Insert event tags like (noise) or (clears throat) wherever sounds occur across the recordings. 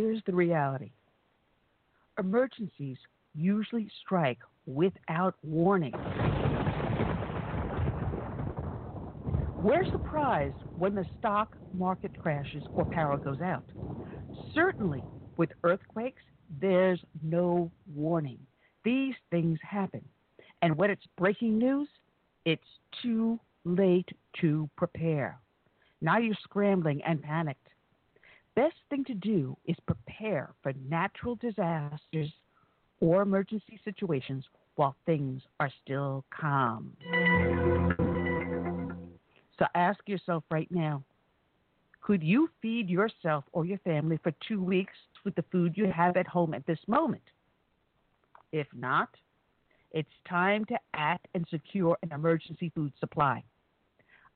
Here's the reality emergencies usually strike without warning. We're surprised when the stock market crashes or power goes out. Certainly, with earthquakes, there's no warning. These things happen. And when it's breaking news, it's too late to prepare. Now you're scrambling and panicked best thing to do prepare for natural disasters or emergency situations while things are still calm. So ask yourself right now could you feed yourself or your family for two weeks with the food you have at home at this moment? If not, it's time to act and secure an emergency food supply.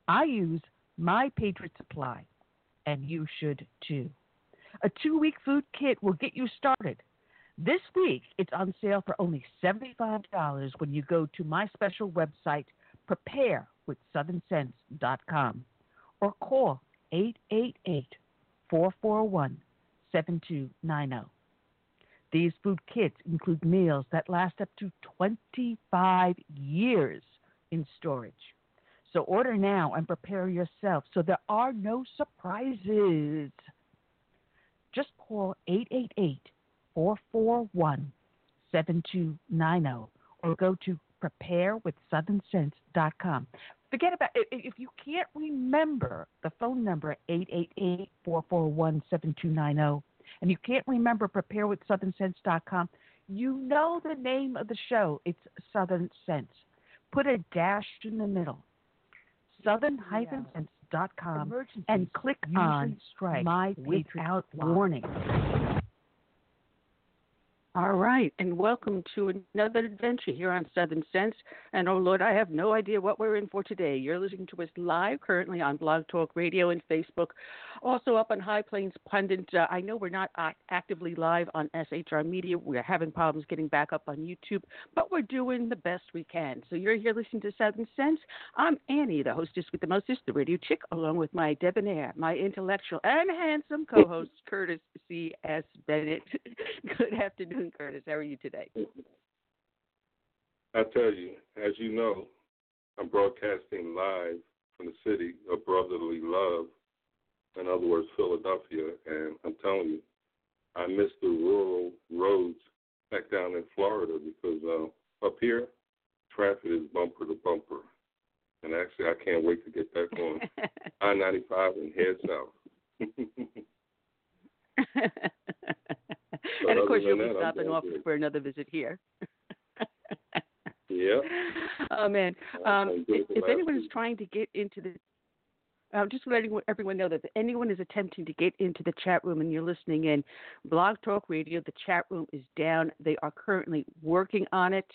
I use my Patriot Supply and you should too. A two week food kit will get you started. This week, it's on sale for only $75 when you go to my special website, preparewithsouthernsense.com, or call 888 441 7290. These food kits include meals that last up to 25 years in storage. So order now and prepare yourself so there are no surprises. Just call 888 441 7290 or go to preparewithsouthernsense.com. Forget about it. If you can't remember the phone number 888 441 7290 and you can't remember preparewithsouthernsense.com, you know the name of the show. It's Southern Sense. Put a dash in the middle southern-sense.com and click on strike My Without Warning. All right, and welcome to another adventure here on Southern Sense. And oh Lord, I have no idea what we're in for today. You're listening to us live currently on Blog Talk Radio and Facebook, also up on High Plains Pundit. Uh, I know we're not actively live on SHR Media. We're having problems getting back up on YouTube, but we're doing the best we can. So you're here listening to Southern Sense. I'm Annie, the hostess with the mostest, the radio chick, along with my debonair, my intellectual and handsome co-host Curtis C. S. Bennett. (laughs) Good afternoon. Curtis. How are you today? I tell you, as you know, I'm broadcasting live from the city of brotherly love, in other words, Philadelphia, and I'm telling you, I miss the rural roads back down in Florida because uh, up here, traffic is bumper to bumper. And actually, I can't wait to get back (laughs) on I ninety five and head south. (laughs) (laughs) and of course, you'll be that, stopping off good. for another visit here. yeah. (laughs) Oh man, um, if, if anyone is trying to get into the, I'm just letting everyone know that if anyone is attempting to get into the chat room and you're listening in, Blog Talk Radio, the chat room is down. They are currently working on it.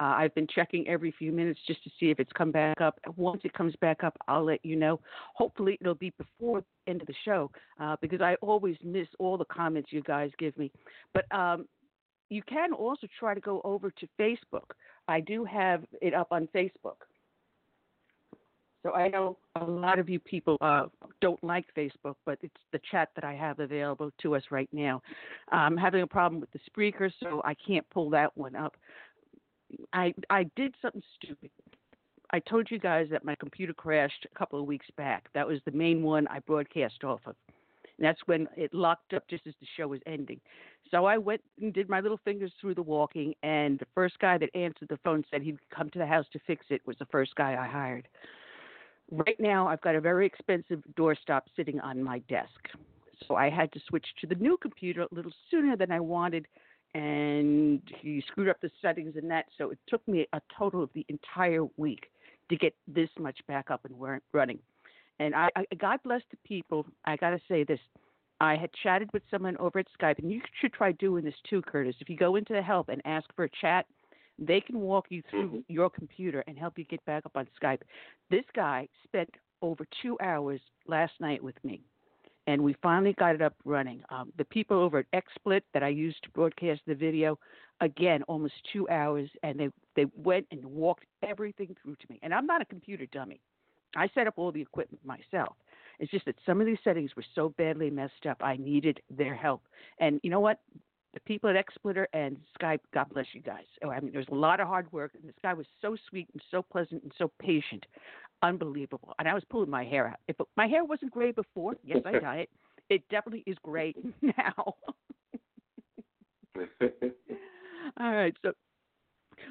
Uh, I've been checking every few minutes just to see if it's come back up. Once it comes back up, I'll let you know. Hopefully, it'll be before the end of the show uh, because I always miss all the comments you guys give me. But um, you can also try to go over to Facebook. I do have it up on Facebook. So I know a lot of you people uh, don't like Facebook, but it's the chat that I have available to us right now. I'm having a problem with the Spreaker, so I can't pull that one up. I I did something stupid. I told you guys that my computer crashed a couple of weeks back. That was the main one I broadcast off of. And that's when it locked up just as the show was ending. So I went and did my little fingers through the walking, and the first guy that answered the phone said he'd come to the house to fix it was the first guy I hired. Right now, I've got a very expensive doorstop sitting on my desk. So I had to switch to the new computer a little sooner than I wanted, and he screwed up the settings and that. So it took me a total of the entire week to get this much back up and running. And I, I God bless the people. I got to say this. I had chatted with someone over at Skype, and you should try doing this too, Curtis. If you go into the help and ask for a chat, they can walk you through Mhm. your computer and help you get back up on Skype. This guy spent over two hours last night with me, and we finally got it up running. Um, the people over at XSplit that I used to broadcast the video, again, almost two hours, and they they went and walked everything through to me. And I'm not a computer dummy. I set up all the equipment myself. It's just that some of these settings were so badly messed up, I needed their help. And you know what? The people at XSplitter and Skype, God bless you guys. Oh, I mean, there was a lot of hard work, and this guy was so sweet and so pleasant and so patient, unbelievable. And I was pulling my hair out. If my hair wasn't gray before, yes, I dye it. It definitely is gray (laughs) now. (laughs) All right, so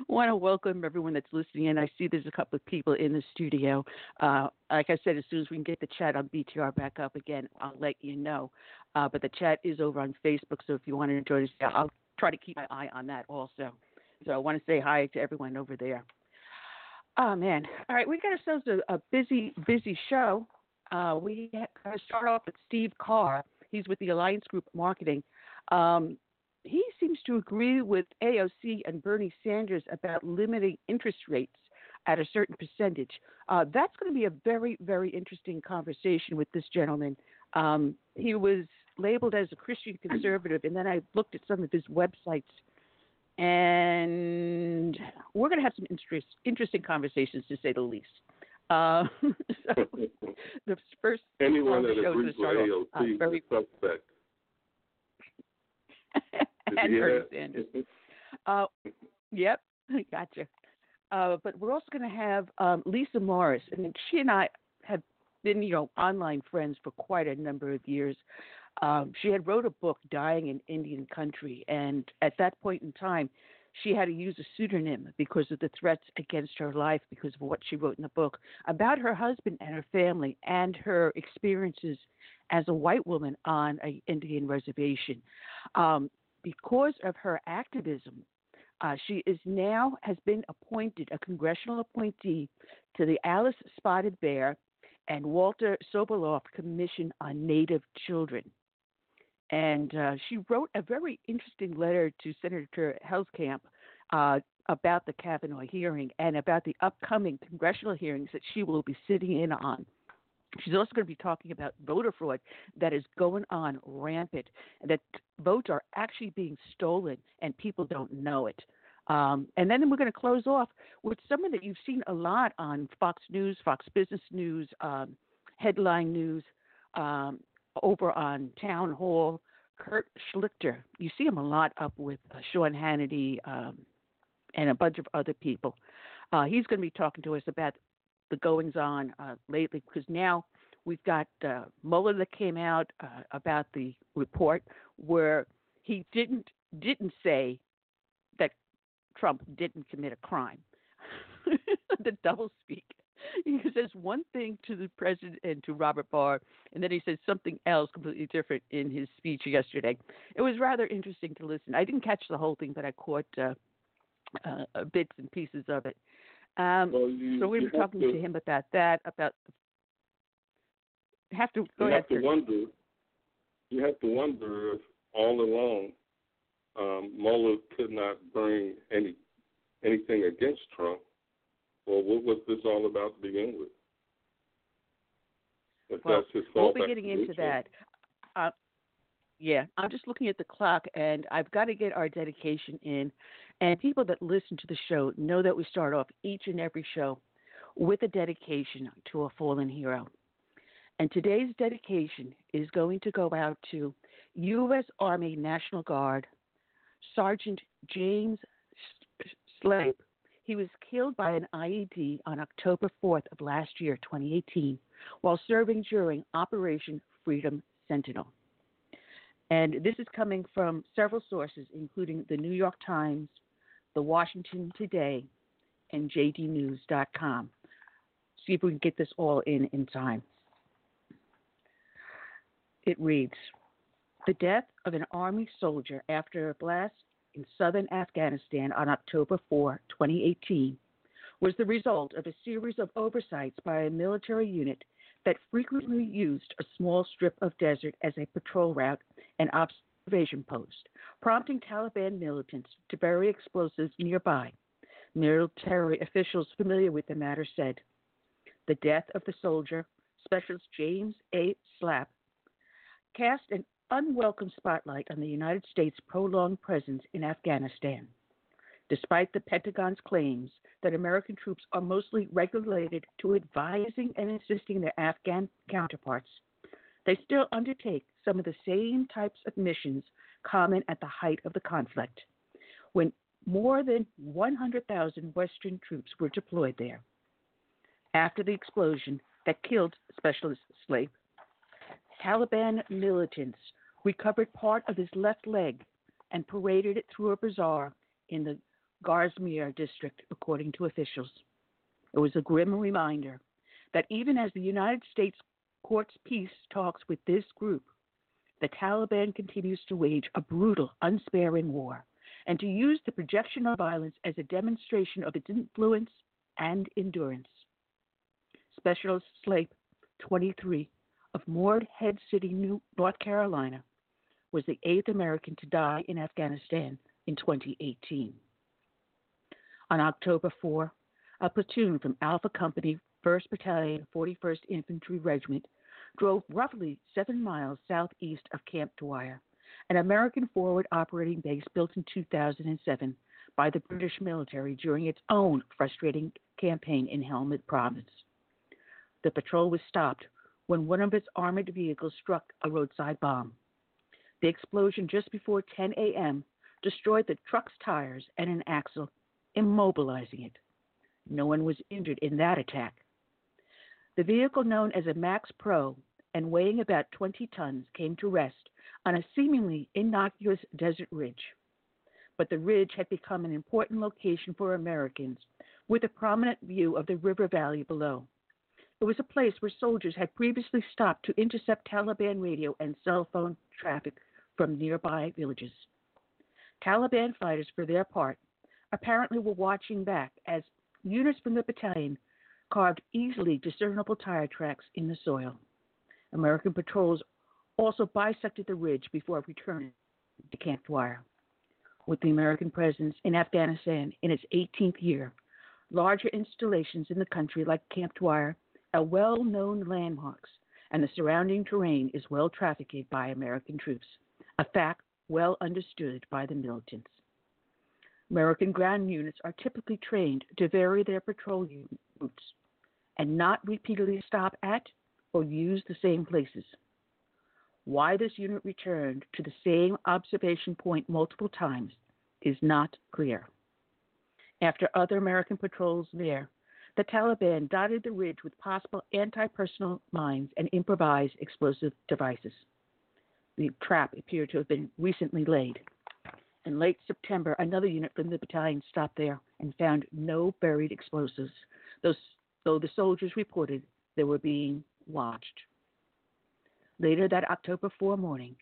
want to welcome everyone that's listening in. I see there's a couple of people in the studio. Uh, like I said, as soon as we can get the chat on BTR back up again, I'll let you know. Uh, but the chat is over on Facebook, so if you want to join us, I'll try to keep my eye on that also. So I want to say hi to everyone over there. Oh man! All right, we got ourselves a, a busy, busy show. Uh, we start off with Steve Carr. He's with the Alliance Group Marketing. Um, he seems to agree with AOC and Bernie Sanders about limiting interest rates at a certain percentage. Uh, that's going to be a very, very interesting conversation with this gentleman. Um, he was labeled as a Christian conservative, and then I looked at some of his websites, and we're going to have some interest, interesting conversations, to say the least. Uh, (laughs) so (laughs) the first Anyone that agrees with gonna start off, uh, AOC very is suspect. Did and you Bernie? Sanders. Uh, yep, (laughs) gotcha. Uh, but we're also going to have um, Lisa Morris, and she and I have been, you know, online friends for quite a number of years. Um, she had wrote a book, "Dying in Indian Country," and at that point in time, she had to use a pseudonym because of the threats against her life because of what she wrote in the book about her husband and her family and her experiences as a white woman on an Indian reservation. Um, because of her activism, uh, she is now has been appointed a congressional appointee to the Alyce Spotted Bear and Walter Soboleff Commission on Native Children. And uh, she wrote a very interesting letter to Senator Heitkamp uh, about the Kavanaugh hearing and about the upcoming congressional hearings that she will be sitting in on. She's also going to be talking about voter fraud that is going on rampant, that votes are actually being stolen and people don't know it. Um, and then we're going to close off with someone that you've seen a lot on Fox News, Fox Business News, um, Headline News, um, over on Town Hall, Kurt Schlichter. You see him a lot up with uh, Sean Hannity um, and a bunch of other people. Uh, he's going to be talking to us about the goings on uh, lately because now we've got uh, Mueller that came out uh, about the report where he didn't didn't say that Trump didn't commit a crime. (laughs) the double speak. he says one thing to the president and to Robert Barr, and then he says something else completely different in his speech yesterday. It was rather interesting to listen. I didn't catch the whole thing, but I caught uh, uh, bits and pieces of it. Um, Well, you, so we were talking have to, him about that, about have to go you ahead. have to wonder. You have to wonder if all along um, Mueller could not bring any anything against Trump, or what was this all about to begin with? If Well, that's his we'll be getting into that. Uh, yeah, I'm just looking at the clock, and I've got to get our dedication in. And people that listen to the show know that we start off each and every show with a dedication to a fallen hero. And today's dedication is going to go out to U.S. Army National Guard Sergeant James Slape. He was killed by an IED on October 4th of last year, 2018, while serving during Operation Freedom Sentinel. And this is coming from several sources, including the New York Times, the Washington Today, and JDNews.com. See if we can get this all in in time. It reads The death of an Army soldier after a blast in southern Afghanistan on October 4, 2018, was the result of a series of oversights by a military unit that frequently used a small strip of desert as a patrol route and observation post, prompting Taliban militants to bury explosives nearby. Military officials familiar with the matter said the death of the soldier, Specialist James A. Slape, cast an unwelcome spotlight on the United States' prolonged presence in Afghanistan. Despite the Pentagon's claims that American troops are mostly regulated to advising and assisting their Afghan counterparts, they still undertake some of the same types of missions common at the height of the conflict, when more than 100,000 Western troops were deployed there. After the explosion that killed Specialist Slape, Taliban militants recovered part of his left leg and paraded it through a bazaar in the Garmsir district, according to officials. It was a grim reminder that even as the United States courts peace talks with this group, the Taliban continues to wage a brutal, unsparing war and to use the projection of violence as a demonstration of its influence and endurance. Specialist Slape, 23, of Morehead City, New North Carolina, was the eighth American to die in Afghanistan in 2018. On October 4, a platoon from Alpha Company, 1st Battalion, 41st Infantry Regiment, drove roughly seven miles southeast of Camp Dwyer, an American forward operating base built in 2007 by the British military during its own frustrating campaign in Helmand Province. The patrol was stopped when one of its armored vehicles struck a roadside bomb. The explosion just before 10 a.m. destroyed the truck's tires and an axle, immobilizing it. No one was injured in that attack. The vehicle, known as a Max Pro and weighing about 20 tons, came to rest on a seemingly innocuous desert ridge. But the ridge had become an important location for Americans with a prominent view of the river valley below. It was a place where soldiers had previously stopped to intercept Taliban radio and cell phone traffic from nearby villages. Taliban fighters, for their part, apparently were watching back as units from the battalion carved easily discernible tire tracks in the soil. American patrols also bisected the ridge before returning to Camp Dwyer. With the American presence in Afghanistan in its 18th year, larger installations in the country like Camp Dwyer are well known landmarks, and the surrounding terrain is well trafficked by American troops, a fact well understood by the militants. American ground units are typically trained to vary their patrol routes and not repeatedly stop at or use the same places. Why this unit returned to the same observation point multiple times is not clear. After other American patrols there, the Taliban dotted the ridge with possible anti personnel mines and improvised explosive devices. The trap appeared to have been recently laid. In late September, another unit from the battalion stopped there and found no buried explosives, though though the soldiers reported they were being watched. Later that October 4 morning,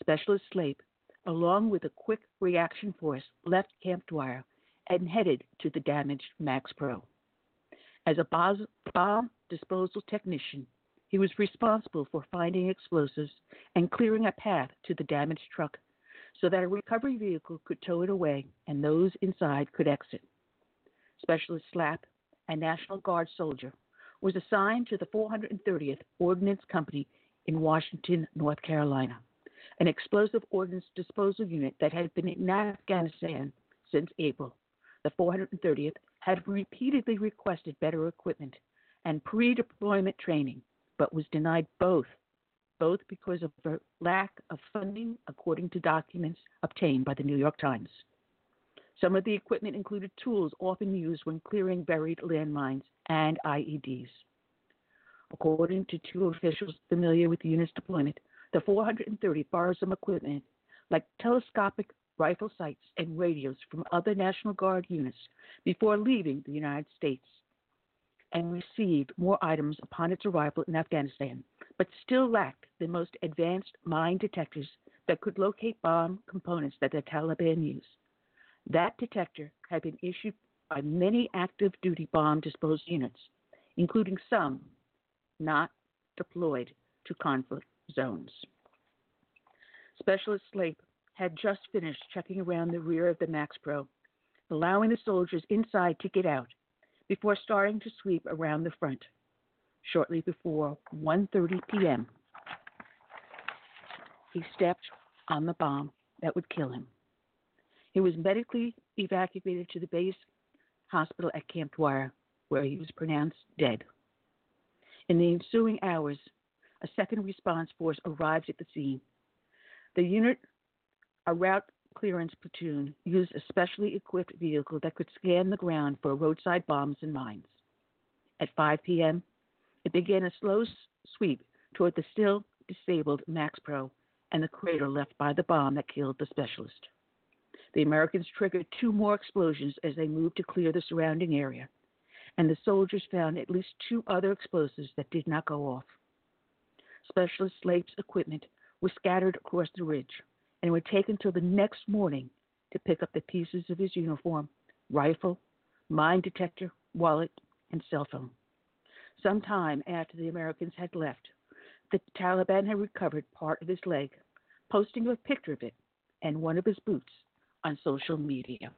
Specialist Slape, along with a quick reaction force, left Camp Dwyer and headed to the damaged MaxxPro. As a bomb disposal technician, he was responsible for finding explosives and clearing a path to the damaged truck so that a recovery vehicle could tow it away and those inside could exit. Specialist Slape, a National Guard soldier, was assigned to the 430th Ordnance Company in Washington, North Carolina, an explosive ordnance disposal unit that had been in Afghanistan since April. The 430th had repeatedly requested better equipment and pre deployment training, but was denied both, both because of a lack of funding, according to documents obtained by the New York Times. Some of the equipment included tools often used when clearing buried landmines and IEDs. According to two officials familiar with the unit's deployment, the 430 borrowed some equipment like telescopic rifle sights and radios from other National Guard units before leaving the United States and received more items upon its arrival in Afghanistan, but still lacked the most advanced mine detectors that could locate bomb components that the Taliban use. That detector had been issued by many active duty bomb disposal units, including some not deployed to conflict zones. Specialist Slape had just finished checking around the rear of the MaxxPro, allowing the soldiers inside to get out before starting to sweep around the front. Shortly before 1:30 p.m., he stepped on the bomb that would kill him. He was medically evacuated to the base hospital at Camp Dwyer, where he was pronounced dead. In the ensuing hours, a second response force arrived at the scene. The unit, a route clearance platoon, used a specially equipped vehicle that could scan the ground for roadside bombs and mines. At 5 p.m., it began a slow sweep toward the still disabled MaxxPro and the crater left by the bomb that killed the specialist. The Americans triggered two more explosions as they moved to clear the surrounding area and the soldiers found at least two other explosives that did not go off. Specialist Slape's equipment was scattered across the ridge, and it would take until the next morning to pick up the pieces of his uniform, rifle, mine detector, wallet, and cell phone. Some time after the Americans had left, the Taliban had recovered part of his leg, posting a picture of it and one of his boots on social media.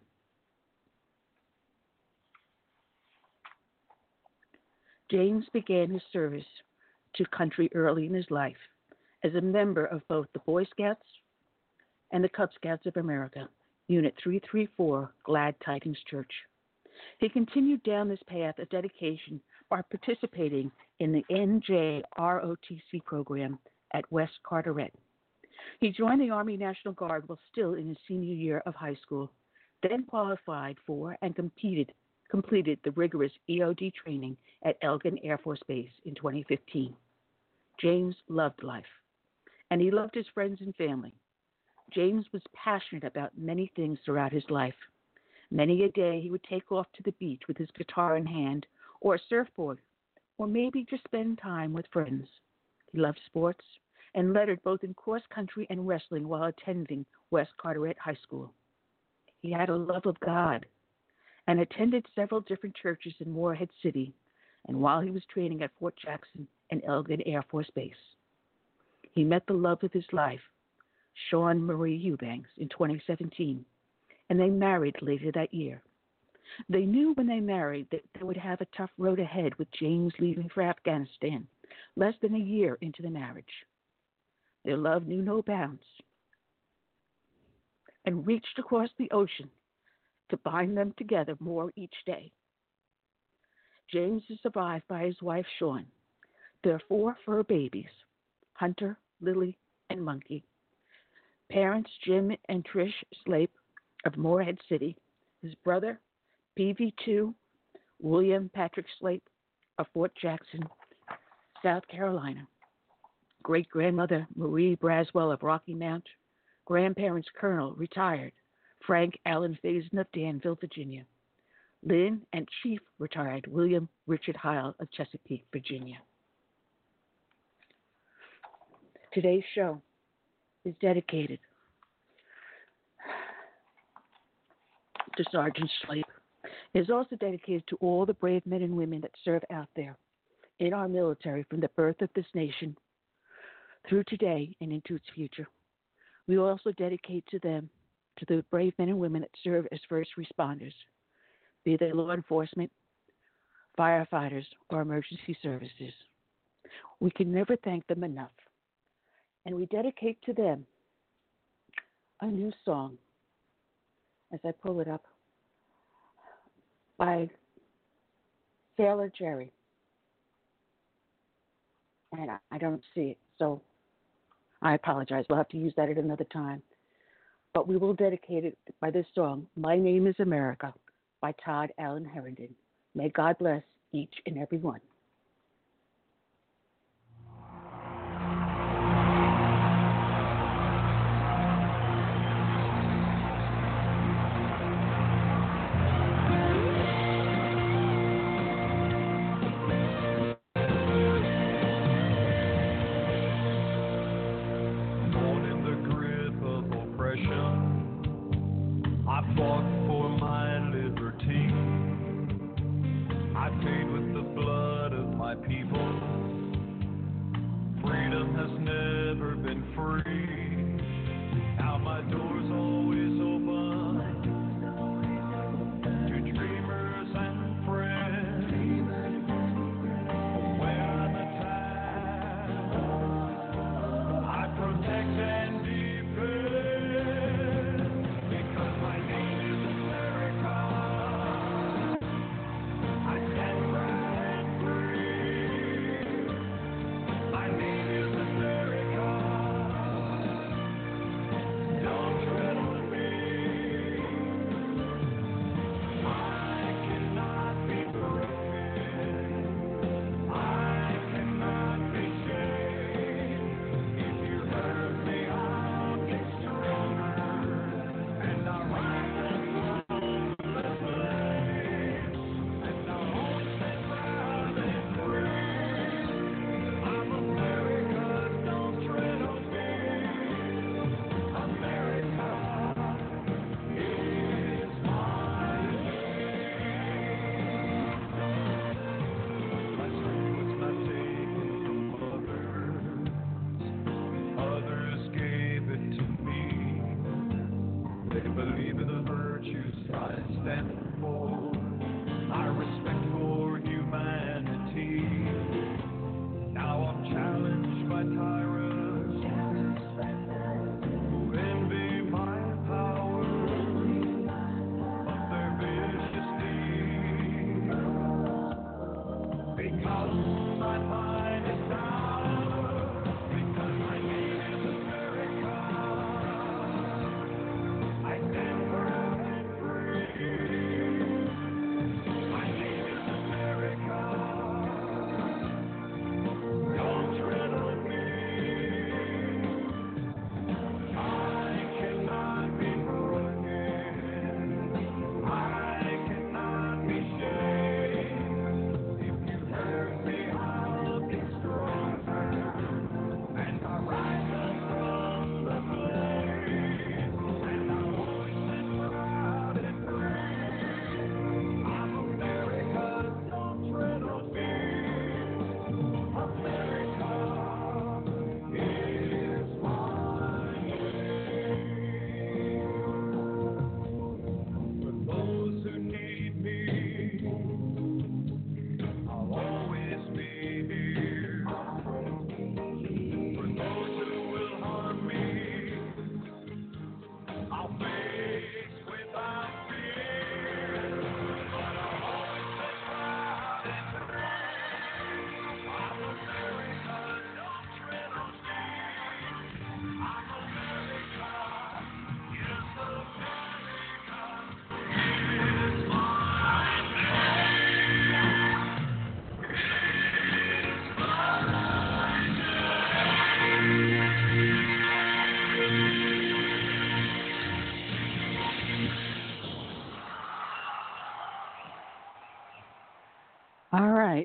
James began his service to country early in his life as a member of both the Boy Scouts and the Cub Scouts of America, Unit 334, Glad Tidings Church. He continued down this path of dedication by participating in the NJROTC program at West Carteret. He joined the Army National Guard while still in his senior year of high school, then qualified for and competed completed the rigorous EOD training at Eglin Air Force Base in 2015. James loved life, and he loved his friends and family. James was passionate about many things throughout his life. Many a day he would take off to the beach with his guitar in hand, or a surfboard, or maybe just spend time with friends. He loved sports and lettered both in cross country and wrestling while attending West Carteret High School. He had a love of God and attended several different churches in Morehead City and while he was training at Fort Jackson and Eglin Air Force Base. He met the love of his life, Sean Marie Eubanks, in 2017, and they married later that year. They knew when they married that they would have a tough road ahead with James leaving for Afghanistan less than a year into the marriage. Their love knew no bounds and reached across the ocean to bind them together more each day. James is survived by his wife, Sean. Their four fur babies Hunter, Lily, and Monkey. Parents, Jim and Trish Slape of Morehead City. His brother, PV2, William Patrick Slape of Fort Jackson, South Carolina. Great grandmother, Marie Braswell of Rocky Mount. Grandparents, Colonel, retired, Frank Allen Faison of Danville, Virginia. Lynn, and Chief Retired William Richard Heil of Chesapeake, Virginia. Today's show is dedicated to Sergeant Slape. It is also dedicated to all the brave men and women that serve out there in our military from the birth of this nation through today and into its future. We also dedicate to them, to the brave men and women that serve as first responders, be they law enforcement, firefighters, or emergency services. We can never thank them enough. And we dedicate to them a new song as I pull it up by Sailor Jerry. And I, don't see it, so I apologize. We'll have to use that at another time. But we will dedicate it by this song, My Name is America, by Todd Allen Herndon. May God bless each and every one.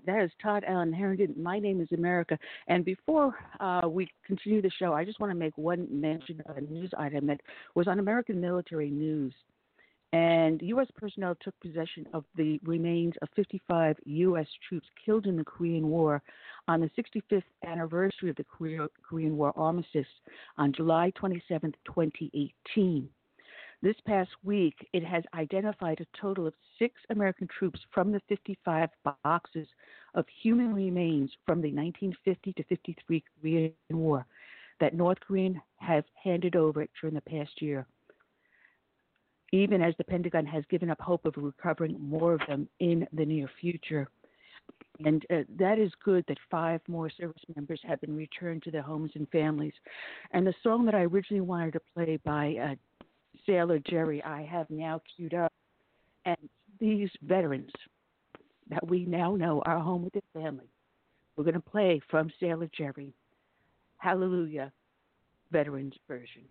That is Todd Allen Harrington. My name is America. And before uh, we continue the show, I just want to make one mention of a news item that was on American Military News. And U.S. personnel took possession of the remains of 55 U.S. troops killed in the Korean War on the 65th anniversary of the Korean War armistice on July 27, 2018. This past week, it has identified a total of six American troops from the 55 boxes of human remains from the 1950 to 53 Korean War that North Koreans have handed over during the past year, even as the Pentagon has given up hope of recovering more of them in the near future. And uh, that is good that five more service members have been returned to their homes and families. And the song that I originally wanted to play by uh, Sailor Jerry I have now queued up. And these veterans that we now know are home with their family, we're going to play from Sailor Jerry, Hallelujah, Veterans version.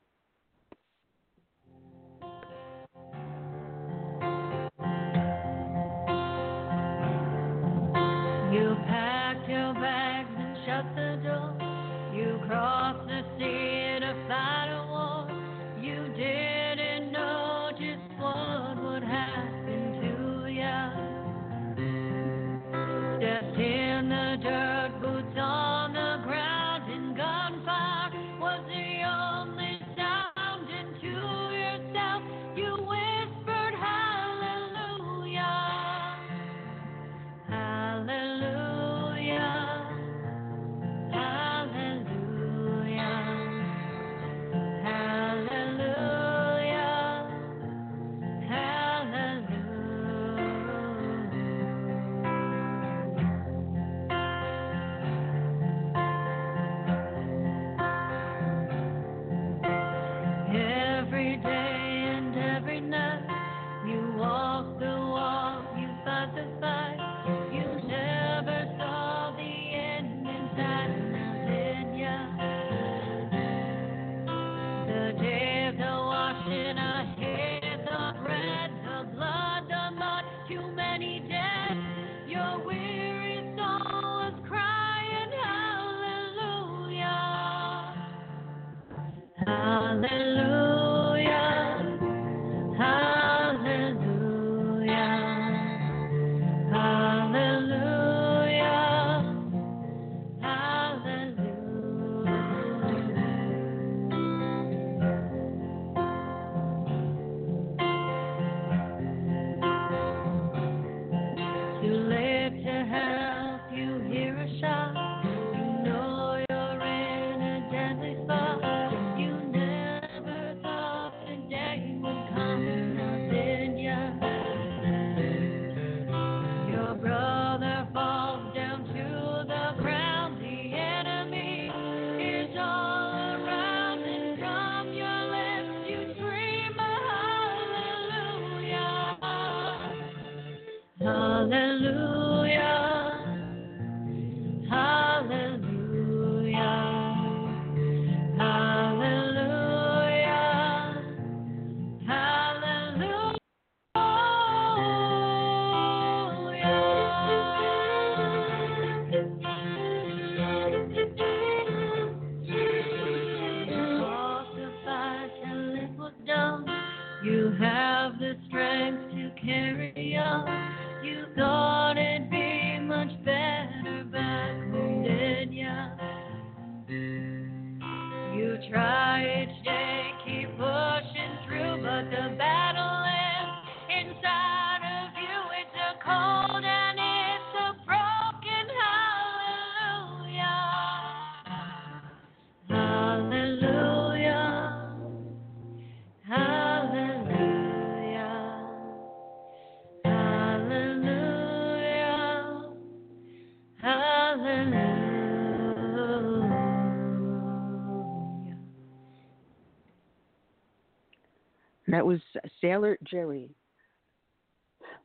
Sailor Jerry,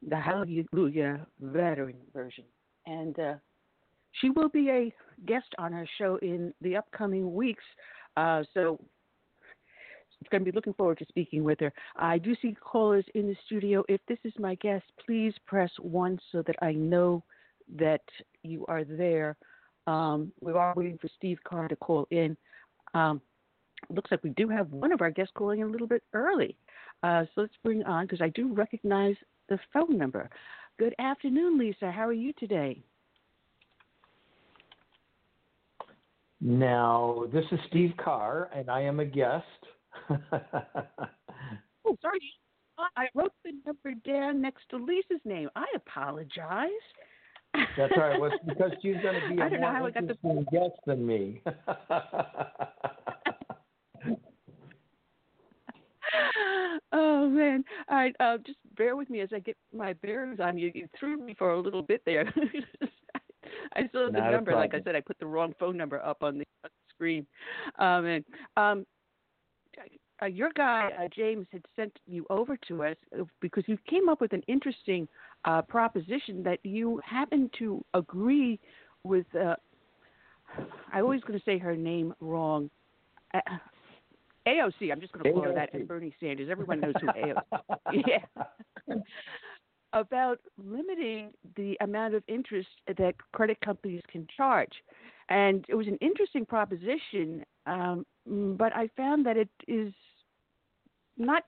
the Hallelujah veteran version. And uh, she will be a guest on our show in the upcoming weeks. Uh, so it's going to be looking forward to speaking with her. I do see callers in the studio. If this is my guest, please press one so that I know that you are there. Um, we are waiting for Steve Carr to call in. Um, looks like we do have one of our guests calling in a little bit early. Uh, so let's bring on, because I do recognize the phone number. Good afternoon, Lisa. How are you today? Now, this is Steve Carr, and I am a guest. (laughs) oh, sorry. I wrote the number down next to Lisa's name. I apologize. That's all right. Well, (laughs) because she's going to be a more how I got the interesting guest than me. (laughs) (laughs) oh man! All right, uh, just bear with me as I get my bearings on you. You threw me for a little bit there. (laughs) I saw the Not a number. Like I said, I put the wrong phone number up on the, on the screen. Um, and um, uh, your guy uh, James had sent you over to us uh, because you came up with an interesting uh, proposition that you happen to agree with. Uh, (sighs) I always going to say her name wrong. AOC. I'm just going to her that. And Bernie Sanders. Everyone knows who AOC. (laughs) yeah. (laughs) About limiting the amount of interest that credit companies can charge, and it was an interesting proposition. Um, but I found that it is not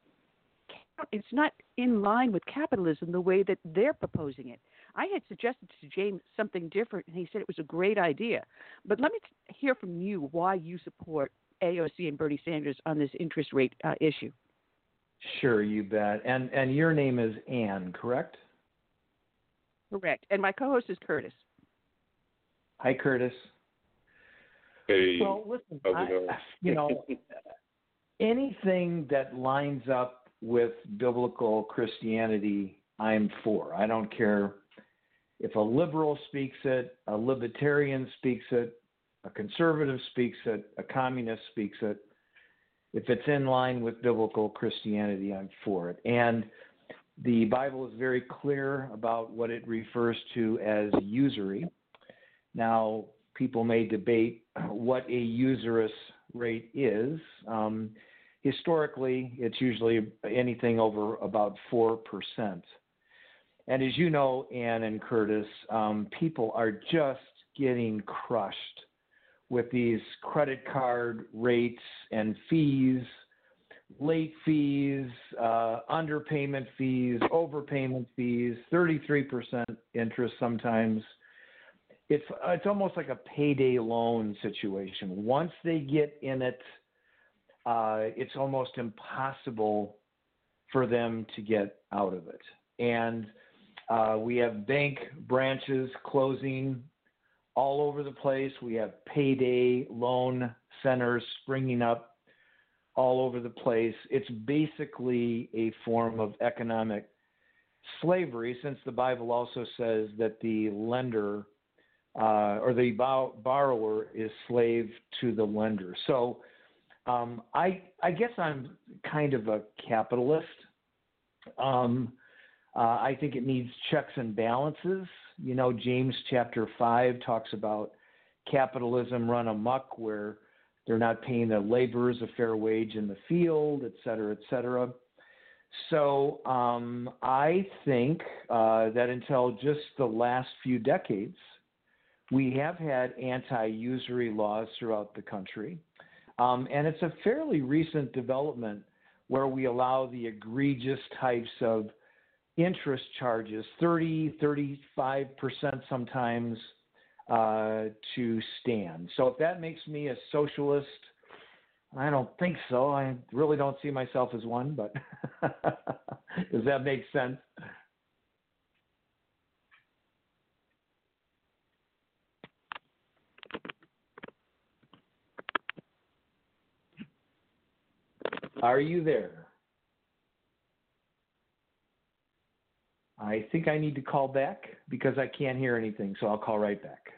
it's not in line with capitalism the way that they're proposing it. I had suggested to James something different, and he said it was a great idea. But let me t- hear from you why you support AOC and Bernie Sanders on this interest rate uh, issue. sure, you bet. And and your name is Anne, correct? Correct. And my co-host is Curtis. Hi, Curtis. Hey, Well, listen, I, (laughs) you know, anything that lines up with biblical Christianity, I'm for. I don't care if a liberal speaks it, a libertarian speaks it, a conservative speaks it, a communist speaks it. If it's in line with biblical Christianity, I'm for it. And the Bible is very clear about what it refers to as usury. Now, people may debate what a usurious rate is. Um, historically, it's usually anything over about 4%. And as you know, Ann and Curtis, um, people are just getting crushed with these credit card rates and fees, late fees, uh, underpayment fees, overpayment fees, 33% interest sometimes it's it's almost like a payday loan situation. Once they get in it, uh, it's almost impossible for them to get out of it. And uh, we have bank branches closing all over the place. We have payday loan centers springing up all over the place. It's basically a form of economic slavery, since the Bible also says that the lender uh, or the borrower is slave to the lender. So um, I, I guess I'm kind of a capitalist. Um, uh, I think it needs checks and balances. You know, James chapter 5 talks about capitalism run amok where they're not paying their laborers a fair wage in the field, et cetera, et cetera. So um, I think uh, that until just the last few decades, we have had anti usury laws throughout the country. Um, and it's a fairly recent development where we allow the egregious types of interest charges 30, 35% sometimes uh, to stand. So if that makes me a socialist, I don't think so. I really don't see myself as one, but (laughs) does that make sense? Are you there? I think I need to call back because I can't hear anything, so I'll call right back.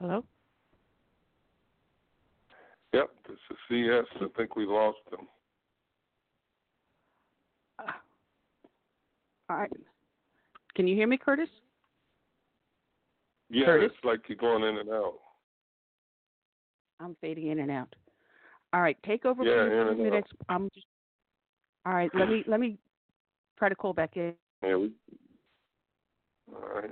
Hello? Yep, this is CS. I think we lost him. Uh, all right. Can you hear me, Curtis? Yeah, Curtis? it's like you're going in and out. I'm fading in and out. All right, take over Yeah, for a few out. minutes. I'm just. All right, let me let me try to call back in. Yeah, we. All right.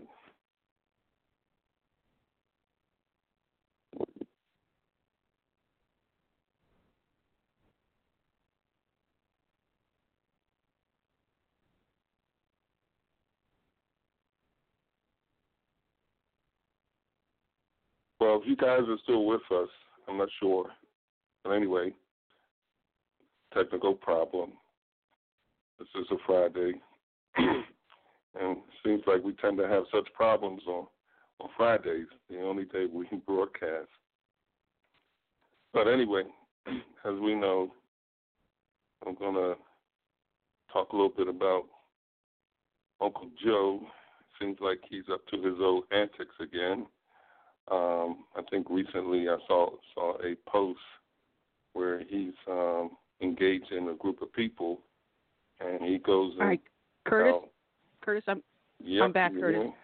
Well, if you guys are still with us, I'm not sure. But anyway, technical problem. This is a Friday. (clears throat) and seems like we tend to have such problems on, on Fridays, the only day we can (laughs) broadcast. But anyway, (clears throat) as we know, I'm going to talk a little bit about Uncle Joe. Seems like he's up to his old antics again. Um, I think recently I saw saw a post where he's um, engaged in a group of people, and he goes. All right, Curtis. out- Curtis, I'm Yep, I'm back, Curtis. know.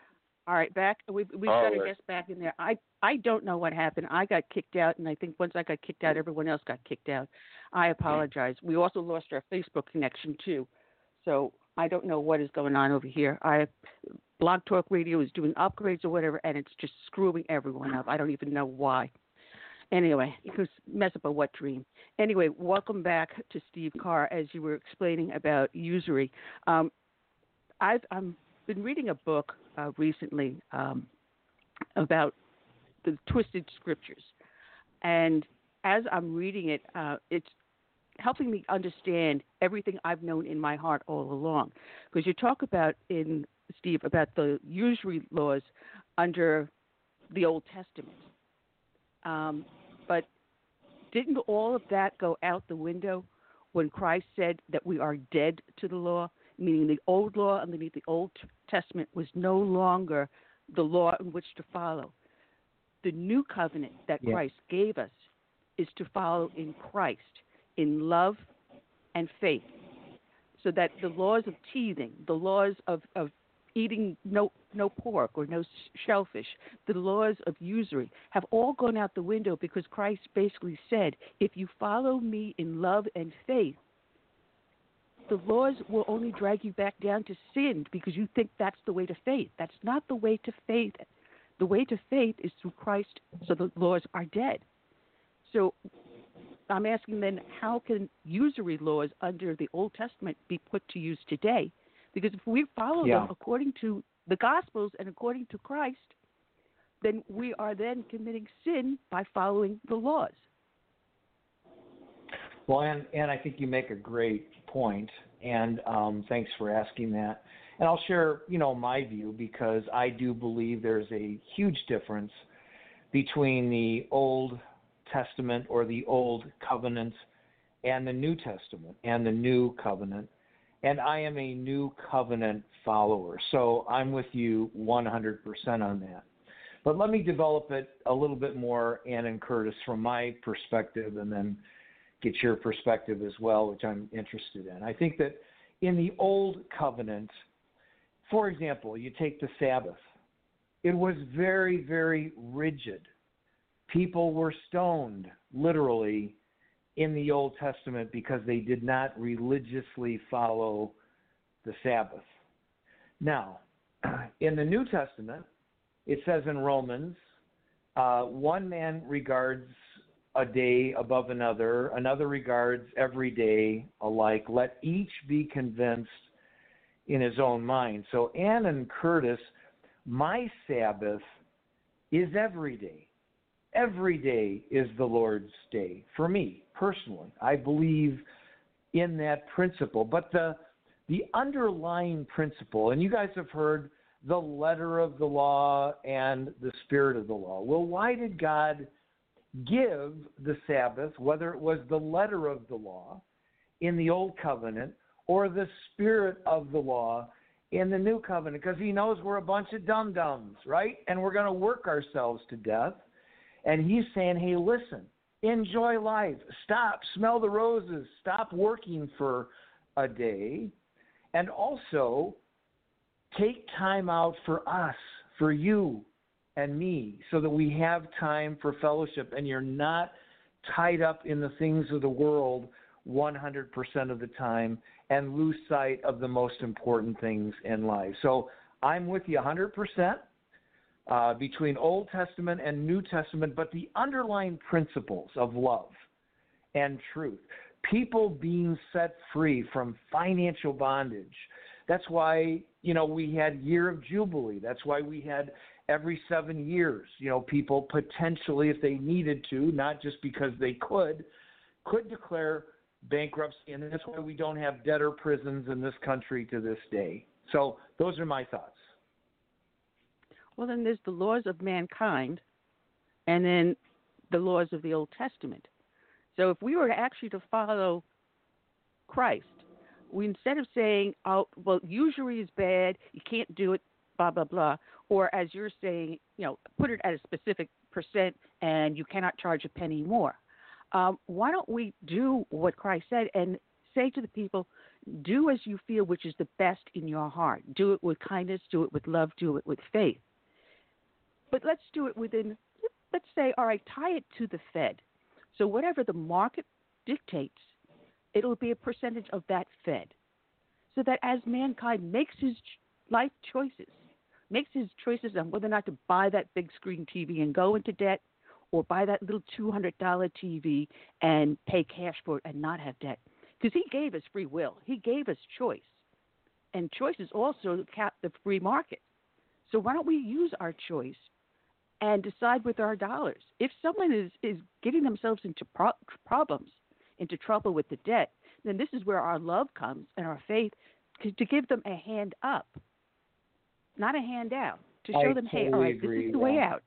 all right. Back. We've we've All got a guest back in there. I I don't know what happened. I got kicked out, and I think once I got kicked out, everyone else got kicked out. I apologize. We also lost our Facebook connection too, so I don't know what is going on over here. I Blog Talk Radio is doing upgrades or whatever, and it's just screwing everyone up. I don't even know why. Anyway, it was mess up a wet dream. Anyway, welcome back to Steve Carr as you were explaining about usury. Um, I've I'm been reading a book uh, recently um, about the twisted scriptures, and as I'm reading it, uh, it's helping me understand everything I've known in my heart all along. Because you talk about in Steve about the usury laws under the Old Testament, um, but didn't all of that go out the window when Christ said that we are dead to the law? Meaning the old law underneath the Old Testament was no longer the law in which to follow. The new covenant that Yeah. Christ gave us is to follow in Christ in love and faith. So that the laws of teething, the laws of, of eating no no pork or no shellfish, the laws of usury have all gone out the window because Christ basically said, if you follow me in love and faith, the laws will only drag you back down to sin because you think that's the way to faith. That's not the way to faith. The way to faith is through Christ, so the laws are dead. So I'm asking then, how can usury laws under the Old Testament be put to use today? Because if we follow Yeah. them according to the Gospels and according to Christ, then we are then committing sin by following the laws. Well, and and I think you make a great point, and um, thanks for asking that. And I'll share, you know, my view because I do believe there's a huge difference between the Old Testament or the Old Covenant and the New Testament and the New Covenant. And I am a New Covenant follower, so I'm with you 100% on that. But let me develop it a little bit more, Ann and Curtis, from my perspective, and then get your perspective as well, which I'm interested in. I think that in the Old Covenant, for example, you take the Sabbath, it was very, very rigid. People were stoned, literally, in the Old Testament because they did not religiously follow the Sabbath. Now, (clears throat) in the New Testament, it says in Romans, uh, one man regards a day above another, another regards every day alike. Let each be convinced in his own mind. So, Ann and Curtis, my Sabbath is every day. Every day is the Lord's day for me personally. I believe in that principle. But the the underlying principle, and you guys have heard the letter of the law and the spirit of the law. Well, why did God give the Sabbath, whether it was the letter of the law in the old covenant or the spirit of the law in the new covenant? Because he knows we're a bunch of dum dums, right? And we're going to work ourselves to death And he's saying, hey, listen, enjoy life. Stop, smell the roses. Stop working for a day. And also, take time out for us, for you and me, so that we have time for fellowship and you're not tied up in the things of the world 100% of the time and lose sight of the most important things in life. So I'm with you 100% uh, between Old Testament and New Testament, but the underlying principles of love and truth, people being set free from financial bondage. That's why, you know, we had Year of Jubilee. That's why we had every seven years, you know, people potentially, if they needed to, not just because they could, could declare bankruptcy. And that's why we don't have debtor prisons in this country to this day. So those are my thoughts. Well, then there's the laws of mankind, and then the laws of the Old Testament. So if we were actually to follow Christ, we instead of saying, "Oh, well, usury is bad, you can't do it," blah blah blah, or as you're saying, you know, put it at a specific percent, and you cannot charge a penny more. Um, why don't we do what Christ said and say to the people, do as you feel which is the best in your heart. Do it with kindness, do it with love, do it with faith. But let's do it within, let's say, all right, tie it to the Fed. So whatever the market dictates, it'll be a percentage of that Fed. So that as mankind makes his life choices, makes his choices on whether or not to buy that big screen TV and go into debt, or buy that little $200 TV and pay cash for it and not have debt. Because he gave us free will, he gave us choice. And choice is also cap the free market. So why don't we use our choice and decide with our dollars? If someone is, is getting themselves into pro- problems, into trouble with the debt, then this is where our love comes and our faith to give them a hand up, not a hand out, to show I them, totally hey, all right, this is the way that. out.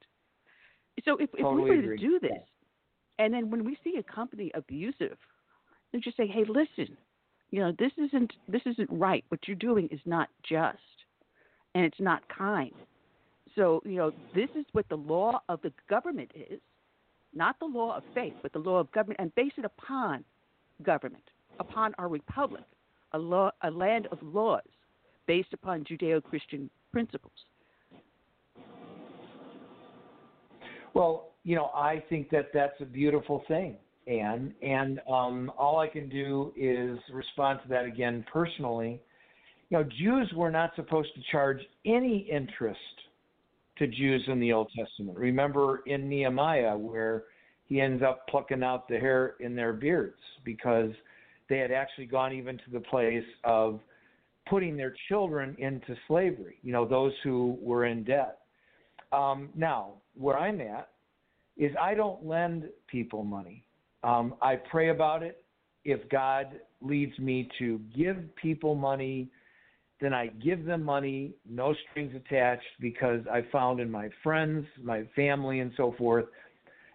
So if, if Totally we were to do this, and then when we see a company abusive, then just say, hey, listen, you know, this isn't this isn't right. What you're doing is not just, and it's not kind. So you know, this is what the law of the government is, not the law of faith, but the law of government, and base it upon government, upon our republic, a law, a land of laws, based upon Judeo-Christian principles. Well, you know, I think that that's a beautiful thing, Anne. And um, all I can do is respond to that again personally. You know, Jews were not supposed to charge any interest to Jews in the Old Testament. Remember in Nehemiah where he ends up plucking out the hair in their beards because they had actually gone even to the place of putting their children into slavery, you know, those who were in debt. Um, now, where I'm at is I don't lend people money. Um, I pray about it. If God leads me to give people money, then I give them money, no strings attached, because I found in my friends, my family, and so forth,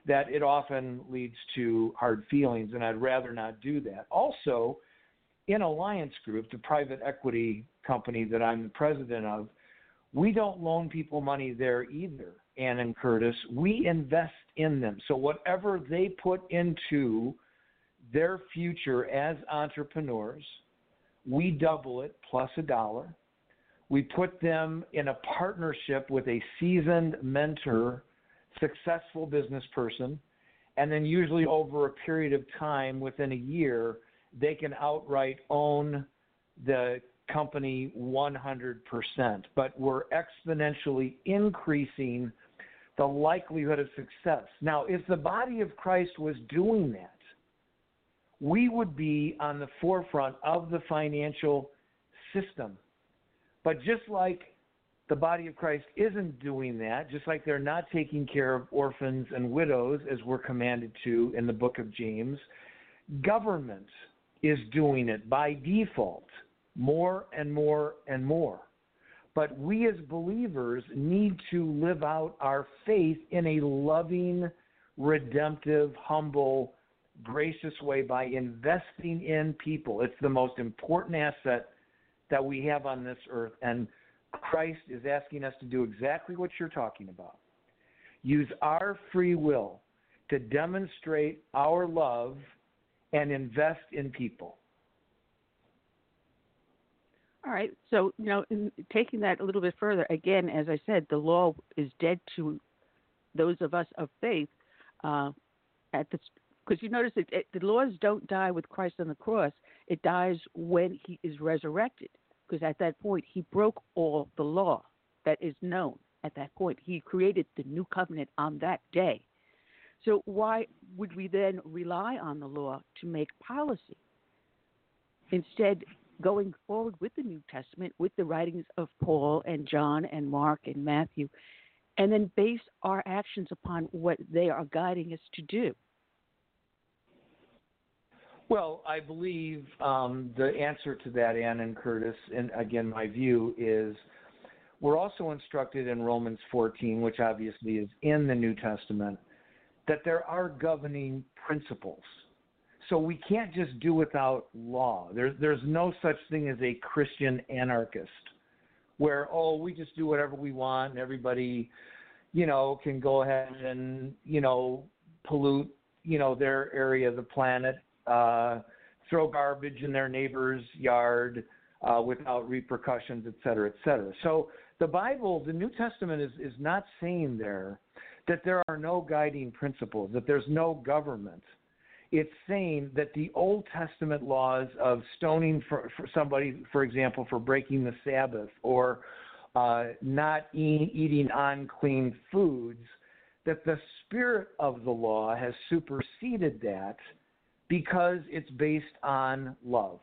that it often leads to hard feelings, and I'd rather not do that. Also, in Alliance Group, the private equity company that I'm the president of, we don't loan people money there either, Ann and Curtis. We invest in them. So whatever they put into their future as entrepreneurs, we double it plus a dollar. We put them in a partnership with a seasoned mentor, successful business person, and then usually over a period of time, within a year, they can outright own the company 100%. But we're exponentially increasing the likelihood of success. Now, if the body of Christ was doing that, we would be on the forefront of the financial system. But just like the body of Christ isn't doing that, just like they're not taking care of orphans and widows as we're commanded to in the book of James, government is doing it by default more and more and more. But we as believers need to live out our faith in a loving, redemptive, humble, gracious way by investing in people. It's the most important asset that we have on this earth. And Christ is asking us to do exactly what you're talking about. use our free will to demonstrate our love and invest in people. All right. So, you know, in taking that a little bit further, again, as I said, the law is dead to those of us of faith. Uh, at the because you notice that it, the laws don't die with Christ on the cross; it dies when He is resurrected. Because at that point, He broke all the law that is known. At that point, He created the new covenant on that day. So why would we then rely on the law to make policy? Instead, going forward with the New Testament, with the writings of Paul and John and Mark and Matthew, and then base our actions upon what they are guiding us to do. Well, I believe um, the answer to that, Ann and Curtis, and again, my view is we're also instructed in Romans 14, which obviously is in the New Testament, that there are governing principles. So we can't just do without law. There's there's no such thing as a Christian anarchist where oh we just do whatever we want and everybody you know can go ahead and you know pollute you know their area of the planet uh, throw garbage in their neighbor's yard uh, without repercussions et cetera et cetera. So the bible the new testament is is not saying there that there are no guiding principles that there's no government. It's saying that the Old Testament laws of stoning for, for somebody, for example, for breaking the Sabbath or uh, not eat, eating unclean foods, that the spirit of the law has superseded that because it's based on love.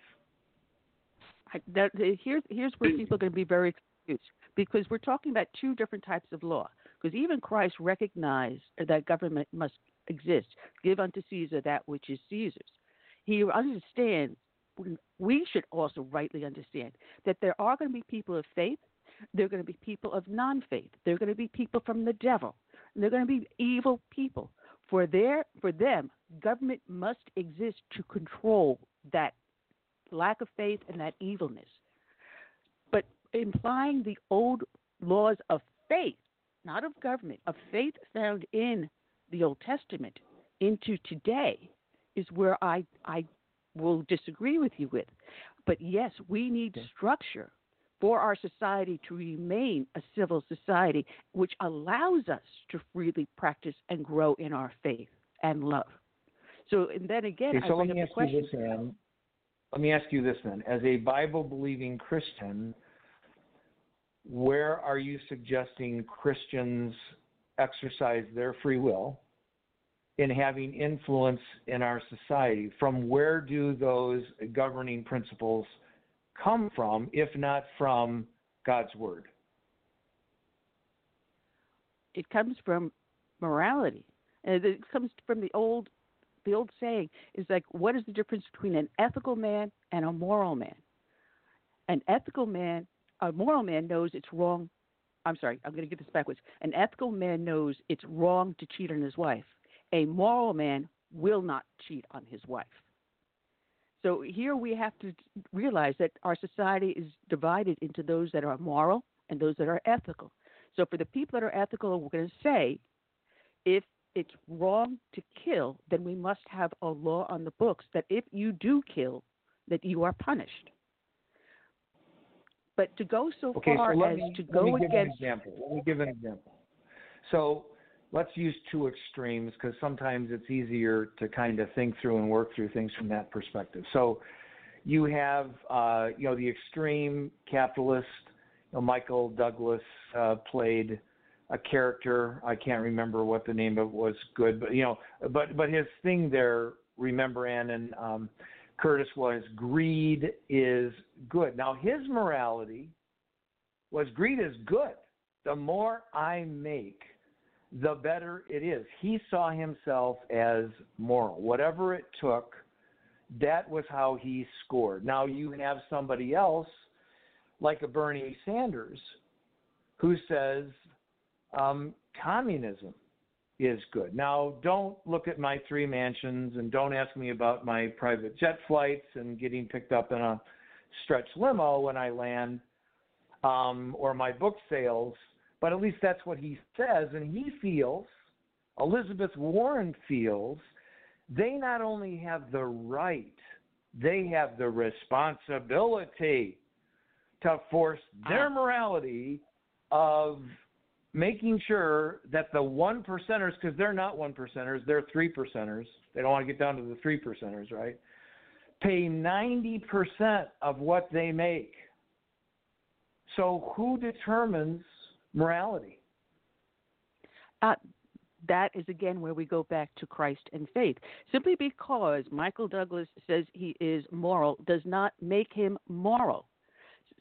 I, that, here's here's where people are going to be very confused because we're talking about two different types of law. Because even Christ recognized that government must exist. Give unto Caesar that which is Caesar's. He understands, we should also rightly understand, that there are going to be people of faith, there are going to be people of non faith, there are going to be people from the devil, they're going to be evil people. For, their, for them, government must exist to control that lack of faith and that evilness. But implying the old laws of faith, not of government, of faith found in the Old Testament into today is where I I will disagree with you with. But yes, we need structure for our society to remain a civil society which allows us to freely practice and grow in our faith and love. So and then again, okay, so I let me ask. You this, Ann. Let me ask you this then. As a Bible believing Christian, where are you suggesting Christians exercise their free will in having influence in our society. From where do those governing principles come from, if not from God's Word? It comes from morality. And it comes from the old the old saying is like what is the difference between an ethical man and a moral man? An ethical man, a moral man knows it's wrong I'm sorry, I'm going to get this backwards. An ethical man knows it's wrong to cheat on his wife. A moral man will not cheat on his wife. So here we have to realize that our society is divided into those that are moral and those that are ethical. So for the people that are ethical, we're going to say if it's wrong to kill, then we must have a law on the books that if you do kill, that you are punished. But to go so okay, far so as me, to let go me give against an example. Let me give an example. So let's use two extremes because sometimes it's easier to kind of think through and work through things from that perspective. So you have uh, you know the extreme capitalist. You know, Michael Douglas uh, played a character. I can't remember what the name of it was. Good, but you know, but but his thing there. Remember, Ann and um, Curtis was greed is good. Now, his morality was greed is good. The more I make, the better it is. He saw himself as moral. Whatever it took, that was how he scored. Now, you have somebody else, like a Bernie Sanders, who says um, communism is good. Now, don't look at my three mansions and don't ask me about my private jet flights and getting picked up in a stretch limo when I land um, or my book sales. But at least that's what he says. And he feels, Elizabeth Warren feels, they not only have the right, they have the responsibility to force their ah. morality of making sure that the one percenters, because they're not one percenters, they're three percenters. They don't want to get down to the three percenters, right? Pay 90% of what they make. So who determines morality? Uh, that is again where we go back to Christ and faith. Simply because Michael Douglas says he is moral does not make him moral.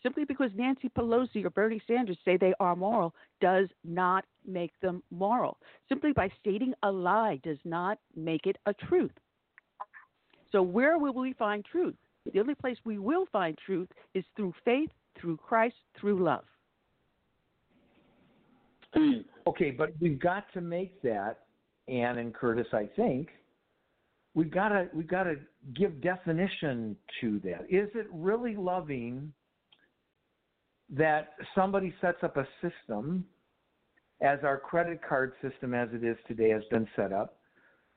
Simply because Nancy Pelosi or Bernie Sanders say they are moral does not make them moral. Simply by stating a lie does not make it a truth. So, where will we find truth? The only place we will find truth is through faith, through Christ, through love. Okay, but we've got to make that, Ann and Curtis. I think we've got to we've got to give definition to that. Is it really loving that somebody sets up a system, as our credit card system as it is today has been set up,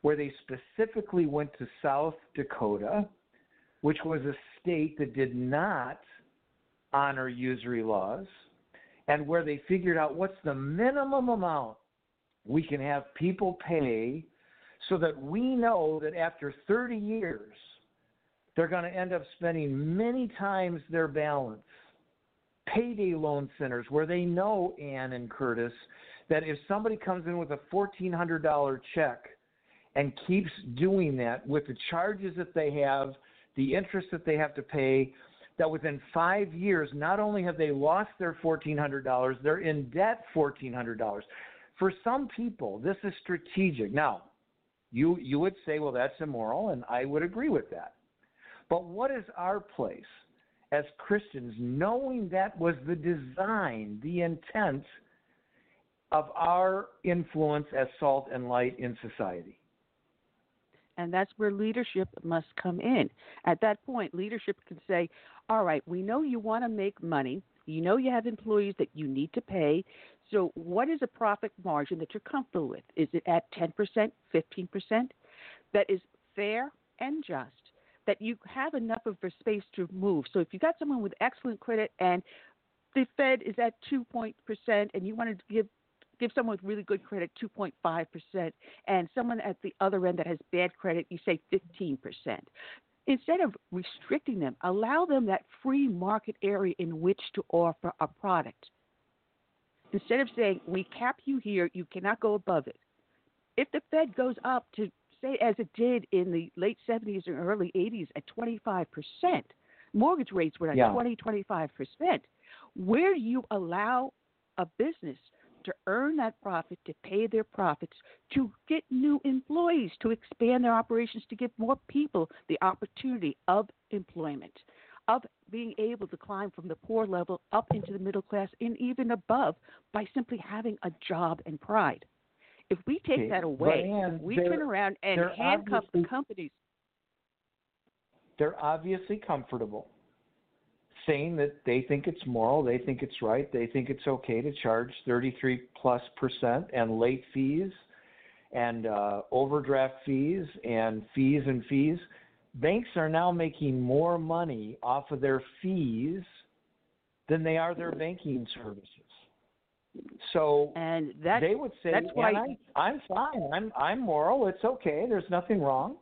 where they specifically went to South Dakota, which was a state that did not honor usury laws and where they figured out what's the minimum amount we can have people pay so that we know that after 30 years they're going to end up spending many times their balance. Payday loan centers where they know, Ann and Curtis, that if somebody comes in with a $1,400 check and keeps doing that with the charges that they have, the interest that they have to pay, that within five years, not only have they lost their $1,400, they're in debt $1,400. For some people, this is strategic. Now, you, you would say, well, that's immoral, and I would agree with that. But what is our place as Christians, knowing that was the design, the intent of our influence as salt and light in society? And that's where leadership must come in. At that point, leadership can say, all right, we know you want to make money. You know you have employees that you need to pay. So, what is a profit margin that you're comfortable with? Is it at 10%, 15%? That is fair and just, that you have enough of a space to move. So, if you got someone with excellent credit and the Fed is at 2 point percent and you want to give give someone with really good credit 2.5%, and someone at the other end that has bad credit, you say 15%. Instead of restricting them, allow them that free market area in which to offer a product. Instead of saying, we cap you here, you cannot go above it. If the Fed goes up to, say, as it did in the late 70s and early 80s at 25%, mortgage rates were at Yeah. 20, 25%, where do you allow a business to earn that profit, to pay their profits, to get new employees, to expand their operations, to give more people the opportunity of employment, of being able to climb from the poor level up into the middle class and even above by simply having a job and pride. If we take Okay, that away, Ann, we turn around and handcuff the companies. They're obviously comfortable saying that they think it's moral, they think it's right, they think it's okay to charge 33 plus percent and late fees and uh, overdraft fees and fees and fees. Banks are now making more money off of their fees than they are their banking services. So and that, they would say, that's why- "And I'm, I'm fine. I'm I'm moral. It's okay. There's nothing wrong.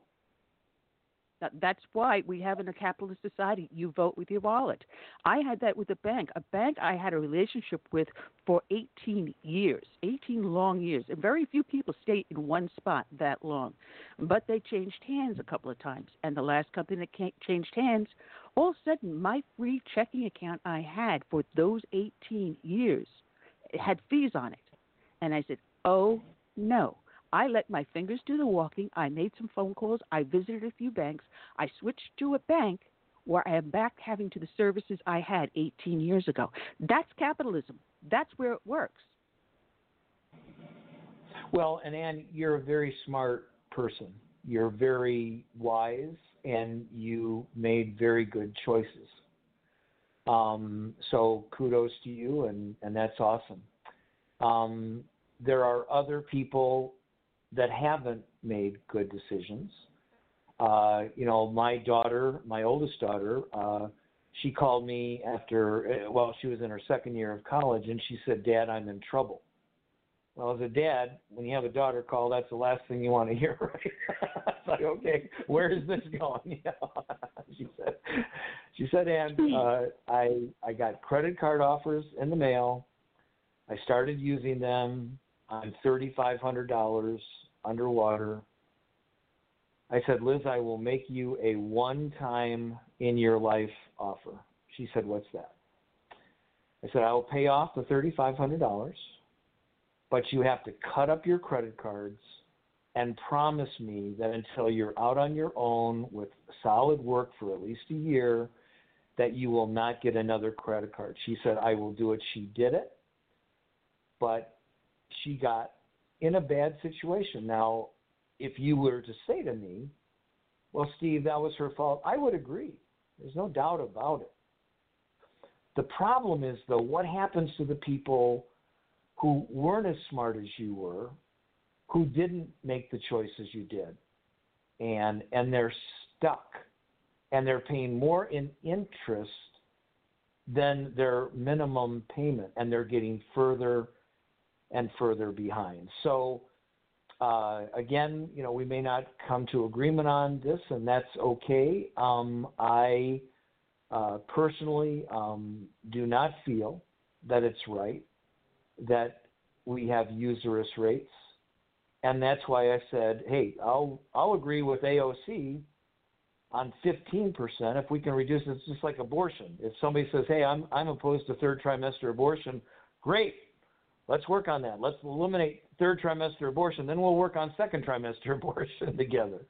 That- That's why we have in a capitalist society, you vote with your wallet. I had that with a bank. A bank I had a relationship with for 18 years, 18 long years. And very few people stay in one spot that long. But they changed hands a couple of times. And the last company that changed hands, all of a sudden, my free checking account I had for those 18 years had fees on it. And I said, oh no. I let my fingers do the walking. I made some phone calls. I visited a few banks. I switched to a bank where I am back having to the services I had 18 years ago. That's capitalism. That's where it works. Well, and Ann, you're a very smart person. You're very wise, and you made very good choices. Um, so kudos to you, and and that's awesome. Um, there are other people that haven't made good decisions. Uh, you know, my daughter, my oldest daughter, uh, she called me after, uh, well, she was in her second year of college, and she said, Dad, I'm in trouble. Well, as a dad, when you have a daughter call, that's the last thing you want to hear, (laughs) right? it's like, okay, where is this going? (laughs) You know? (laughs) she said, she said, and uh, I I got credit card offers in the mail. I started using them. I'm thirty five hundred dollars underwater. I said, Liz, I will make you a one time in your life offer. She said, What's that? I said, I will pay off the thirty five hundred dollars but you have to cut up your credit cards and promise me that until you're out on your own with solid work for at least a year that you will not get another credit card. She said I will do it. She did it. But she got in a bad situation. Now, if you were to say to me, well, Steve, that was her fault, I would agree. There's no doubt about it. The problem is, though, what happens to the people who weren't as smart as you were, who didn't make the choices you did, and and they're stuck, and they're paying more in interest than their minimum payment, and they're getting further and further behind. So. Uh, again, you know, we may not come to agreement on this, and that's okay. Um, I uh, personally um, do not feel that it's right that we have usurious rates. And that's why I said, hey, I'll I'll agree with AOC on 15% if we can reduce it. It's just like abortion. If somebody says, hey, I'm I'm opposed to third trimester abortion, great. Let's work on that. Let's eliminate third trimester abortion. Then we'll work on second trimester (laughs) abortion together.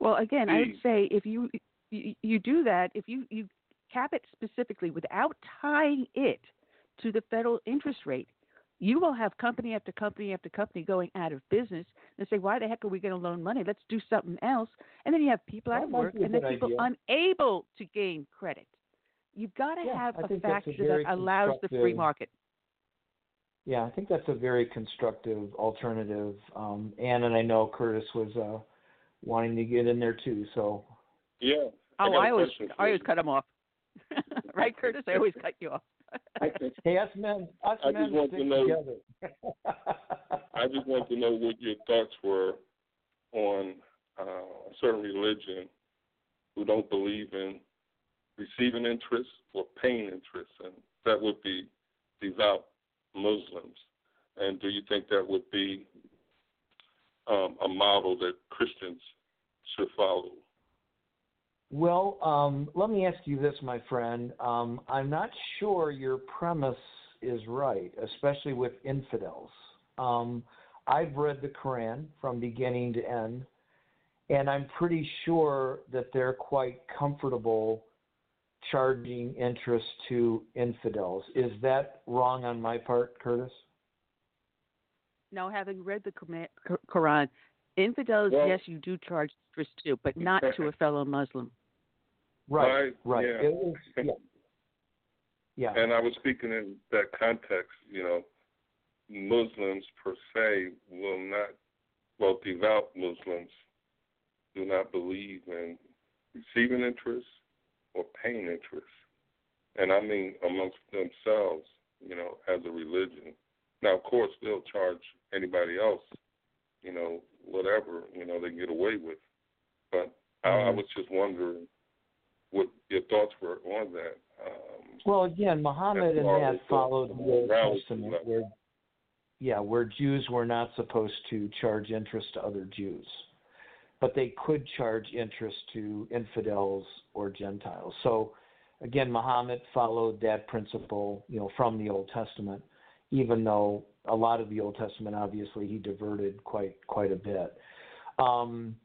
Well, again, I would say if you you, you do that, if you you cap it specifically without tying it to the federal interest rate, you will have company after company after company going out of business and say, why the heck are we going to loan money? Let's do something else. And then you have people out of work and then people idea. unable to gain credit. You've got to Yeah, have I a think that's a factor very that allows the free market. Yeah, I think that's a very constructive alternative. Um, Ann and I know Curtis was uh, wanting to get in there too. So Yeah. Oh, got a I always, I always cut him off. (laughs) right, Curtis? I always cut you off. (laughs) hey, us men, us I men just want to know- together. (laughs) I just want to know what your thoughts were on uh, a certain religion who don't believe in receiving interest or paying interest, and that would be devout Muslims. And do you think that would be um, a model that Christians should follow? Well, um, let me ask you this, my friend. Um, I'm not sure your premise is right, especially with infidels. Um, I've read the Quran from beginning to end, and I'm pretty sure that they're quite comfortable charging interest to infidels. Is that wrong on my part, Curtis? No, having read the Qur'an- Quran, infidels, Well- yes, you do charge interest to, but not to a fellow Muslim. Right, Right, right. yeah. It was- yeah. Yeah. And I was speaking in that context, you know, Muslims per se will not, well, devout Muslims do not believe in receiving interest or paying interest. And I mean amongst themselves, you know, as a religion. Now, of course, they'll charge anybody else, you know, whatever, you know, they can get away with. But I, I Mhm. was just wondering what your thoughts were on that. Um, Well, again, Muhammad and that followed the Old Testament, where yeah, where Jews were not supposed to charge interest to other Jews, but they could charge interest to infidels or Gentiles. So, again, Muhammad followed that principle, you know, from the Old Testament, even though a lot of the Old Testament, obviously, he diverted quite quite a bit. Um,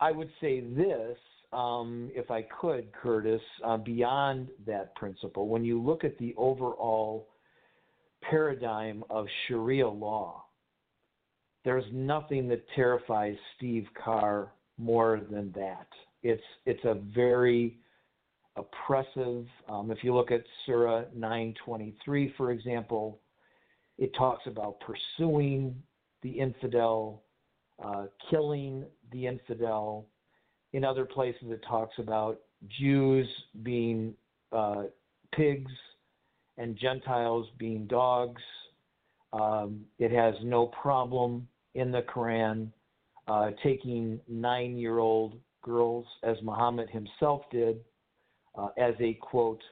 I would say this, um, if I could, Curtis, uh, beyond that principle, when you look at the overall paradigm of Sharia law, there's nothing that terrifies Steve Carr more than that. It's it's a very oppressive. Um, if you look at Surah 923, for example, it talks about pursuing the infidel, uh, killing the infidel. In other places, it talks about Jews being uh, pigs and Gentiles being dogs. Um, it has no problem in the Quran uh, taking nine year old girls, as Muhammad himself did, uh, as a quote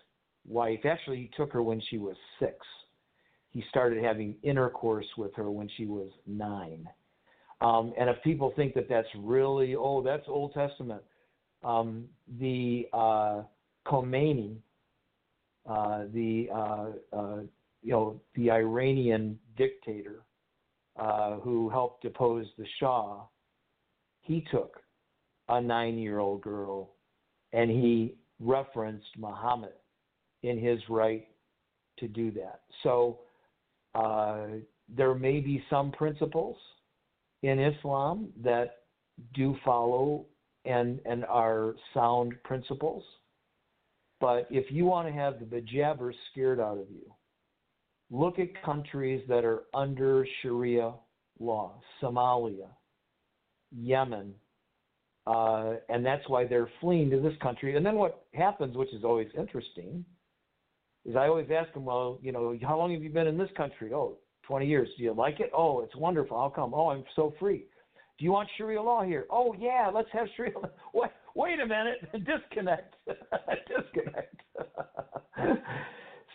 wife. Actually, he took her when she was six. He started having intercourse with her when she was nine. Um, and if people think that that's really, oh, that's Old Testament, um, the uh, Khomeini, uh, the uh, uh, you know the Iranian dictator uh, who helped depose the Shah, he took a nine-year-old girl and he referenced Muhammad in his right to do that. So uh, there may be some principles in Islam that do follow and and are sound principles. But if you want to have the bejabbers scared out of you, look at countries that are under Sharia law, Somalia, Yemen, uh, and that's why they're fleeing to this country. And then what happens, which is always interesting, is I always ask them, well, you know, how long have you been in this country? Oh, 20 years. Do you like it? Oh, it's wonderful. How come? Oh, I'm so free. Do you want Sharia law here? Oh, yeah, let's have Sharia law. (laughs) Wait, wait a minute. (laughs) Disconnect. (laughs) Disconnect.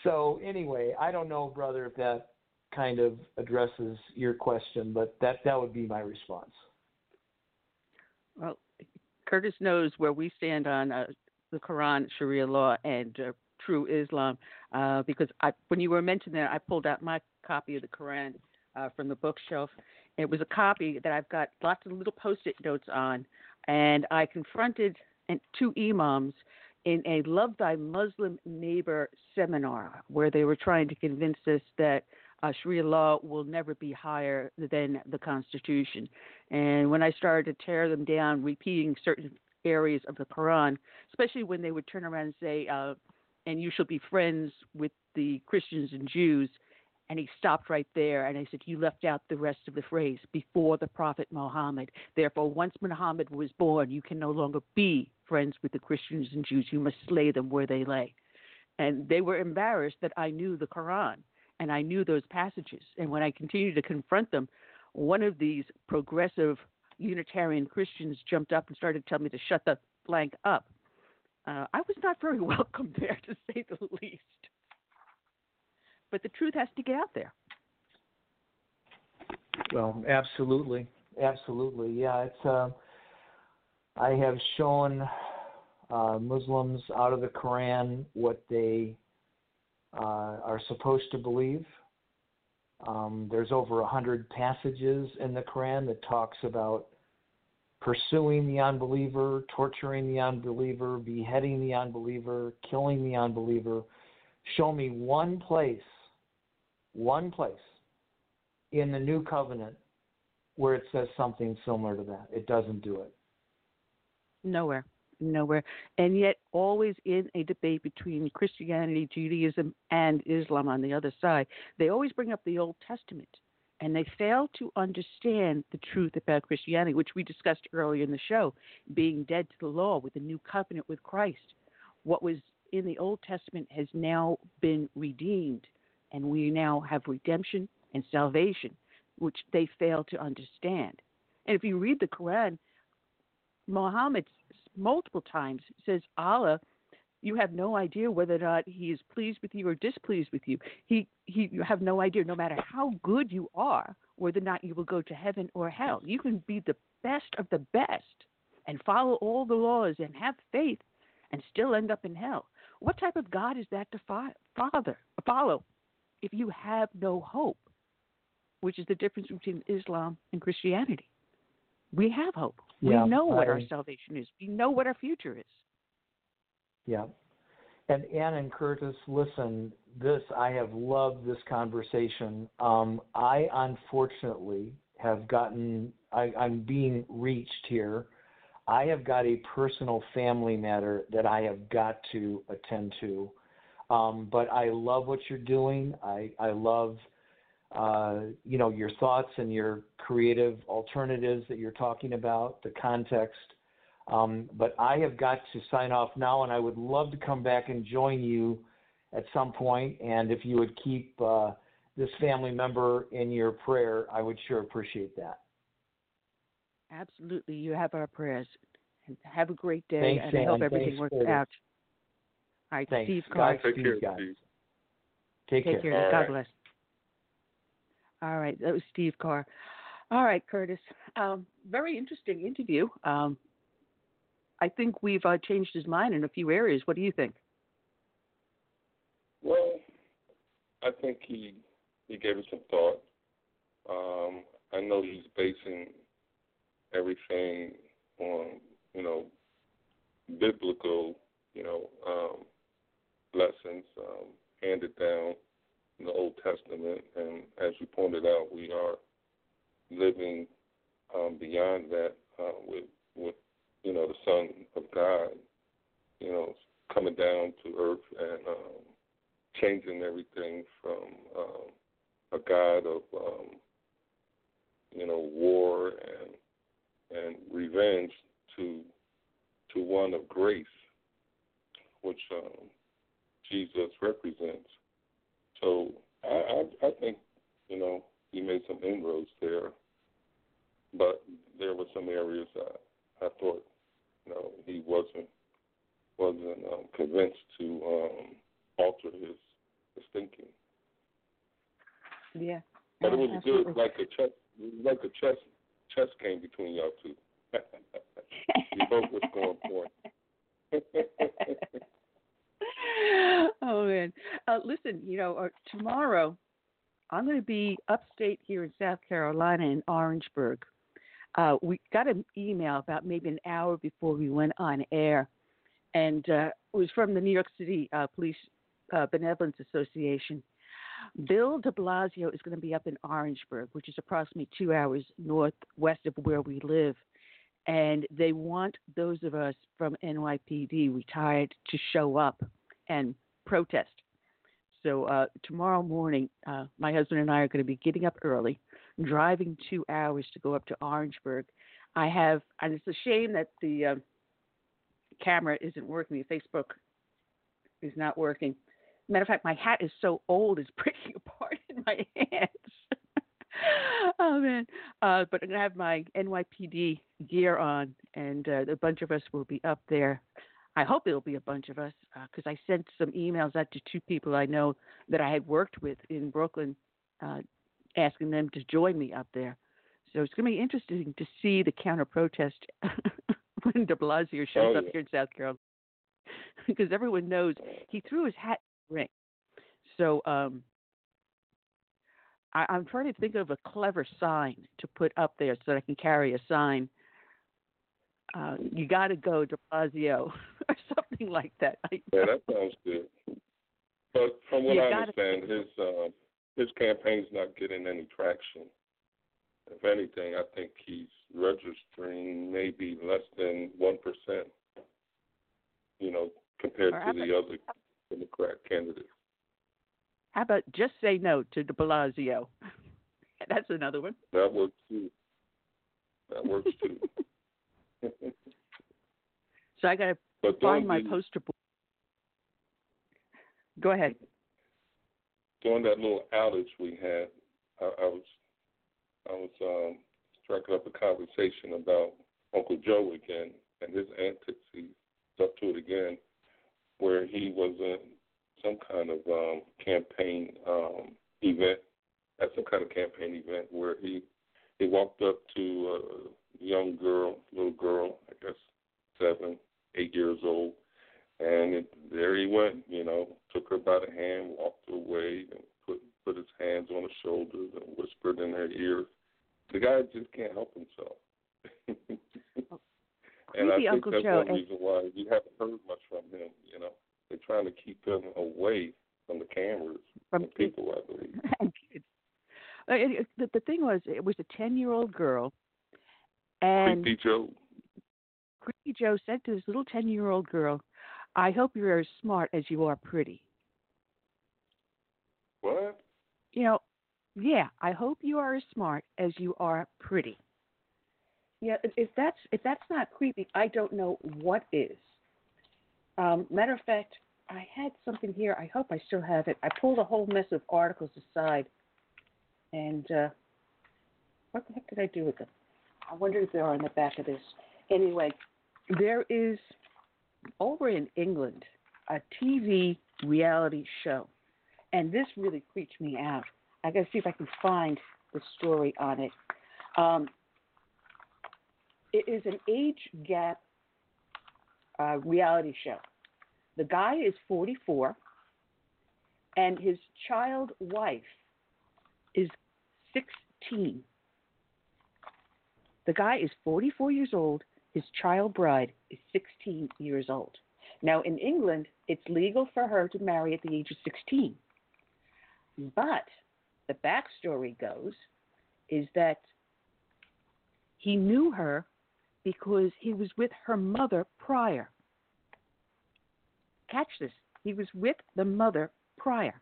So, anyway, I don't know, brother, if that kind of addresses your question, but that, that would be my response. Well, Curtis knows where we stand on uh, the Quran, Sharia law, and uh, true Islam. Uh, because I, when you were mentioning that, I pulled out my copy of the Quran uh, from the bookshelf. It was a copy that I've got lots of little post-it notes on, and I confronted two imams in a Love Thy Muslim Neighbor seminar where they were trying to convince us that uh, Sharia law will never be higher than the Constitution. And when I started to tear them down, repeating certain areas of the Quran, especially when they would turn around and say, uh, and you shall be friends with the Christians and Jews. And he stopped right there and I said, You left out the rest of the phrase before the Prophet Muhammad. Therefore, once Muhammad was born, you can no longer be friends with the Christians and Jews. You must slay them where they lay. And they were embarrassed that I knew the Quran and I knew those passages. And when I continued to confront them, one of these progressive Unitarian Christians jumped up and started telling me to shut the blank up. Uh, I was not very (laughs) welcome there, to say the least. But the truth has to get out there. Well, absolutely, absolutely, yeah. It's. Uh, I have shown uh, Muslims out of the Quran what they uh, are supposed to believe. Um, there's over a hundred passages in the Quran that talks about pursuing the unbeliever, torturing the unbeliever, beheading the unbeliever, killing the unbeliever. Show me one place, one place in the new covenant where it says something similar to that. It doesn't do it. Nowhere. Nowhere. And yet, always in a debate between Christianity, Judaism, and Islam on the other side, they always bring up the Old Testament and they fail to understand the truth about Christianity, which we discussed earlier in the show, being dead to the law with the new covenant with Christ. What was in the Old Testament has now been redeemed, and we now have redemption and salvation, which they fail to understand. And if you read the Quran, Muhammad multiple times says Allah you have no idea whether or not he is pleased with you or displeased with you. He, he, you have no idea, no matter how good you are, whether or not you will go to heaven or hell. You can be the best of the best and follow all the laws and have faith and still end up in hell. What type of God is that to father, follow if you have no hope? Which is the difference between Islam and Christianity. We have hope. Yeah, we know what I, our salvation is. We know what our future is. Yeah. And Ann and Curtis, listen, this I have loved this conversation. Um, I unfortunately have gotten I, I'm being reached here I have got a personal family matter that I have got to attend to. Um, but I love what you're doing. I, I love, uh, you know, your thoughts and your creative alternatives that you're talking about, the context. Um, but I have got to sign off now, and I would love to come back and join you at some point. And if you would keep uh, this family member in your prayer, I would sure appreciate that. Absolutely. You have our prayers. Have a great day, Thanks, and I hope everything Thanks works for out. All right, Thanks. Steve Carr. Godspeed, Take care, guys. Steve. Take, Take care. care. God right. bless. All right, that was Steve Carr. All right, Curtis. Um, very interesting interview. Um, I think we've uh, changed his mind in a few areas. What do you think? Well, I think he he gave it some thought. Um, I know he's basing everything on you know biblical you know um, lessons um, handed down in the Old Testament, and as you pointed out, we are living um, beyond that uh, with with you know the Son of God, you know, coming down to earth and um, changing everything from um, a God of um, you know war and and revenge to to one of grace, which um, Jesus represents. So I, I I think you know he made some inroads there, but there were some areas I I thought you know he wasn't wasn't um, convinced to um, alter his his thinking. Yeah. But it was absolutely. good, like a chess, like a chess chess game between y'all two. (laughs) you both were scoring points. (laughs) (laughs) oh man, uh, listen, you know, uh, tomorrow I'm going to be upstate here in South Carolina in Orangeburg. Uh, we got an email about maybe an hour before we went on air, and uh, it was from the New York City uh, Police uh, Benevolence Association. Bill de Blasio is going to be up in Orangeburg, which is approximately two hours northwest of where we live. And they want those of us from NYPD retired to show up and protest. So uh, tomorrow morning, uh, my husband and I are going to be getting up early, driving two hours to go up to Orangeburg. I have, and it's a shame that the uh, camera isn't working. Facebook is not working. Matter of fact, my hat is so old it's (laughs) breaking apart in my hands. (laughs) oh man! Uh, but I'm gonna have my NYPD gear on, and uh, a bunch of us will be up there. I hope it'll be a bunch of us because I sent some emails out to two people I know that I had worked with in Brooklyn, uh, asking them to join me up there. So it's going to be interesting to see the counter protest (laughs) when De Blasio shows Oh, up yeah. here in South Carolina, (laughs) because everyone knows he threw his hat in the ring. So um, I, I'm trying to think of a clever sign to put up there so that I can carry a sign. Uh, you got to go De Blasio (laughs) (laughs) or something like that. Yeah, that sounds good. But from what You I understand, his uh, his campaign's not getting any traction. If anything, I think he's registering maybe less than one percent. You know, compared Or to the other Democrat candidates. How about just say no to De Blasio? (laughs) That's another one. That works too. That works too. (laughs) So I got to but find my poster board. Go ahead. during that little outage we had, I, I was I was um, striking up a conversation about Uncle Joe again and his antics. He's up to it again, where he was in some kind of um, campaign um, event, at some kind of campaign event where he he walked up to a young girl, little girl, I guess seven, eight years old, and it, there he went, you know, took her by the hand, walked away, and put put his hands on her shoulders and whispered in her ear. The guy just can't help himself. (laughs) and I think Uncle that's Joe. one reason why you haven't heard much from him. You know, they're trying to keep him away from the cameras From and people, I believe. (laughs) and kids. It- it- The, the thing was, it was a ten-year-old girl, and Creepy Joe. Sleepy Joe said to this little 10 year old girl, I hope you're as smart as you are pretty. What? You know, yeah, I hope you are as smart as you are pretty. Yeah, if, if that's if that's not creepy, I don't know what is. Um, matter of fact, I had something here. I hope I still have it. I pulled a whole mess of articles aside, and uh, what the heck did I do with them? I wonder if they're on the back of this. Anyway, there is over in England a TV reality show, and this really creeped me out. I got to see if I can find the story on it. Um, it is an age gap uh, reality show. The guy is 44, and his child wife is 16. The guy is 44 years old. His child bride is 16 years old. Now, in England, it's legal for her to marry at the age of 16. But the backstory goes is that he knew her because he was with her mother prior. Catch this. He was with the mother prior.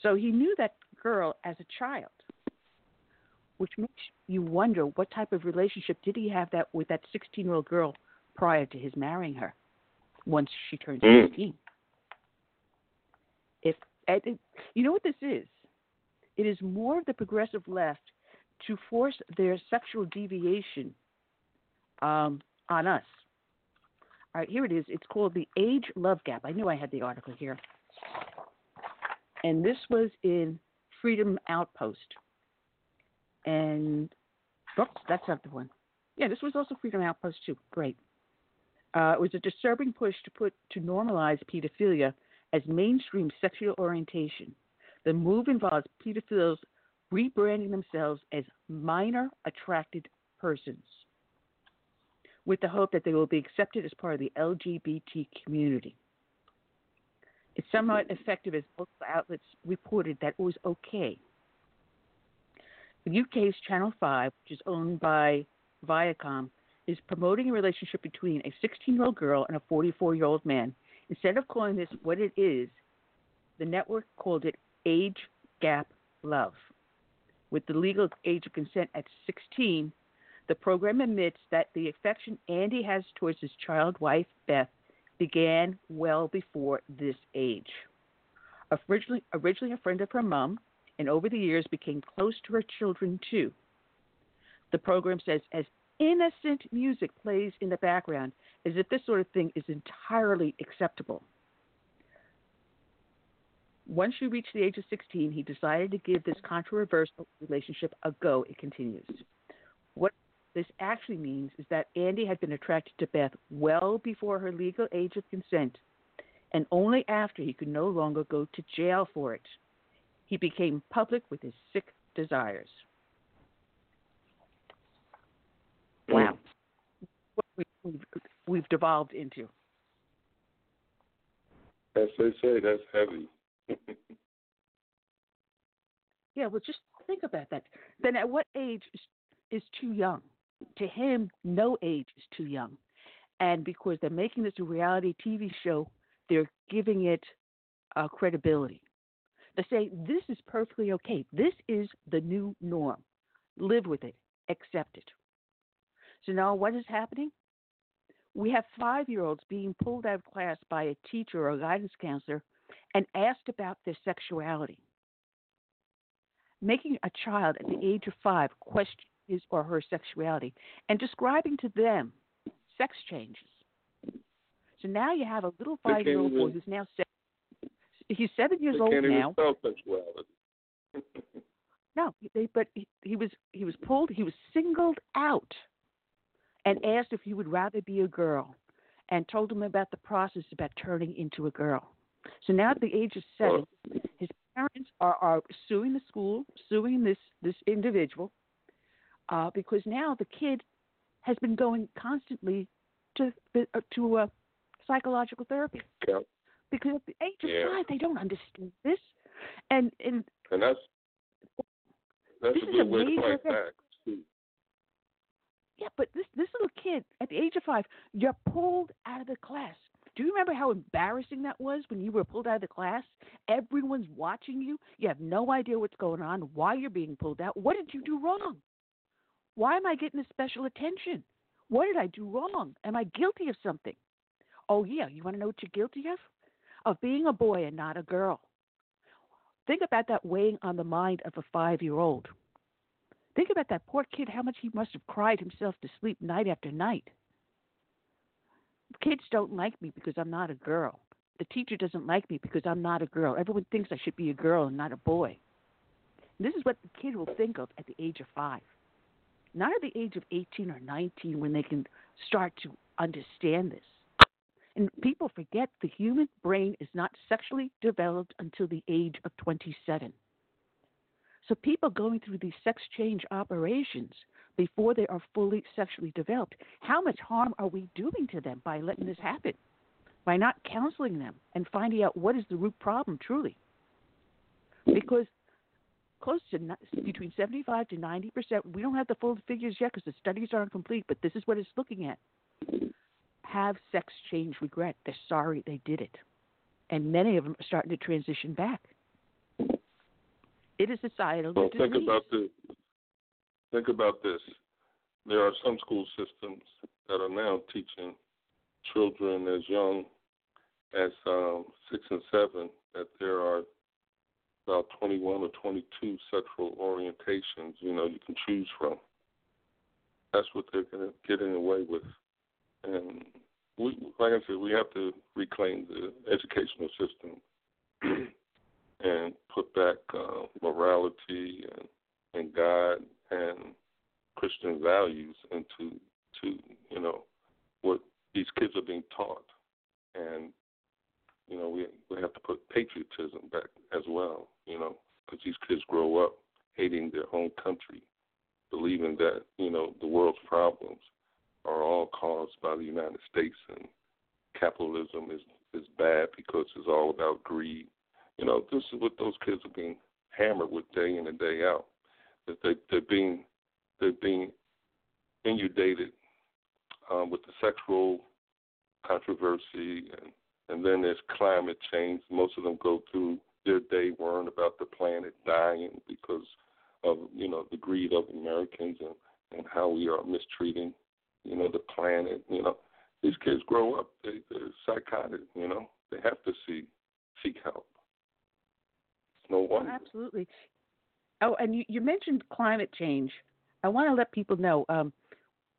So he knew that girl as a child, which makes you wonder what type of relationship did he have that with that 16 year old girl prior to his marrying her once she turned Mm. 16. If it, you know what this is, it is more of the progressive left to force their sexual deviation um, on us. All right, here it is. It's called the Age Love Gap. I knew I had the article here. And this was in Freedom Outpost. And, oops, that's not the one. Yeah, this was also Freedom Outpost, too. Great. Uh, it was a disturbing push to put to normalize pedophilia as mainstream sexual orientation. The move involves pedophiles rebranding themselves as minor attracted persons with the hope that they will be accepted as part of the LGBT community. It's somewhat effective as multiple outlets reported that it was okay. The UK's Channel 5, which is owned by Viacom, is promoting a relationship between a 16 year old girl and a 44 year old man. Instead of calling this what it is, the network called it age gap love. With the legal age of consent at 16, the program admits that the affection Andy has towards his child wife, Beth, began well before this age. Originally, originally a friend of her mom, and over the years became close to her children too. The program says as innocent music plays in the background as if this sort of thing is entirely acceptable. Once she reached the age of 16, he decided to give this controversial relationship a go, it continues. What this actually means is that Andy had been attracted to Beth well before her legal age of consent, and only after he could no longer go to jail for it. He became public with his sick desires. Wow. What we- we've, we've devolved into. As they say, that's heavy. (laughs) Yeah, well, just think about that. Then at what age is, is too young? To him, no age is too young. And because they're making this a reality TV show, they're giving it uh, credibility. They say this is perfectly okay. This is the new norm. Live with it, accept it. So now what is happening? We have five year olds being pulled out of class by a teacher or a guidance counselor and asked about their sexuality. Making a child at the age of five question his or her sexuality and describing to them sex changes. So now you have a little five year old boy who's now. He's seven years they old can't now. even sexuality. (laughs) No, they, but he, he was he was pulled. He was singled out, and asked if he would rather be a girl, and told him about the process about turning into a girl. So now at the age of seven, his parents are, are suing the school, suing this this individual, uh, because now the kid has been going constantly to uh, to uh, psychological therapy. Because at the age of Yeah. five, they don't understand this, and and And that's that's This a is good a way to major fight back too. Yeah, but this this little kid at the age of five, you're pulled out of the class. Do you remember how embarrassing that was when you were pulled out of the class? Everyone's watching you. You have no idea what's going on, why you're being pulled out. What did you do wrong? Why am I getting this special attention? What did I do wrong? Am I guilty of something? Oh, yeah, you want to know what you're guilty of? Of being a boy and not a girl. Think about that weighing on the mind of a five year old. Think about that poor kid, how much he must have cried himself to sleep night after night. Kids don't like me because I'm not a girl. The teacher doesn't like me because I'm not a girl. Everyone thinks I should be a girl and not a boy. This is what the kid will think of at the age of five. Not at the age of 18 or 19 when they can start to understand this. And people forget the human brain is not sexually developed until the age of 27. So people going through these sex change operations before they are fully sexually developed, how much harm are we doing to them by letting this happen? By not counseling them and finding out what is the root problem truly. Because close to between 75 to 90 percent, we don't have the full figures yet because the studies aren't complete, but this is what it's looking at have sex change regret. They're sorry they did it. And many of them are starting to transition back. It is societal well, disease. think about this. Think about this. There are some school systems that are now teaching children as young as um, six and seven that there are about 21 or 22 sexual orientations, you know, you can choose from. That's what they're going to getting away with. And we, like I said, we have to reclaim the educational system (clears throat) and put back uh, morality and, and God and Christian values into to you know what these kids are being taught, and you know we we have to put patriotism back as well. You know because these kids grow up hating their own country, believing that you know the world's problems are all caused by the United States and capitalism is is bad because it's all about greed. You know, this is what those kids are being hammered with day in and day out. That they they're being they're being inundated um, with the sexual controversy and and then there's climate change. Most of them go through their day worrying about the planet dying because of you know the greed of Americans and and how we are mistreating you know the planet. You know these kids grow up they, they're psychotic. You know they have to see seek help. No wonder. Absolutely. Oh, and you, you mentioned climate change. I want to let people know um,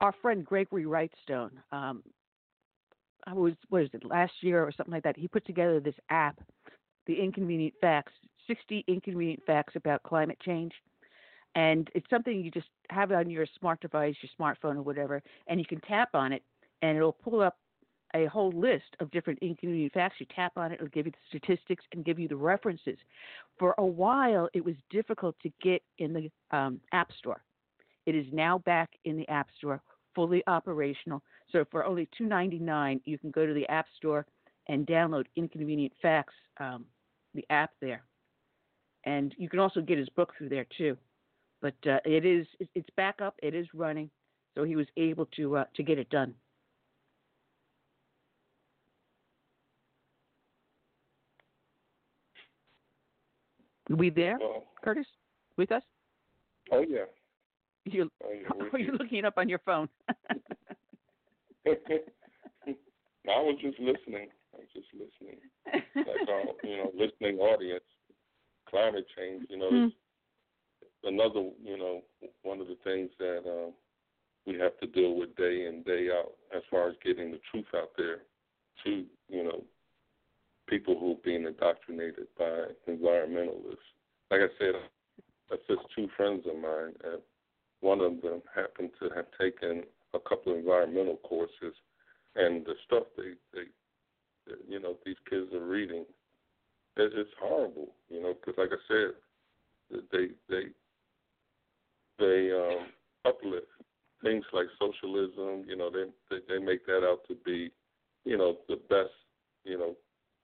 our friend Gregory Wrightstone. Um, I was what is it last year or something like that? He put together this app, the Inconvenient Facts, 60 inconvenient facts about climate change, and it's something you just have on your smart device, your smartphone or whatever, and you can tap on it, and it'll pull up a whole list of different inconvenient facts. You tap on it, it'll give you the statistics and give you the references. For a while, it was difficult to get in the um, App Store. It is now back in the App Store, fully operational. So for only $2.99, you can go to the App Store and download Inconvenient Facts, um, the app there. And you can also get his book through there too. But uh, it is it's back up. It is running, so he was able to uh, to get it done. Are we there, Oh. Curtis? With us? Oh yeah. You Oh, yeah, (laughs) are you looking it up on your phone? (laughs) (laughs) I was just listening. I was just listening. Like our, you know, listening audience. Climate change, you know, Hmm. Is another, you know, one of the things that um, we have to deal with day in day out, as far as getting the truth out there to, you know, people who are being indoctrinated by environmentalists. Like I said, that's just two friends of mine, and one of them happened to have taken a couple of environmental courses, and the stuff they they, you know these kids are reading, it's, it's horrible, you know, because like I said, they they they um, uplift things like socialism. You know, they, they they make that out to be, you know, the best, you know,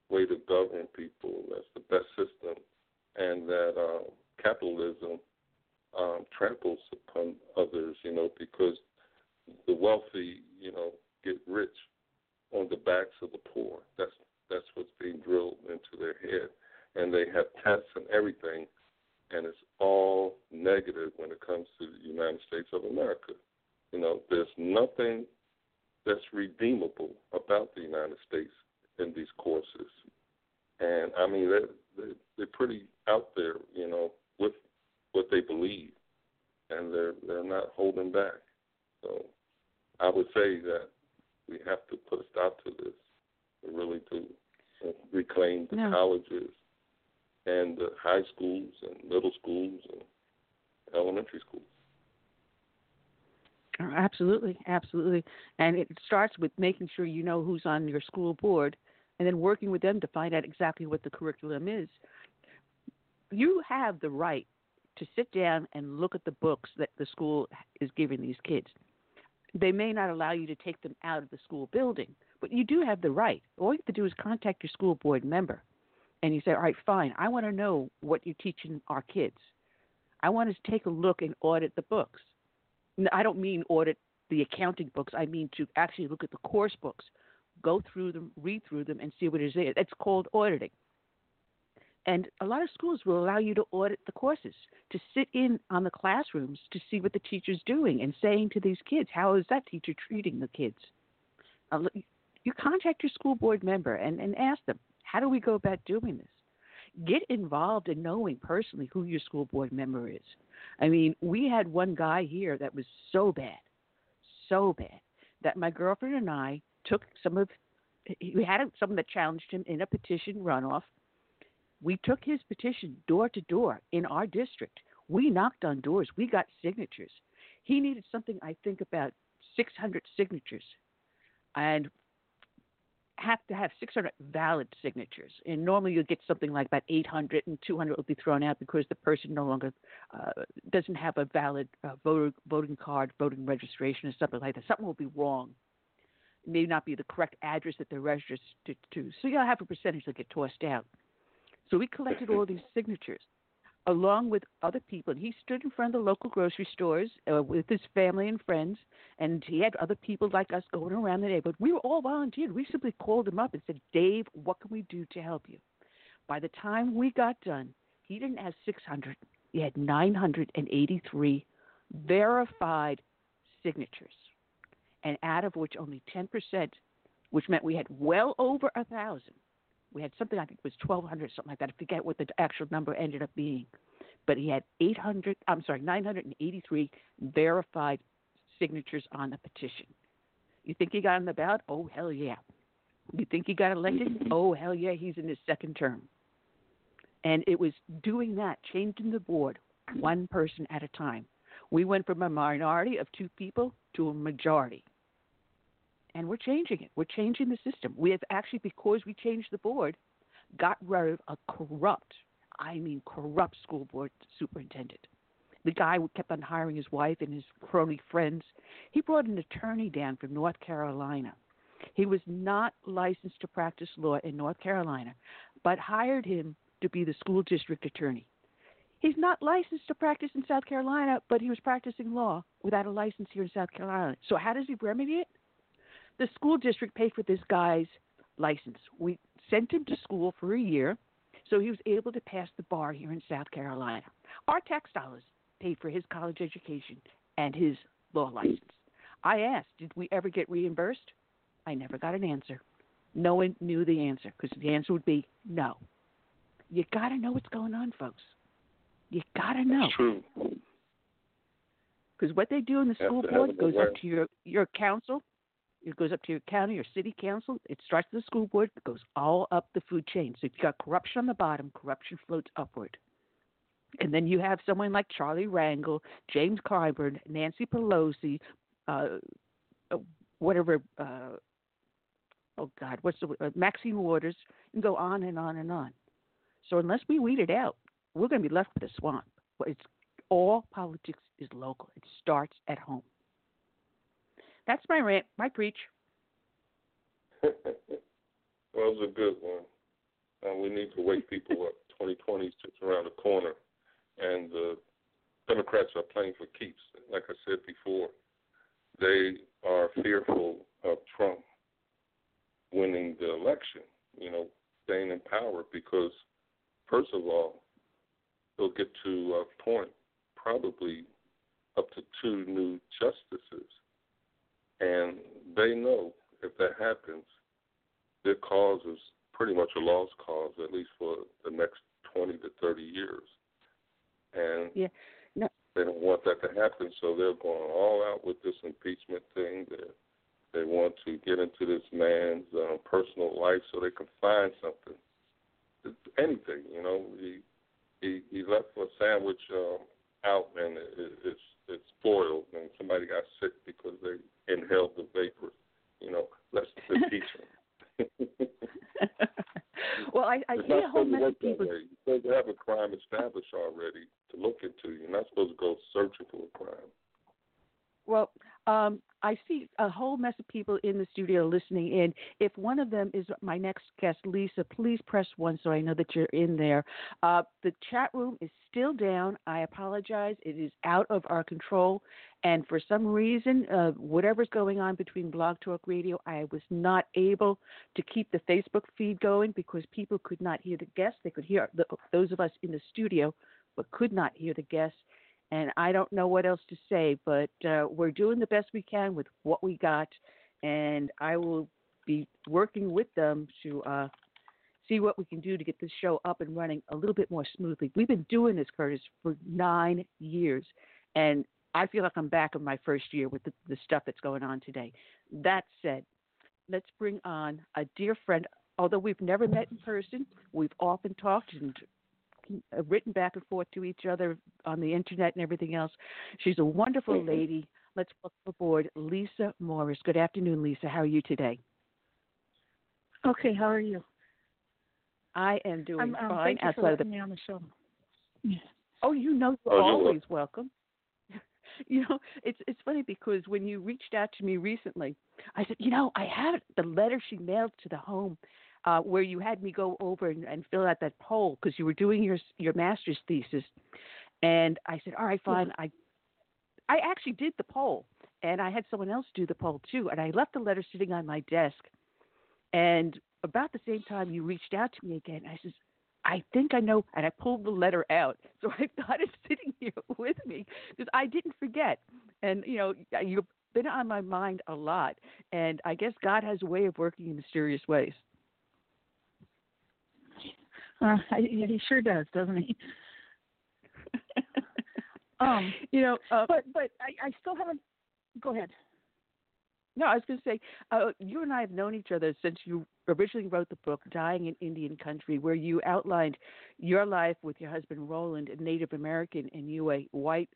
way to govern people. That's the best system, and that uh, capitalism um, tramples upon others. You know, because the wealthy, you know, get rich on the backs of the poor. That's that's what's being drilled into their head, and they have tests and everything, and it's all negative when it comes to the United States of America. You know, there's nothing that's redeemable about the United States in these courses, and I mean they're they're, they're pretty out there, you know, with what they believe, and they're they're not holding back. So I would say that we have to put a stop to this, We really to reclaim the No. colleges and the high schools and middle schools and elementary schools. Oh, Absolutely, absolutely. And it starts with making sure you know who's on your school board and then working with them to find out exactly what the curriculum is. You have the right to sit down and look at the books that the school is giving these kids. They may not allow you to take them out of the school building, but you do have the right. All you have to do is contact your school board member and you say, All right, fine, I want to know what you're teaching our kids. I want to take a look and audit the books. I don't mean audit the accounting books. I mean to actually look at the course books, go through them, read through them, and see what is there. It's called auditing. And a lot of schools will allow you to audit the courses, to sit in on the classrooms to see what the teacher's doing and saying to these kids, how is that teacher treating the kids? Uh, you contact your school board member and, and ask them, how do we go about doing this? Get involved in knowing personally who your school board member is. I mean, we had one guy here that was so bad, so bad, that my girlfriend and I took some of, we had someone that challenged him in a petition runoff. We took his petition door to door in our district. We knocked on doors. We got signatures. He needed something, I think, about 600 signatures. And have to have 600 valid signatures. And normally you'll get something like about 800, and 200 will be thrown out because the person no longer uh, doesn't have a valid uh, voter, voting card, voting registration, or something like that. Something will be wrong. It may not be the correct address that they're registered to. So you'll have a percentage that get tossed out. So we collected all these signatures along with other people. And he stood in front of the local grocery stores uh, with his family and friends, and he had other people like us going around the neighborhood. We were all volunteered. We simply called him up and said, Dave, what can we do to help you? By the time we got done, he didn't have 600, he had 983 verified signatures, and out of which only 10%, which meant we had well over a thousand. We had something I think was 1,200, something like that. I forget what the actual number ended up being, but he had 800. I'm sorry, 983 verified signatures on the petition. You think he got on the ballot? Oh hell yeah. You think he got elected? Oh hell yeah, he's in his second term. And it was doing that, changing the board one person at a time. We went from a minority of two people to a majority. And we're changing it. We're changing the system. We have actually, because we changed the board, got rid of a corrupt, I mean corrupt school board superintendent. The guy kept on hiring his wife and his crony friends. He brought an attorney down from North Carolina. He was not licensed to practice law in North Carolina, but hired him to be the school district attorney. He's not licensed to practice in South Carolina, but he was practicing law without a license here in South Carolina. So how does he remedy it? The school district paid for this guy's license. We sent him to school for a year, so he was able to pass the bar here in South Carolina. Our tax dollars paid for his college education and his law license. I asked, did we ever get reimbursed? I never got an answer. No one knew the answer because the answer would be no. You got to know what's going on, folks. You got to know. It's true. Because what they do in the school board goes up to your your council, it goes up to your county or city council. It starts at the school board, it goes all up the food chain. So if you've got corruption on the bottom, corruption floats upward. And then you have someone like Charlie Rangel, James Clyburn, Nancy Pelosi, uh, uh, whatever. Uh, oh God, what's the uh, Maxine Waters, and go on and on and on. So unless we weed it out, we're going to be left with a swamp. It's all politics is local. It starts at home. That's my rant, my preach. well, (laughs) it was a good one. Uh, we need to wake people up. (laughs) 2020 is just around the corner, and the Democrats are playing for keeps. Like I said before, they are fearful of Trump winning the election, you know, staying in power because, first of all, he'll get to appoint probably up to two new justices. And they know if that happens, their cause is pretty much a lost cause, at least for the next 20 to 30 years. And yeah. no. they don't want that to happen, so they're going all out with this impeachment thing. They they want to get into this man's um, personal life so they can find something, anything. You know, he he he left a sandwich um, out and it, it, it's it's spoiled, and somebody got sick because they inhaled the vapor. You know, let's impeach him. well, I, I hear a whole mess of people. You're supposed to have a crime established already to look into. You're not supposed to go searching for a crime. Well, um, I see a whole mess of people in the studio listening in. If one of them is my next guest, Lisa, please press one so I know that you're in there. Uh, the chat room is still down. I apologize. It is out of our control. And for some reason, uh, whatever's going on between Blog Talk Radio, I was not able to keep the Facebook feed going because people could not hear the guests. They could hear the, those of us in the studio, but could not hear the guests and I don't know what else to say, but uh, we're doing the best we can with what we got, and I will be working with them to uh, see what we can do to get this show up and running a little bit more smoothly. We've been doing this, Curtis, for nine years, and I feel like I'm back in my first year with the, the stuff that's going on today. That said, let's bring on a dear friend. Although we've never met in person, we've often talked and written back and forth to each other on the internet and everything else. She's a wonderful Mm-hmm. lady. Let's welcome aboard Lisa Morris. Good afternoon, Lisa. How are you today? Okay, how are you? I am doing I'm, um, fine. thank you for outside of the letting me on the show. Yeah. Oh, you know you're Oh, you're always welcome. (laughs) you know, it's it's funny because when you reached out to me recently, I said, you know, I have the letter she mailed to the home uh, where you had me go over and, and fill out that poll because you were doing your your master's thesis, and I said, all right, fine. I I actually did the poll, and I had someone else do the poll too, and I left the letter sitting on my desk, and about the same time you reached out to me again, I says, I think I know, and I pulled the letter out, (laughs) so I've got it sitting here (laughs) with me because I didn't forget, and you know you've been on my mind a lot, and I guess God has a way of working in mysterious ways. Uh, (laughs) he sure does, doesn't he? (laughs) um, you know, uh, but but I, I still haven't. Go ahead. No, I was going to say, uh, you and I have known each other since you originally wrote the book "Dying in Indian Country," where you outlined your life with your husband Roland, a Native American, and you, a white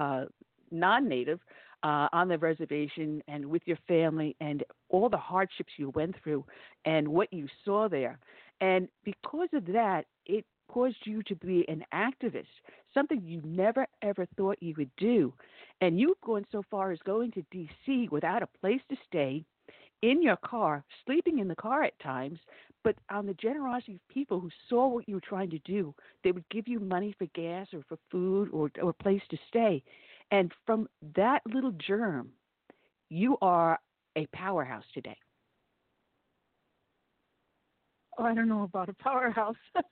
uh, non-native, uh, on the reservation, and with your family, and all the hardships you went through, and what you saw there. And because of that, it caused you to be an activist, something you never ever thought you would do. And you've gone so far as going to D.C. without a place to stay, in your car, sleeping in the car at times, but on the generosity of people who saw what you were trying to do, they would give you money for gas or for food or, or a place to stay. And from that little germ, you are a powerhouse today. Oh, I don't know about a powerhouse, (laughs)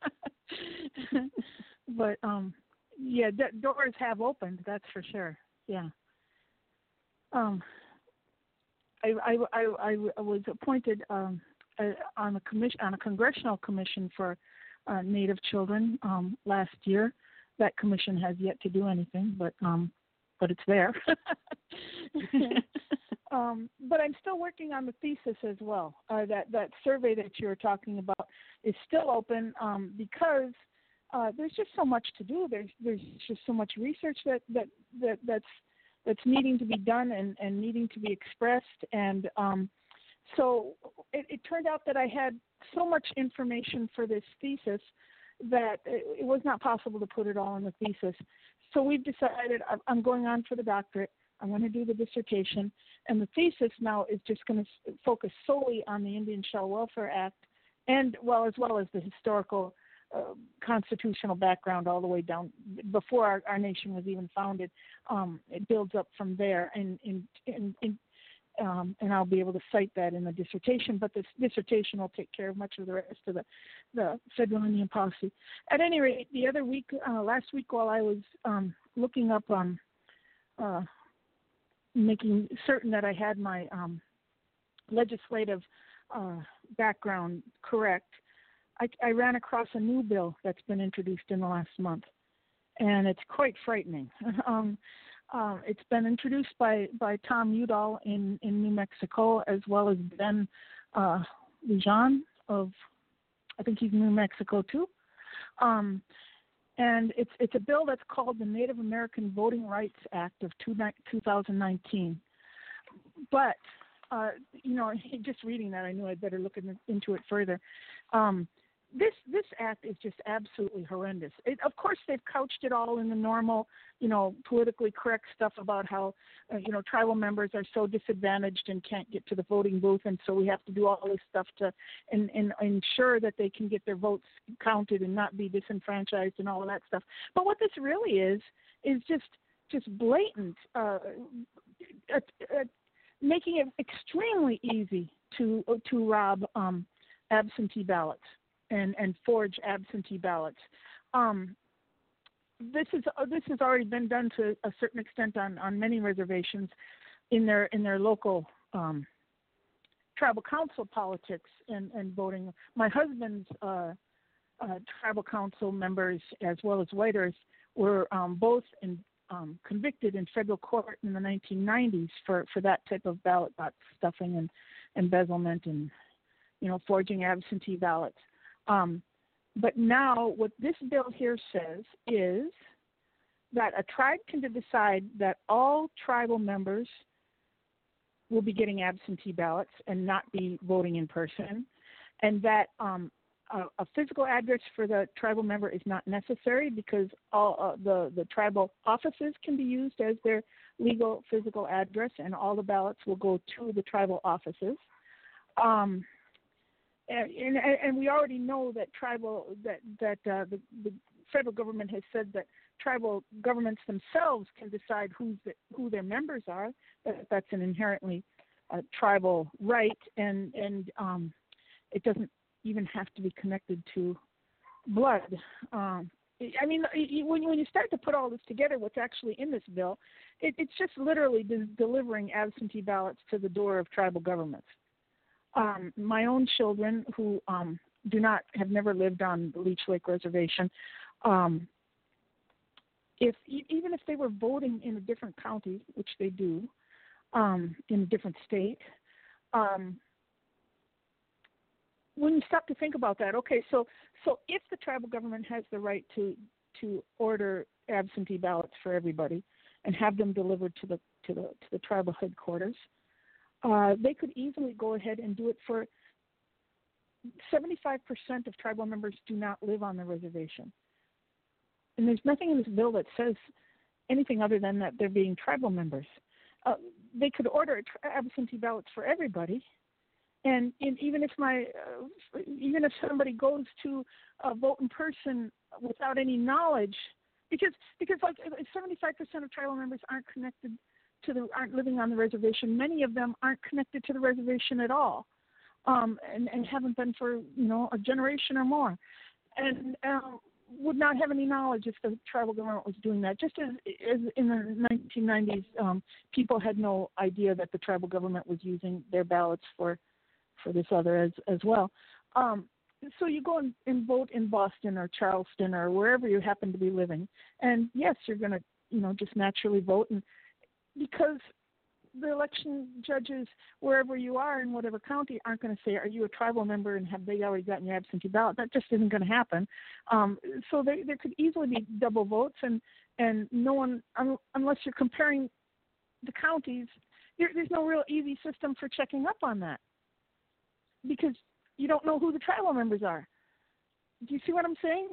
but um, yeah, d- doors have opened. That's for sure. Yeah. Um, I I I, I was appointed um uh, on a commission on a congressional commission for uh, Native children um last year. That commission has yet to do anything, but um, but it's there. (laughs) um, but I'm still working on the thesis as well. Uh, that that survey that you were talking about is still open um, because uh, there's just so much to do. There's there's just so much research that that, that that's that's needing to be done and, and needing to be expressed. And um, so it, it turned out that I had so much information for this thesis that it, it was not possible to put it all in the thesis. So we've decided I'm- going on for the doctorate. I'm going to do the dissertation, and the thesis now is just going to focus solely on the Indian Child Welfare Act, and well as well as the historical uh, constitutional background all the way down before our, our nation was even founded. Um, it builds up from there, and in, in, in um, and I'll be able to cite that in the dissertation. But this dissertation will take care of much of the rest of the the federal Indian policy. At any rate, the other week, uh, last week, while I was um, looking up um, uh, making certain that I had my um, legislative uh, background correct, I, I ran across a new bill that's been introduced in the last month, and it's quite frightening. (laughs) um, uh, it's been introduced by, by Tom Udall in, in New Mexico, as well as Ben uh, Lujan of, I think he's New Mexico too. Um, and it's it's a bill that's called the Native American Voting Rights Act of two, 2019. But uh, you know, (laughs) just reading that, I knew I'd better look in, into it further. Um, this this act is just absolutely horrendous. It, of course, they've couched it all in the normal, you know, politically correct stuff about how, uh, you know, tribal members are so disadvantaged and can't get to the voting booth, and so we have to do all this stuff to and, and ensure that they can get their votes counted and not be disenfranchised and all of that stuff. But what this really is is just just blatant, uh, uh, uh, making it extremely easy to to rob um, absentee ballots and, and forge absentee ballots. Um, this is uh, this has already been done to a certain extent on, on many reservations in their in their local um, tribal council politics and, and voting. My husband's uh, uh, tribal council members, as well as White Earth, were um, both in, um, convicted in federal court in the 1990s for, for that type of ballot box stuffing and embezzlement and you know forging absentee ballots. Um, but now, what this bill here says is that a tribe can decide that all tribal members will be getting absentee ballots and not be voting in person, and that um, a, a, physical address for the tribal member is not necessary because all uh, the the tribal offices can be used as their legal physical address, and all the ballots will go to the tribal offices. Um, and, and, we already know that tribal that that uh, the, the federal government has said that tribal governments themselves can decide who's the, who their members are. That that's an inherently uh, tribal right, and and um, it doesn't even have to be connected to blood. Um, I mean, when when you start to put all this together, what's actually in this bill, it, it's just literally de- delivering absentee ballots to the door of tribal governments um, my own children who um, do not have never lived on the Leech Lake Reservation, um, if even if they were voting in a different county, which they do, um, in a different state, um, when you stop to think about that, okay, so so if the tribal government has the right to to order absentee ballots for everybody and have them delivered to the to the to the tribal headquarters, uh, they could easily go ahead and do it for 75% of tribal members do not live on the reservation. And there's nothing in this bill that says anything other than that they're being tribal members. Uh, they could order absentee ballots for everybody. And even if my, uh, even if somebody goes to uh, vote in person without any knowledge, because because like 75% of tribal members aren't connected to the aren't living on the reservation. Many of them aren't connected to the reservation at all, um, and, and haven't been for you know a generation or more, and um, would not have any knowledge if the tribal government was doing that. Just as, as in the 1990s, um, people had no idea that the tribal government was using their ballots for for this other as as well. Um, so you go and, and vote in Boston or Charleston or wherever you happen to be living, and yes, you're going to you know just naturally vote and because the election judges, wherever you are in whatever county, aren't going to say, "Are you a tribal member?" and have they already gotten your absentee ballot? That just isn't going to happen. Um, so there, there could easily be double votes, and and no one, un, unless you're comparing the counties, there, there's no real easy system for checking up on that because you don't know who the tribal members are. Do you see what I'm saying?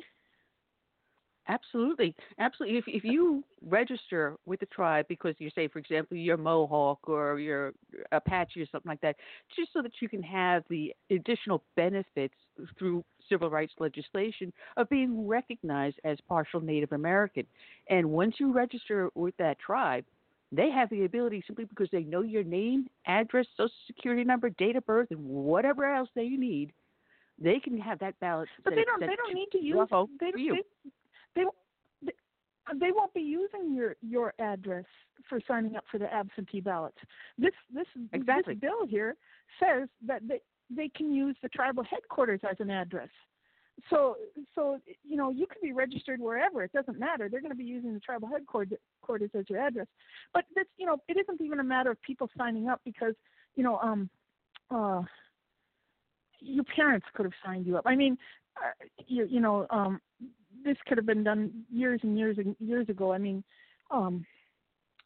Absolutely, absolutely. If if you register with the tribe because you say, for example, you're Mohawk or you're Apache or something like that, just so that you can have the additional benefits through civil rights legislation of being recognized as partial Native American. And once you register with that tribe, they have the ability simply because they know your name, address, social security number, date of birth, and whatever else they need. They can have that ballot. But they don't. They don't need to use. They for don't. you. They, they, they, they won't be using your your address for signing up for the absentee ballots. This this Exactly. this bill here says that they they can use the tribal headquarters as an address. So so you know you can be registered wherever. It doesn't matter. They're going to be using the tribal headquarters as your address. But this you know it isn't even a matter of people signing up because you know um uh your parents could have signed you up. I mean, uh, you you know, um, this could have been done years and years and years ago. I mean, um,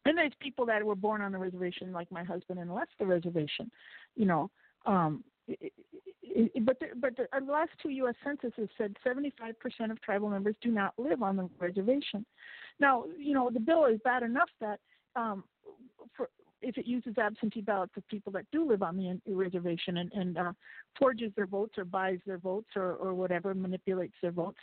and there's people that were born on the reservation, like my husband, and left the reservation. You know, um, it, it, it, but the, but the, last two U.S. censuses said 75% of tribal members do not live on the reservation. Now, you know, the bill is bad enough that um, for if it uses absentee ballots of people that do live on the reservation and, and uh, forges their votes or buys their votes or, or whatever, manipulates their votes.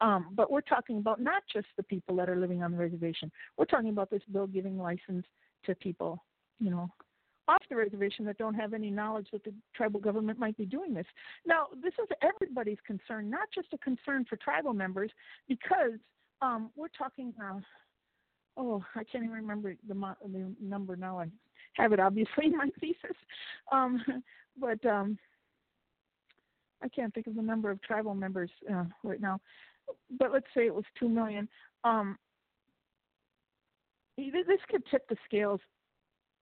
Um, but we're talking about not just the people that are living on the reservation. We're talking about this bill giving license to people, you know, off the reservation that don't have any knowledge that the tribal government might be doing this. Now, this is everybody's concern, not just a concern for tribal members, because um, we're talking. Uh, oh, I can't even remember the, mo- the number now. I have it obviously in my (laughs) thesis, um, but um, I can't think of the number of tribal members uh, right now. But let's say it was two million. Um, this could tip the scales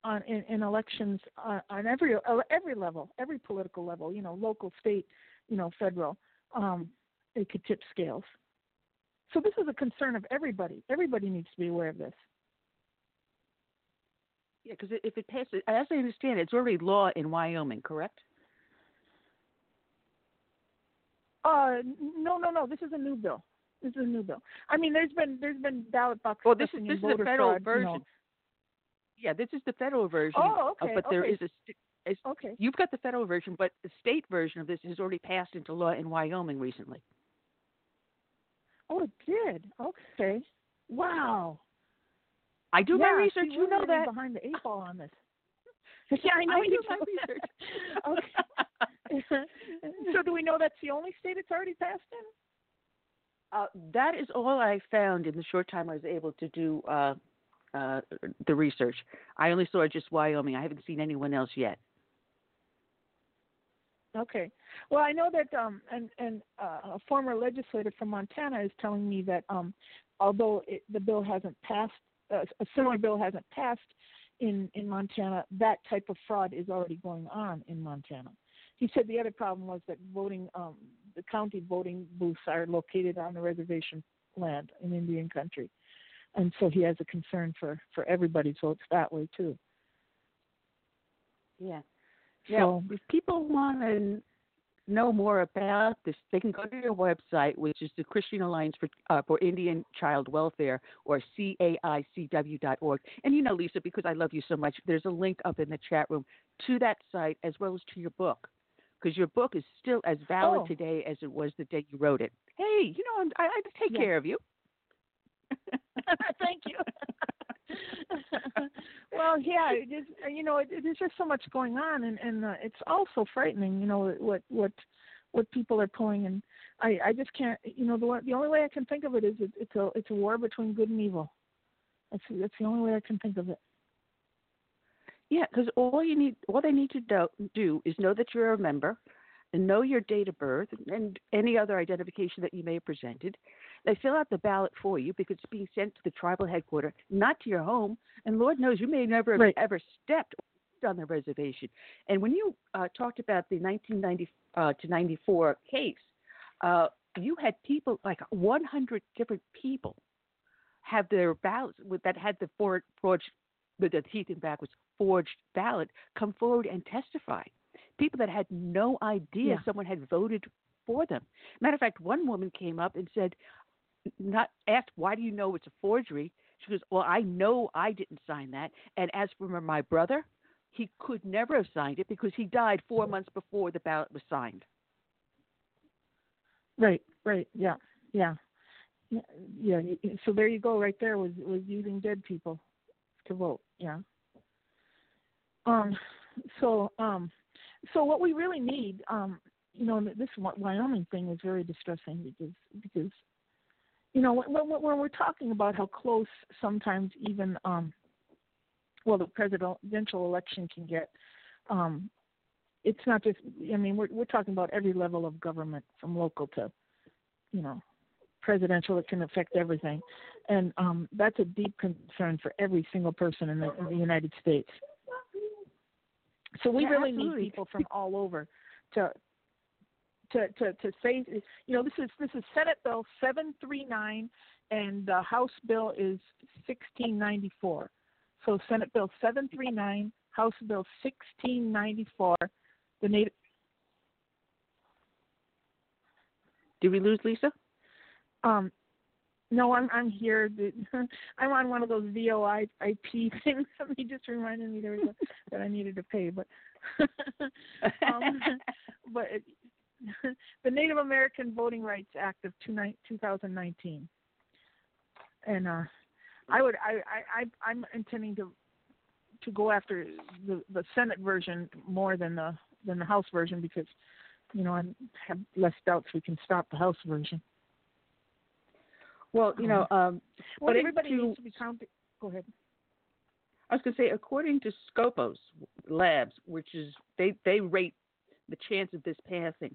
on in, in elections on, on every uh, every level, every political level. You know, local, state, you know, federal. Um, it could tip scales. So this is a concern of everybody. Everybody needs to be aware of this. Yeah, because if it passes, as I understand, it, it's already law in Wyoming, correct? Uh, no, no, no. This is a new bill. This is a new bill. I mean, there's been there's been ballot box Well, this is this is the federal fraud, you version. know. Yeah, this is the federal version. Oh, uh, okay, but there okay. is a. st- is- Okay. You've got the federal version, but the state version of this has already passed into law in Wyoming recently. Oh, it did. Okay. Wow. I do yeah, my research. you know that. behind the eight ball on this. (laughs) (laughs) yeah, I know I you do my research. (laughs) okay. So do we know that's the only state it's already passed in? Uh, that is all I found in the short time I was able to do uh, uh, the research. I only saw just Wyoming. I haven't seen anyone else yet. Okay. Well, I know that um, and and uh, a former legislator from Montana is telling me that um, although it, the bill hasn't passed, uh, a similar bill hasn't passed in in Montana, that type of fraud is already going on in Montana. He said the other problem was that voting, um, the county voting booths are located on the reservation land in Indian country, and so he has a concern for for everybody's votes that way too. Yeah. So- Now, if people want to know more about this, they can go to your website, which is the Christian Alliance for uh, for Indian Child Welfare, or caicw.org. And you know, Lisa, because I love you so much, there's a link up in the chat room to that site as well as to your book, because your book is still as valid Oh. today as it was the day you wrote it. Hey, you know, I'm, I, I take Yeah. care of you. (laughs) Thank you. (laughs) well, yeah, it is. You know, it, there's just so much going on, and and uh, it's also frightening. You know what what what people are pulling, and I I just can't. You know, the one, the only way I can think of it is it, it's a it's a war between good and evil. That's that's the only way I can think of it. Yeah, because all you need, all they need to do, do is know that you're a member, and know your date of birth and any other identification that you may have presented. They fill out the ballot for you because it's being sent to the tribal headquarters, not to your home. And Lord knows you may never have Right. ever stepped on the reservation. And when you uh, talked about the 1990 uh, to 94 case, uh, you had people like 100 different people have their ballots with, that had the for, forged, the, the teeth and back was forged ballot come forward and testify. People that had no idea Yeah. someone had voted for them. Matter of fact, one woman came up and said, not asked, why do you know it's a forgery? She goes, well, I know I didn't sign that. And as for my brother, he could never have signed it because he died four months before the ballot was signed. Right, right, yeah, yeah, yeah, yeah. So there you go, right there was was using dead people to vote. Yeah. Um. So um. So what we really need, um, you know, this Wyoming thing is very distressing because because, you know, when when, when we're talking about how close sometimes even um, well, the presidential election can get, um, it's not just. I mean, we're we're talking about every level of government, from local to, you know, presidential. It can affect everything, and um, that's a deep concern for every single person in the, in the United States. So we Yeah, really absolutely. need people from all over to to to to say you know this is this is Senate Bill 739 and the House bill is 1694. So Senate Bill 739, House Bill 1694. The native Did we lose Lisa? Um no, I'm I'm here. (laughs) I'm on one of those VOI IP things. (laughs) Somebody just reminded me there was a, (laughs) that I needed to pay, but um, but it, the Native American Voting Rights Act of two 2019, and uh, I would I, I I I'm intending to to go after the the Senate version more than the than the House version because you know I have less doubts we can stop the House version. Well, you know, um, But everybody to- needs to be counted. Go ahead. I was going to say, according to Skopos Labs, which is they they rate the chance of this passing.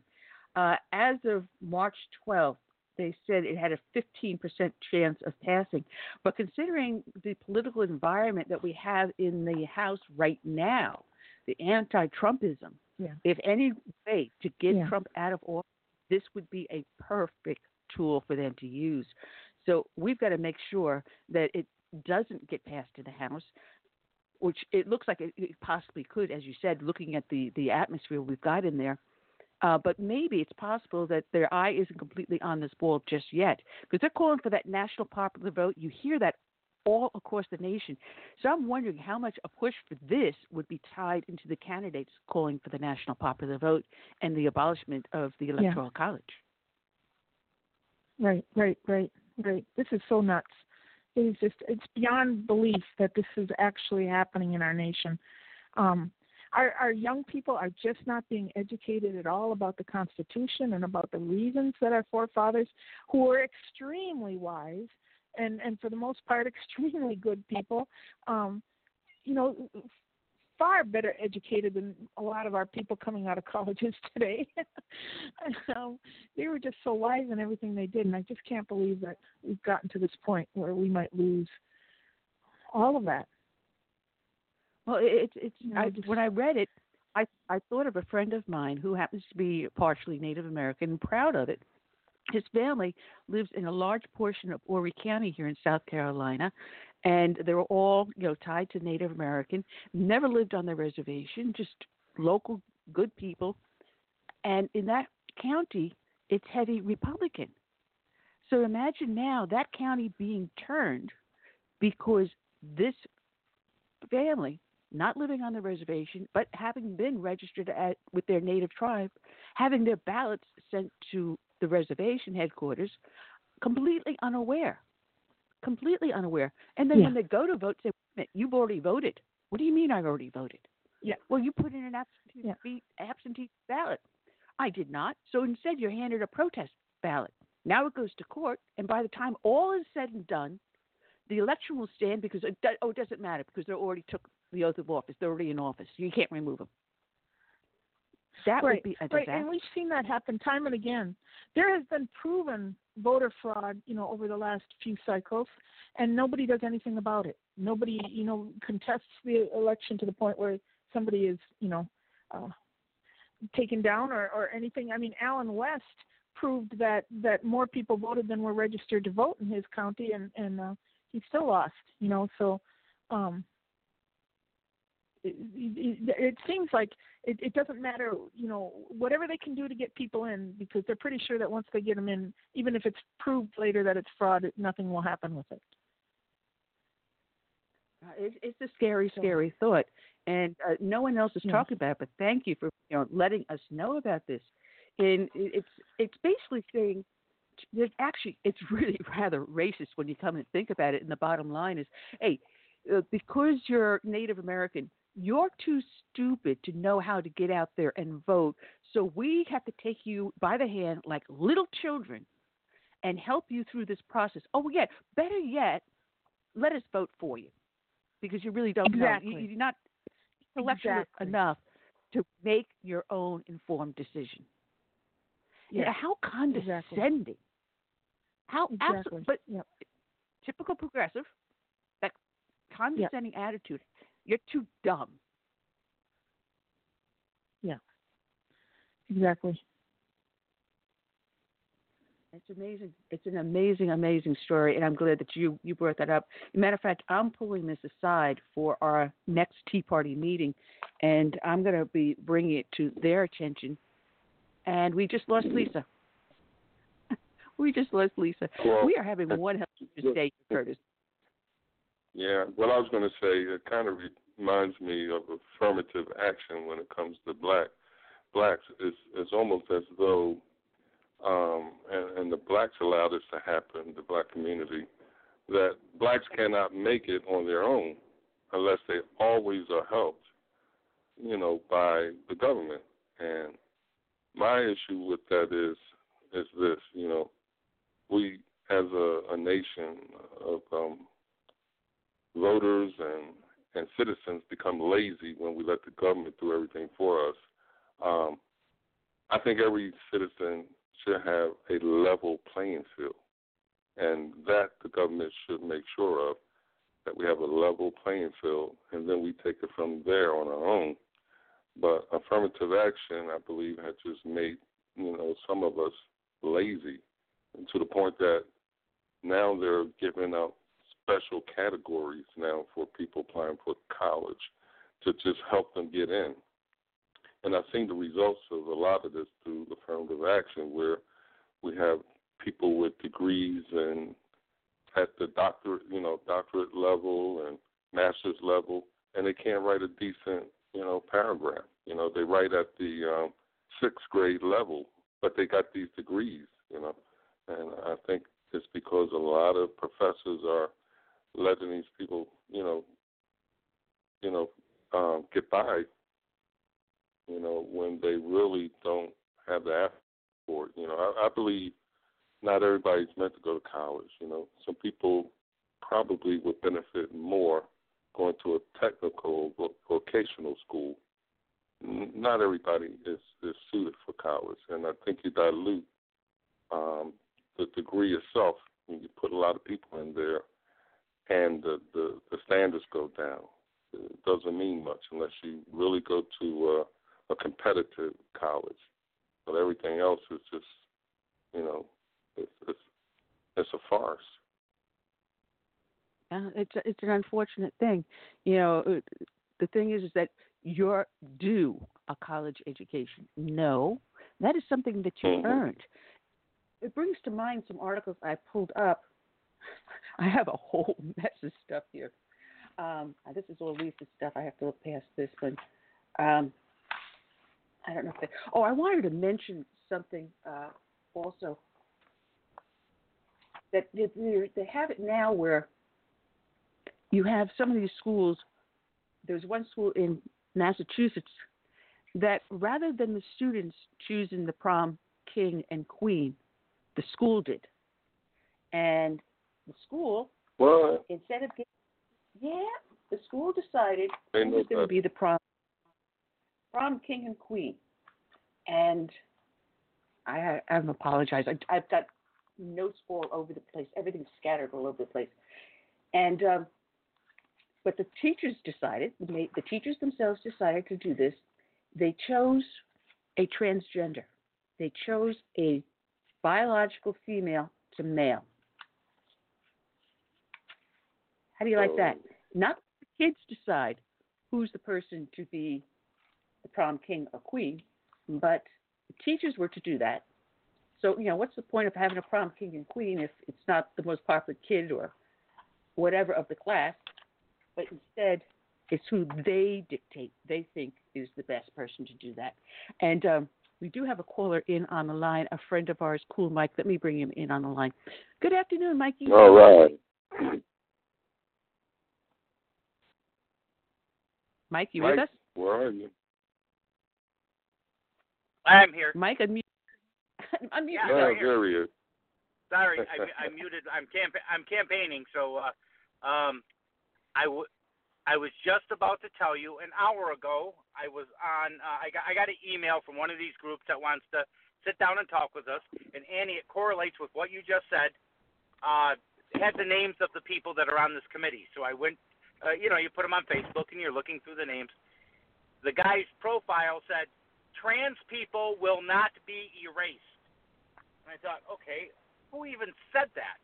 Uh, as of March 12th, they said it had a 15% chance of passing. But considering the political environment that we have in the House right now, the anti-Trumpism, Yeah. if any way to get Yeah. Trump out of office, this would be a perfect tool for them to use. So we've got to make sure that it doesn't get passed to the House, which it looks like it, it possibly could, as you said, looking at the, the atmosphere we've got in there. Uh, but maybe it's possible that their eye isn't completely on this ball just yet because they're calling for that national popular vote. You hear that all across the nation. So I'm wondering how much a push for this would be tied into the candidates calling for the national popular vote and the abolishment of the electoral college. Right, right, right, right. This is so nuts. It is just it's beyond belief that this is actually happening in our nation. Um our our young people are just not being educated at all about the Constitution and about the reasons that our forefathers, who were extremely wise and and for the most part (laughs) extremely good people, um, you know, far better educated than a lot of our people coming out of colleges (laughs) today. (laughs) um, they were just so wise in everything they did, and I just can't believe that we've gotten to this point where we might lose all of that. Well, it- it's it's You know, I, just- when I read it, I I thought of a friend of mine who happens to be partially Native American and proud of it. His family lives in a large portion of Horry County here in South Carolina, and they're all you know tied to Native American. Never lived on the reservation, just local good people. And in that county, it's heavy Republican. So imagine now that county being turned because this family, not living on the reservation, but having been registered at, with their native tribe, having their ballots sent to the reservation headquarters, completely unaware. Completely unaware. And then Yeah. when they go to vote, say, Wait a minute, you've already voted. What do you mean I've already voted? Yeah. Well, you put in an absentee, Yeah. absentee ballot. I did not. So instead, you're handed a protest ballot. Now it goes to court, and by the time all is said and done, the election will stand because it, do- oh, it doesn't matter because they already took the oath of office. They're already in office. You can't remove them. That right, would be a right, and we've seen that happen time and again. There has been proven voter fraud, you know, over the last few cycles, and nobody does anything about it. Nobody, you know, contests the election to the point where somebody is, you know, uh, taken down or, or anything. I mean, Allen West proved that that more people voted than were registered to vote in his county, and and uh, he still lost. You know, so um, it, it, it seems like it, it doesn't matter, you know, whatever they can do to get people in, because they're pretty sure that once they get them in, even if it's proved later that it's fraud, nothing will happen with it. Uh, It's, it's a scary, scary thought, and uh, no one else is Yeah. talking about it. But thank you for you know letting us know about this. and it's it's basically saying there's actually it's (laughs) really rather racist when you come and think about it. And the bottom line is, hey, uh, because you're Native American, you're too stupid to know how to get out there and vote. So we have to take you by the hand like little children and help you through this process. Oh, yeah, better yet, let us vote for you because you really don't Exactly. know. You, you're not intellectual Exactly. enough to make your own informed decision. Know, Yeah. how condescending. How Exactly. absolute, but Yep. typical progressive, that condescending attitude. You're too dumb. Yeah. Exactly. It's amazing. It's an amazing, amazing story, and I'm glad that you you brought that up. Matter of fact, I'm pulling this aside for our next Tea Party meeting, and I'm going to be bringing it to their attention. And we just lost Lisa. (laughs) we just lost Lisa. Well, we are having one hell of a day, Curtis. Yeah, what I was going to say, it kind of reminds me of affirmative action when it comes to black blacks. It's it's almost as though, um, and, and the blacks allow this to happen, the black community, that blacks cannot make it on their own unless they always are helped, you know, by the government. And my issue with that is is this, you know, we as a, a nation of um, voters and and citizens become lazy when we let the government do everything for us. Um, I think every citizen should have a level playing field, and that the government should make sure of that we have a level playing field, and then we take it from there on our own. But affirmative action, I believe, has just made you know some of us lazy, and to the point that now they're giving out special categories now for people applying for college to just help them get in. And I've seen the results of a lot of this through affirmative action, where we have people with degrees and at the doctorate, you know, doctorate level and master's level, and they can't write a decent, you know, paragraph. You know, they write at the um, sixth grade level, but they got these degrees. You know, and I think it's because a lot of professors are letting these people, you know, you know, um, get by. You know, when they really don't have the effort for it. You know, I, I believe not everybody's meant to go to college. You know, some people probably would benefit more going to a technical vocational school. Not everybody is is suited for college, and I think you dilute um, the degree itself when you put a lot of people in there, and the the, the standards go down. It doesn't mean much unless you really go to uh, a competitive college. But everything else is just, you know, it's it's, it's a farce. Uh, it's it's an unfortunate thing. You know, uh, the thing is, is that you're due a college education. No, that is something that you Mhm. earned. It brings to mind some articles I pulled up. I have a whole (laughs) mess of stuff here. Um, this is all Lisa's stuff. I have to look past this one. Um, I don't know if they. Oh, I wanted to mention something uh, also. That they have it now where you have some of these schools. There's one school in Massachusetts that rather than the students choosing the prom king and queen, the school did. And the school, What? instead of getting, yeah, the school decided They who was going to be the prom prom king and queen. And I I have apologized. I, I've got notes all over the place. Everything's scattered all over the place. And um, but the teachers decided, the teachers themselves decided to do this. They chose a transgender. They chose a biological female to male. How do you like that? Not the kids decide who's the person to be the prom king or queen, but the teachers were to do that. So, you know, what's the point of having a prom king and queen if it's not the most popular kid or whatever of the class, but instead it's who they dictate, they think is the best person to do that. And um, We do have a caller in on the line, a friend of ours, Cool Mike. Let me bring him in on the line. Good afternoon, Mikey. All right. Mike, you Mike, with us? Where are you? I'm here. Mike, unmute. (laughs) unmute Yeah, Oh, I'm here. there he is. Sorry, I, (laughs) I muted. I'm camp. I'm campaigning, so uh, um, I w- I was just about to tell you an hour ago. I was on. Uh, I got I got an email from one of these groups that wants to sit down and talk with us. And Annie, it correlates with what you just said. Uh, it had the names of the people that are on this committee. So I went. Uh, you know, you put them on Facebook and you're looking through the names. The guy's profile said, "Trans people will not be erased." And I thought, okay, who even said that?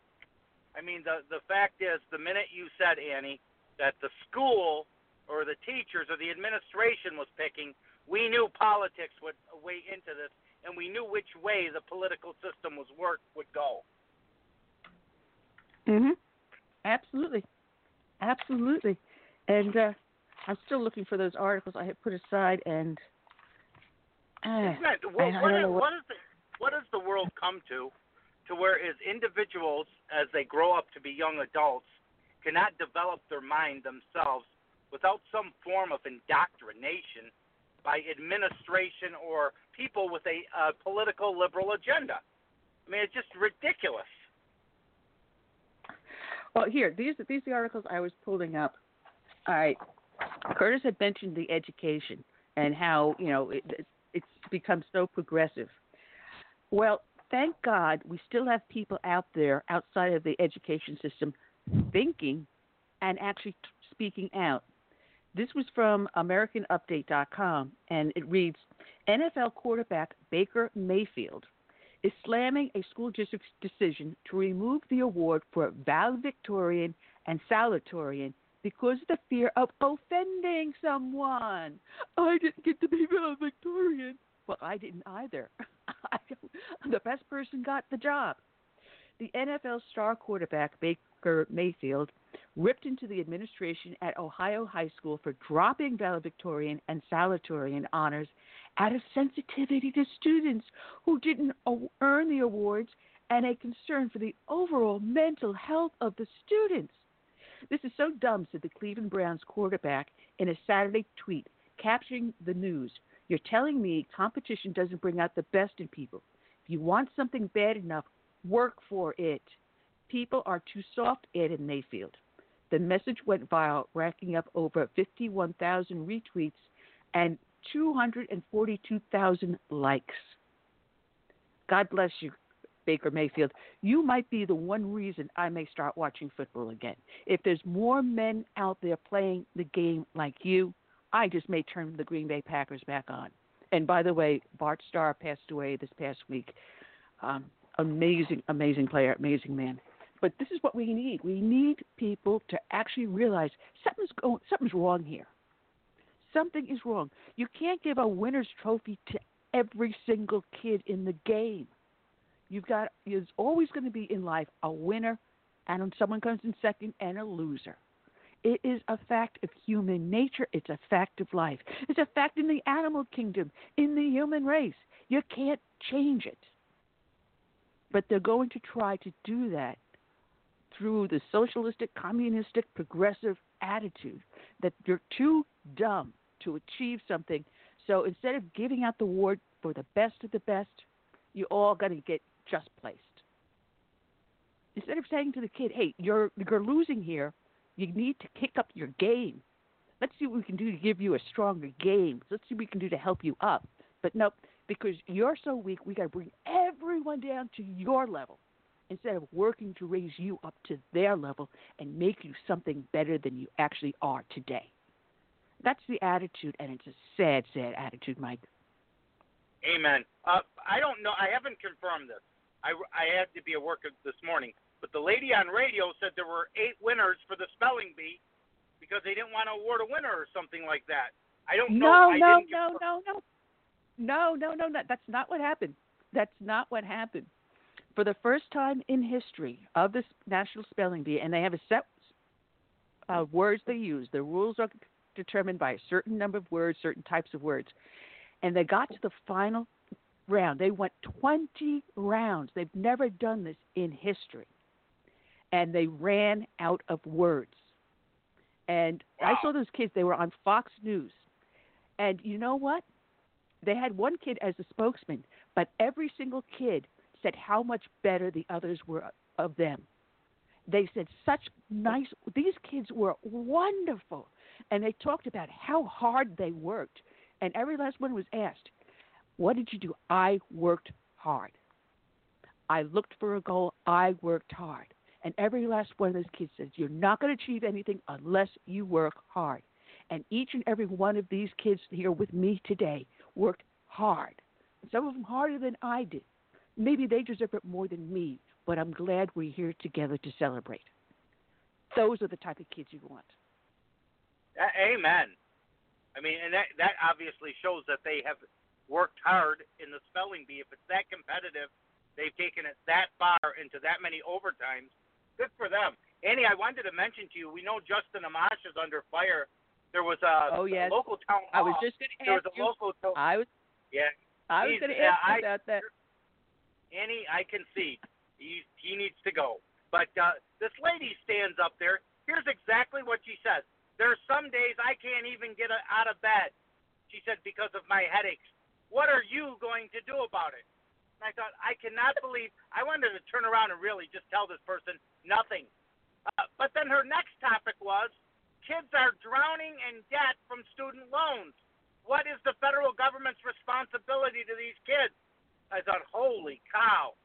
I mean, the the fact is, the minute you said Annie that the school or the teachers or the administration was picking, we knew politics would weigh into this, and we knew which way the political system was work would go. Mhm. Absolutely. Absolutely. And uh, I'm still looking for those articles I had put aside, and uh, I- what, I what, don't is, know what- what is the, what does the world come to, to where as individuals, as they grow up to be young adults, cannot develop their mind themselves without some form of indoctrination by administration or people with a uh, political liberal agenda? I mean, it's just ridiculous. Well, here these these are the articles I was pulling up. All right, Curtis had mentioned the education and how you know it, it, it's become so progressive. Well, thank God we still have people out there outside of the education system thinking and actually speaking out. This was from AmericanUpdate.com, and it reads NFL quarterback Baker Mayfield is slamming a school district's decision to remove the award for valedictorian and salutatorian because of the fear of offending someone. I didn't get to be valedictorian. Well, I didn't either. (laughs) I the best person got the job. The NFL star quarterback Baker Mayfield ripped into the administration at Ohio High School for dropping valedictorian and salutatorian honors out of sensitivity to students who didn't earn the awards and a concern for the overall mental health of the students. This is so dumb, said the Cleveland Browns quarterback in a Saturday tweet capturing the news. You're telling me competition doesn't bring out the best in people. If you want something bad enough, work for it. People are too soft, added Mayfield. The message went viral, racking up over 51,000 retweets and 242,000 likes. God bless you, Baker Mayfield. You might be the one reason I may start watching football again. If there's more men out there playing the game like you, I just may turn the Green Bay Packers back on. And by the way, Bart Starr passed away this past week. Um, amazing, amazing player, amazing man. But this is what we need. We need people to actually realize something's going, something's wrong here. Something is wrong. You can't give a winner's trophy to every single kid in the game. You've got there's always going to be in life a winner, and when someone comes in second, and a loser. It is a fact of human nature. It's a fact of life. It's a fact in the animal kingdom, in the human race. You can't change it. But they're going to try to do that through the socialistic, communistic, progressive attitude that you're too dumb to achieve something. So instead of giving out the award for the best of the best, you all got to get just placed. Instead of saying to the kid, "Hey, you're you're losing here. You need to kick up your game. Let's see what we can do to give you a stronger game. Let's see what we can do to help you up." But nope, because you're so weak, we got to bring everyone down to your level instead of working to raise you up to their level and make you something better than you actually are today. That's the attitude, and it's a sad, sad attitude, Mike. Amen. Uh, I don't know. I haven't confirmed this. I, I had to be at work this morning, but the lady on radio said there were eight winners for the spelling bee because they didn't want to award a winner or something like that. I don't know. No, I no, no, no, no, no, no, no, no. That's not what happened. That's not what happened. For the first time in history of this National Spelling Bee, and they have a set uh, words they use. The rules are determined by a certain number of words, certain types of words, and they got to the final round. They went 20 rounds. They've never done this in history. And they ran out of words. And I saw those kids, they were on Fox News. And you know what? They had one kid as a spokesman, but every single kid said how much better the others were of them. They said such nice, these kids were wonderful. And they talked about how hard they worked. And every last one was asked, What did you do? I worked hard. I looked for a goal. I worked hard. And every last one of those kids says, You're not going to achieve anything unless you work hard. And each and every one of these kids here with me today worked hard. Some of them harder than I did. Maybe they deserve it more than me, but I'm glad we're here together to celebrate. Those are the type of kids you want. Amen. I mean, and that that obviously shows that they have worked hard in the spelling bee. If it's that competitive, they've taken it that far into that many overtimes. Good for them. Annie, I wanted to mention to you, we know Justin Amash is under fire. There was a, Oh, yes. a local town I was just going to ask there was a you. local to- I was yeah. I was going to ask you I- about that. Annie, I can see he he needs to go. But uh, this lady stands up there. Here's exactly what she says. There are some days I can't even get out of bed. She said because of my headaches. What are you going to do about it? And I thought I cannot believe. I wanted to turn around and really just tell this person nothing. Uh, but then her next topic was kids are drowning in debt from student loans. What is the federal government's responsibility to these kids? I thought, holy cow.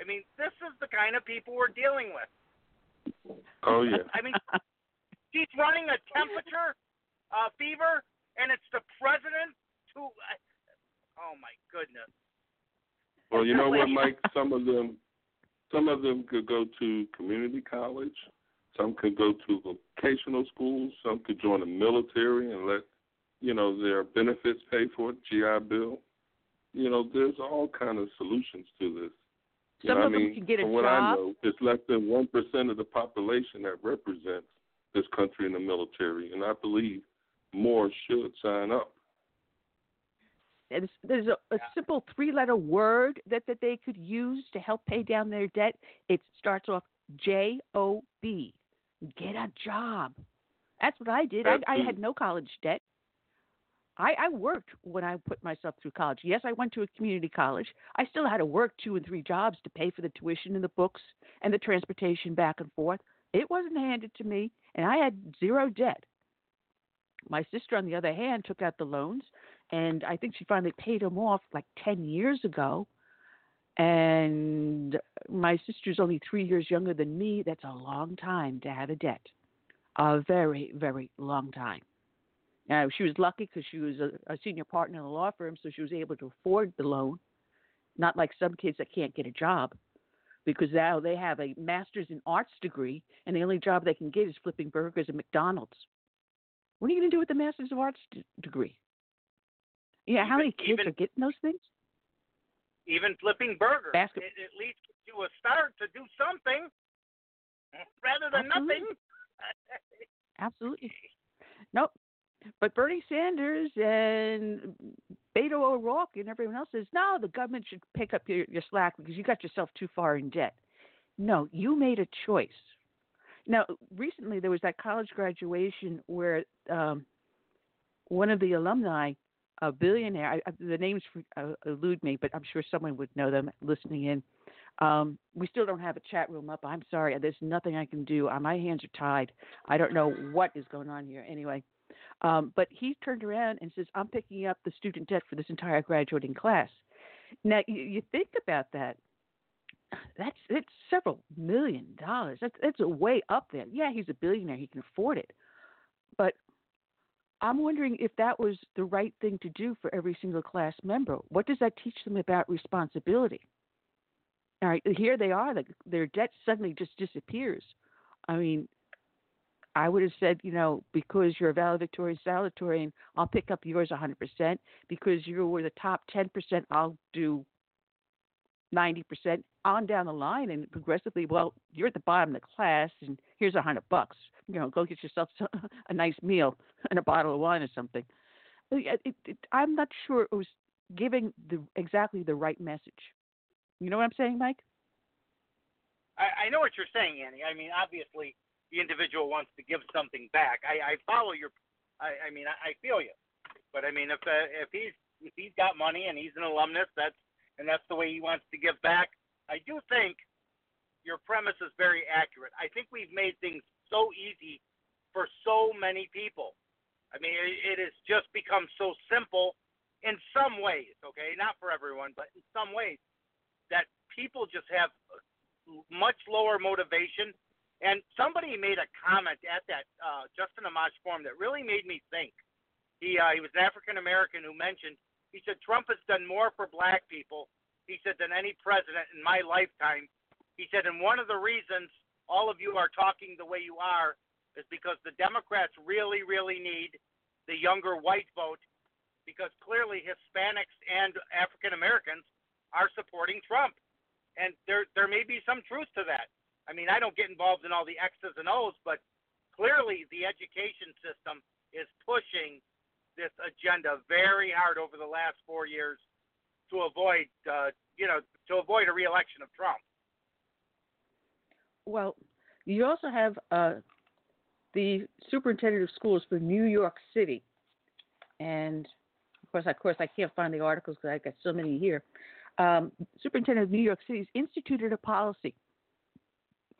I mean, this is the kind of people we're dealing with. Oh yeah. I mean, she's running a temperature uh, fever, and it's the president who. oh my goodness. Well, you know what, Mike? Some of them, some of them could go to community college. Some could go to vocational schools. Some could join the military and let, you know, their benefits pay for it. GI Bill. You know, there's all kind of solutions to this. You Some know of what I them mean? can get a From what I know, it's less than one percent of the population that represents this country in the military, and I believe more should sign up. There's, there's a, a simple three letter word that, that they could use to help pay down their debt. It starts off J O B. Get a job. That's what I did. I, I had no college debt. I, I worked when I put myself through college. Yes, I went to a community college. I still had to work two and three jobs to pay for the tuition and the books and the transportation back and forth. It wasn't handed to me, and I had zero debt. My sister, on the other hand, took out the loans, and I think she finally paid them off like 10 years ago. And my sister's only three years younger than me. That's a long time to have a debt. A very, very long time. Now, she was lucky because she was a, a senior partner in a law firm, so she was able to afford the loan. Not like some kids that can't get a job because now they have a master's in arts degree, and the only job they can get is flipping burgers at McDonald's. What are you going to do with the master's of arts d- degree? Yeah, how many kids even- are getting those things? Even flipping burgers, Basket- it at least you a start to do something rather than nothing. (laughs) Absolutely. But Bernie Sanders and Beto O'Rourke and everyone else says, no, the government should pick up your, your slack because you got yourself too far in debt. No, you made a choice. Now, recently there was that college graduation where um, one of the alumni, a billionaire, I, I, the names uh, elude me, but I'm sure someone would know them listening in. Um, we still don't have a chat room up. I'm sorry. There's nothing I can do. Uh, My hands are tied. I don't know what is going on here. Anyway, um, but he turned around and says, "I'm picking up the student debt for this entire graduating class." Now, you, you think about that. That's it's several million dollars. That's that's way up there. Yeah, he's a billionaire. He can afford it. But I'm wondering if that was the right thing to do for every single class member. What does that teach them about responsibility? All right, here they are. Their debt suddenly just disappears. I mean, I would have said, you know, because you're a valedictorian, salutatorian, I'll pick up yours 100%. Because you were the top 10%, I'll do 90% on down the line and progressively. Well, you're at the bottom of the class, and here's a 100 bucks. You know, go get yourself (laughs) a nice meal and a bottle of wine or something. Uh, it, it, it, I'm not sure it was giving the exactly the right message. You know what I'm saying, Mike? I, I know what you're saying, Annie. I mean, obviously, the individual wants to give something back. I, I follow your. I, I mean, I, I feel you, but I mean, if uh, if he's if he's got money and he's an alumnus, that's and that's the way he wants to give back. I do think your premise is very accurate. I think we've made things so easy for so many people. I mean, it, it has just become so simple in some ways. Okay, not for everyone, but in some ways, that people just have much lower motivation. And somebody made a comment at that uh, Justin Amash forum that really made me think. He uh, he was an African American who mentioned he said Trump has done more for black people. He said than any president in my lifetime. He said, and one of the reasons all of you are talking the way you are is because the Democrats really, really need the younger white vote because clearly Hispanics and African Americans are supporting Trump. And there there may be some truth to that. I mean, I don't get involved in all the X's and O's, but clearly the education system is pushing this agenda very hard over the last four years to avoid, uh, you know, to avoid a reelection of Trump. Well, you also have uh, the superintendent of schools for New York City, and of course, of course, I can't find the articles because I got so many here. Um, superintendent of New York City has instituted a policy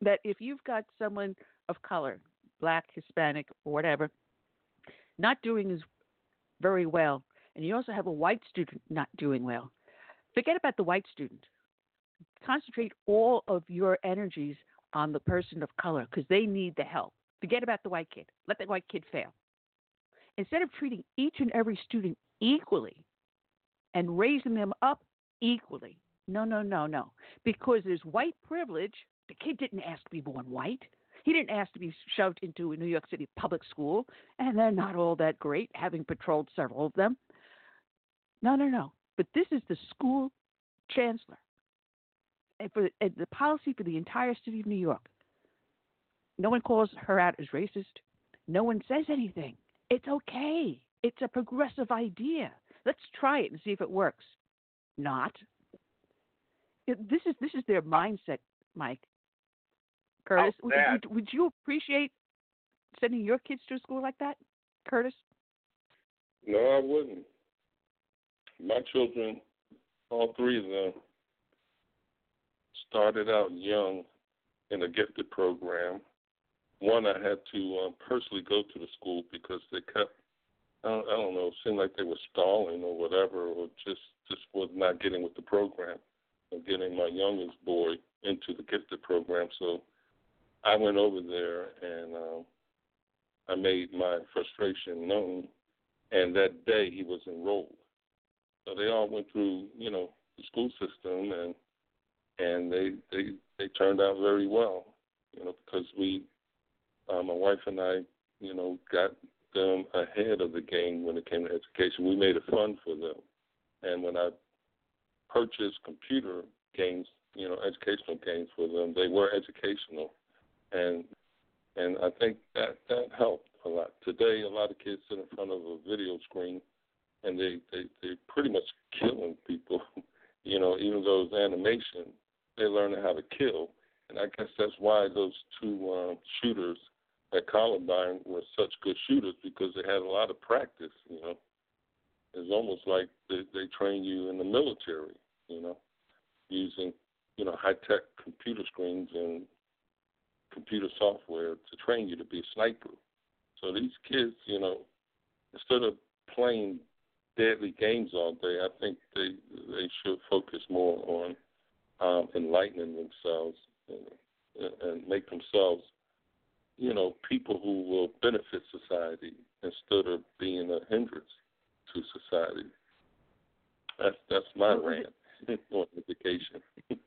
that if you've got someone of color, black, Hispanic, or whatever, not doing as very well, and you also have a white student not doing well, forget about the white student. Concentrate all of your energies on the person of color because they need the help. Forget about the white kid. Let the white kid fail. Instead of treating each and every student equally and raising them up equally, no, no, no, no. Because there's white privilege. The kid didn't ask to be born white. He didn't ask to be shoved into a New York City public school, and they're not all that great, having patrolled several of them. No, no, no. But this is the school chancellor. And for and the policy for the entire city of New York. No one calls her out as racist. No one says anything. It's okay. It's a progressive idea. Let's try it and see if it works. Not. This is this is their mindset, Mike. Curtis, would, would, would you appreciate sending your kids to a school like that, Curtis? No, I wouldn't. My children, all three of them, started out young in a gifted program. One, I had to uh, personally go to the school because they kept, I don't, I don't know, it seemed like they were stalling or whatever, or just just was not getting with the program of getting my youngest boy into the gifted program. So I went over there and um, I made my frustration known. And that day he was enrolled. So they all went through, you know, the school system and and they they they turned out very well, you know, because we, uh, my wife and I, you know, got them ahead of the game when it came to education. We made it fun for them, and when I purchased computer games, you know, educational games for them, they were educational, and and I think that that helped a lot. Today, a lot of kids sit in front of a video screen, and they they they're pretty much killing people. (laughs) you know, even though it's animation, they're learning how to kill, and I guess that's why those two um, shooters at Columbine were such good shooters because they had a lot of practice. You know, it's almost like they they train you in the military. You know, using you know high tech computer screens and computer software to train you to be a sniper. So these kids, you know, instead of playing deadly games all day, I think they they should focus more on um, enlightening themselves and, and make themselves, you know, people who will benefit society instead of being a hindrance to society. That's that's my rant (laughs) on education. (laughs)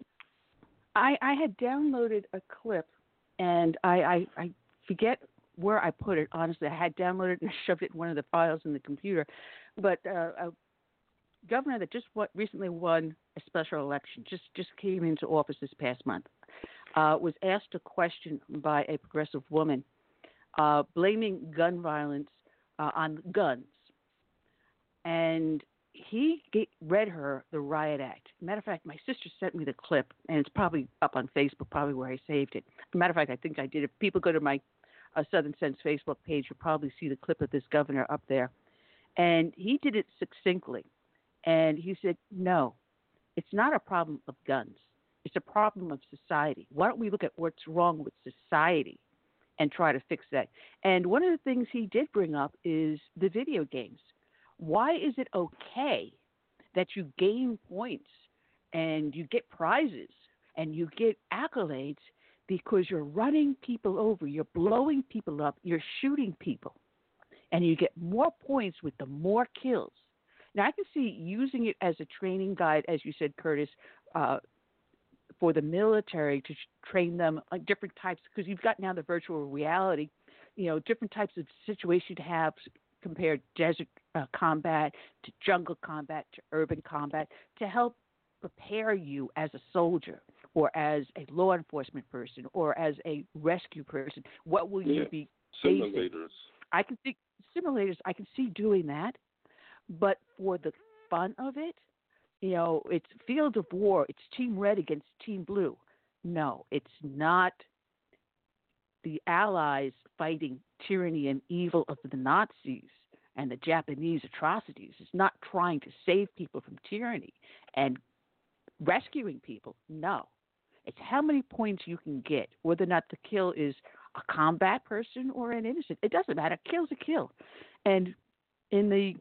I, I had downloaded a clip, and I, I, I forget where I put it. Honestly, I had downloaded it and (laughs) shoved it in one of the files in the computer. But uh, a governor that just what recently won a special election, just just came into office this past month, uh, was asked a question by a progressive woman, uh, blaming gun violence uh, on guns, and he ga- read her the riot act. Matter of fact, my sister sent me the clip, and it's probably up on Facebook, probably where I saved it. Matter of fact, I think I did. If people go to my uh, Southern Sense Facebook page, you'll probably see the clip of this governor up there. And he did it succinctly. And he said, no, it's not a problem of guns. It's a problem of society. Why don't we look at what's wrong with society and try to fix that? And one of the things he did bring up is the video games. Why is it okay that you gain points and you get prizes and you get accolades because you're running people over, you're blowing people up, you're shooting people, and you get more points with the more kills. Now, I can see using it as a training guide, as you said, Curtis, uh, for the military to train them on different types, because you've got now the virtual reality, you know, different types of situations to have compared desert uh, combat to jungle combat to urban combat to help prepare you as a soldier or as a law enforcement person or as a rescue person. What will yeah. you be simulators? I can see simulators. I can see doing that, but for the fun of it, you know, it's field of war. It's Team Red against Team Blue. No, it's not the Allies fighting tyranny and evil of the Nazis and the Japanese atrocities. It's not trying to save people from tyranny and rescuing people. No. It's how many points you can get, whether or not the kill is a combat person or an innocent. It doesn't matter. Kill's a kill. And in the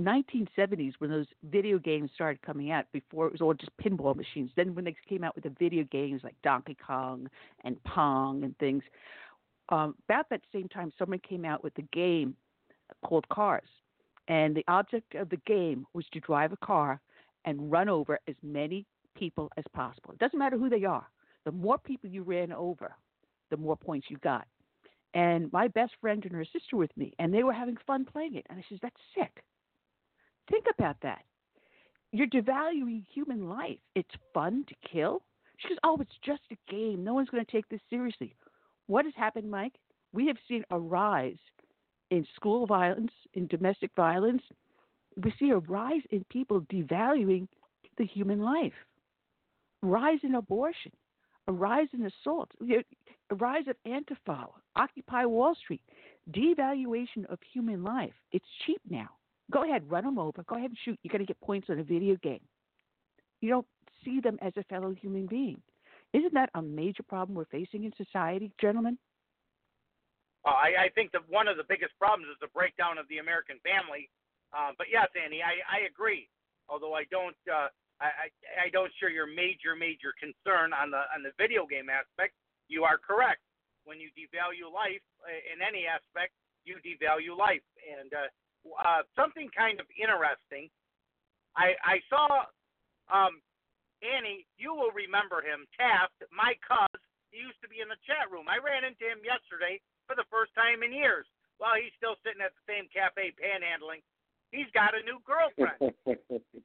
1970s, when those video games started coming out, before it was all just pinball machines, then when they came out with the video games like Donkey Kong and Pong and things, um, about that same time, someone came out with a game called Cars. And the object of the game was to drive a car and run over as many people as possible. It doesn't matter who they are. The more people you ran over, the more points you got. And my best friend and her sister with me, and they were having fun playing it. And I says, That's sick. Think about that. You're devaluing human life. It's fun to kill. She goes, Oh, it's just a game. No one's going to take this seriously. What has happened, Mike? We have seen a rise in school violence, in domestic violence. We see a rise in people devaluing the human life, rise in abortion, a rise in assault, a rise of Antifa, Occupy Wall Street, devaluation of human life. It's cheap now. Go ahead, run them over. Go ahead and shoot. You're going to get points on a video game. You don't see them as a fellow human being. Isn't that a major problem we're facing in society, gentlemen? Uh, I, I think that one of the biggest problems is the breakdown of the American family. Uh, but yes, Annie, I, I agree. Although I don't, uh, I, I, I don't share your major, major concern on the on the video game aspect. You are correct. When you devalue life uh, in any aspect, you devalue life. And uh, uh, something kind of interesting. I I saw um, Annie. You will remember him, Taft, my cuz. He used to be in the chat room. I ran into him yesterday for the first time in years. While he's still sitting at the same cafe panhandling, he's got a new girlfriend. (laughs)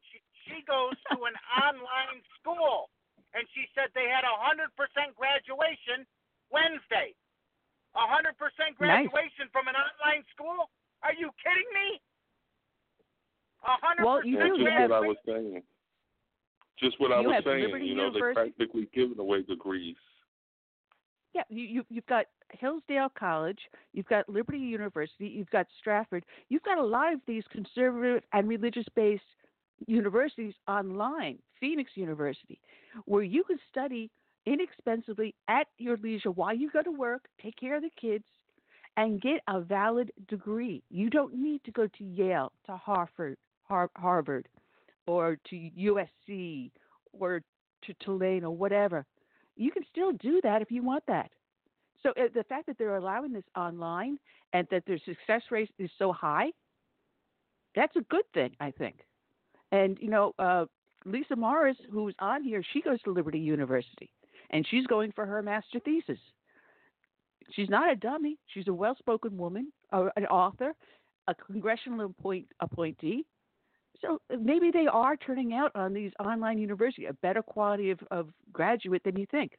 she, she goes to an online school, and she said they had a hundred percent graduation Wednesday. A hundred percent graduation nice. from an online school? Are you kidding me? A hundred well, you That's do just have, what I was saying. Just what I was saying. Liberty you know, University. they're practically giving away degrees. Yeah, you, you you've got Hillsdale College, you've got Liberty University, you've got Stratford, you've got a lot of these conservative and religious based universities online, Phoenix University, where you can study inexpensively at your leisure while you go to work, take care of the kids, and get a valid degree. You don't need to go to Yale, to Harvard, Harvard, or to USC, or to Tulane, or whatever. You can still do that if you want that. So uh, the fact that they're allowing this online and that their success rate is so high, that's a good thing, I think. And you know, uh, Lisa Morris, who's on here, she goes to Liberty University, and she's going for her master thesis. She's not a dummy. She's a well-spoken woman, uh, an author, a congressional appoint, appointee. So maybe they are turning out on these online universities a better quality of, of graduate than you think.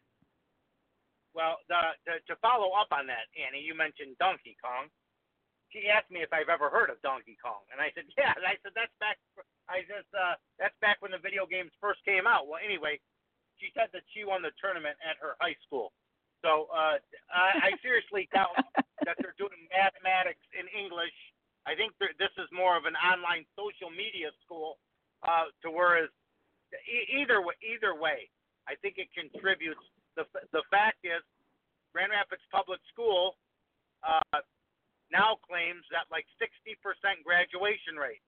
Well, the, the, to follow up on that, Annie, you mentioned Donkey Kong. she asked me if I've ever heard of Donkey Kong, and I said, (laughs) yeah. And I said, that's back. I just, uh, that's back when the video games first came out. Well, anyway, she said that she won the tournament at her high school. So uh, I, I seriously doubt (laughs) that they're doing mathematics in English. I think this is more of an online social media school. Uh, to whereas e- either way, either way, I think it contributes. The f- the fact is, Grand Rapids Public School uh, now claims that like 60% graduation rate.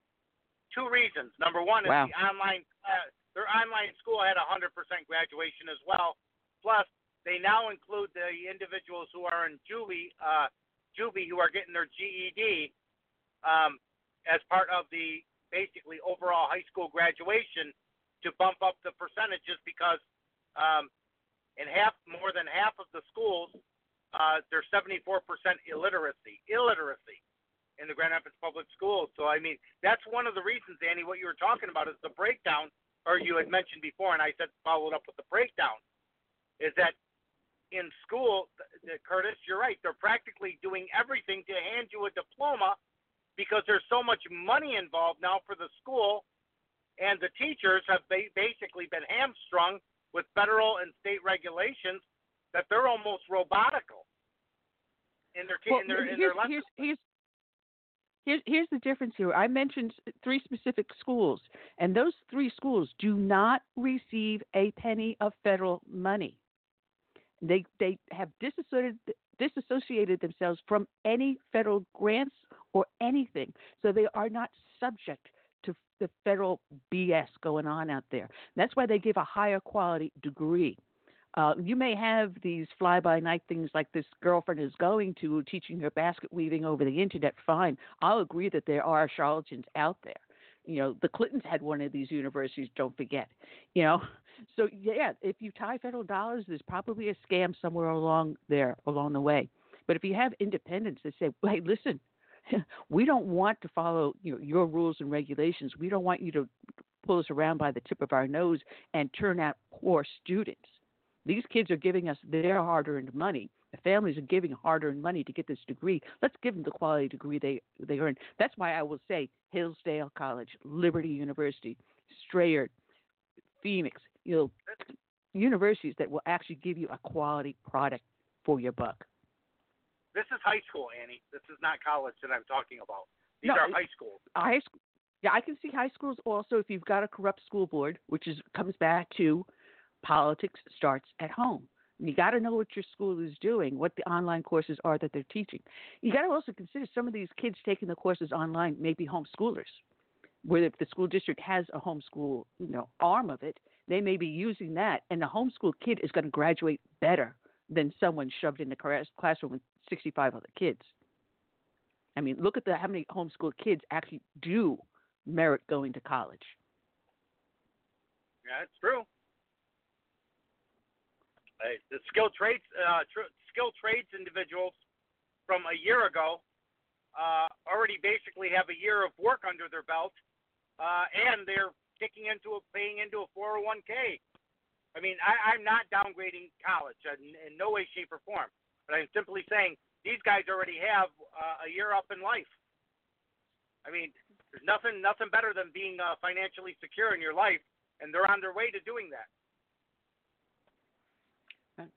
Two reasons. Number one is Wow. the online uh, their online school had 100% graduation as well. Plus, they now include the individuals who are in Julie, uh, Juby, who are getting their GED um, as part of the basically overall high school graduation to bump up the percentages because um, in half, more than half of the schools, uh, there's 74% illiteracy, illiteracy in the Grand Rapids Public Schools. So I mean, that's one of the reasons, Annie, what you were talking about is the breakdown, or you had mentioned before, and I said followed up with the breakdown, is that in school, Curtis, you're right. They're practically doing everything to hand you a diploma because there's so much money involved now for the school, and the teachers have ba- basically been hamstrung with federal and state regulations that they're almost robotical in their Well, in their in their lessons. here's, here's, here's the difference here. I mentioned three specific schools, and those three schools do not receive a penny of federal money. They they have disassociated disassociated themselves from any federal grants or anything, so they are not subject to the federal BS going on out there. That's why they give a higher quality degree. Uh, you may have these fly by night things like this girlfriend is going to teaching her basket weaving over the internet. Fine. I'll agree that there are charlatans out there. You know, the Clintons had one of these universities, don't forget. You know, so yeah, if you tie federal dollars, there's probably a scam somewhere along there, along the way. But if you have independents that say, hey, listen, (laughs) we don't want to follow you know, your rules and regulations. We don't want you to pull us around by the tip of our nose and turn out poor students. These kids are giving us their hard earned money. The families are giving hard earned money to get this degree. Let's give them the quality degree they, they earn. That's why I will say Hillsdale College, Liberty University, Strayer, Phoenix, you know, universities that will actually give you a quality product for your buck. This is high school, Annie. This is not college that I'm talking about. These No, are high schools. high school. Yeah, I can see high schools also if you've got a corrupt school board, which is comes back to politics starts at home. You got to know what your school is doing, what the online courses are that they're teaching. You got to also consider some of these kids taking the courses online may be homeschoolers, where if the school district has a homeschool, you know, arm of it, they may be using that, and the homeschool kid is going to graduate better than someone shoved in the class- classroom with 65 other kids. I mean, look at the how many homeschool kids actually do merit going to college. Yeah, it's true. The skilled trades, uh, tr- trades individuals from a year ago uh, already basically have a year of work under their belt, uh, and they're kicking into a paying into a 401k. I mean, I, I'm not downgrading college in, in no way, shape, or form, but I'm simply saying these guys already have uh, a year up in life. I mean, there's nothing nothing better than being uh, financially secure in your life, and they're on their way to doing that.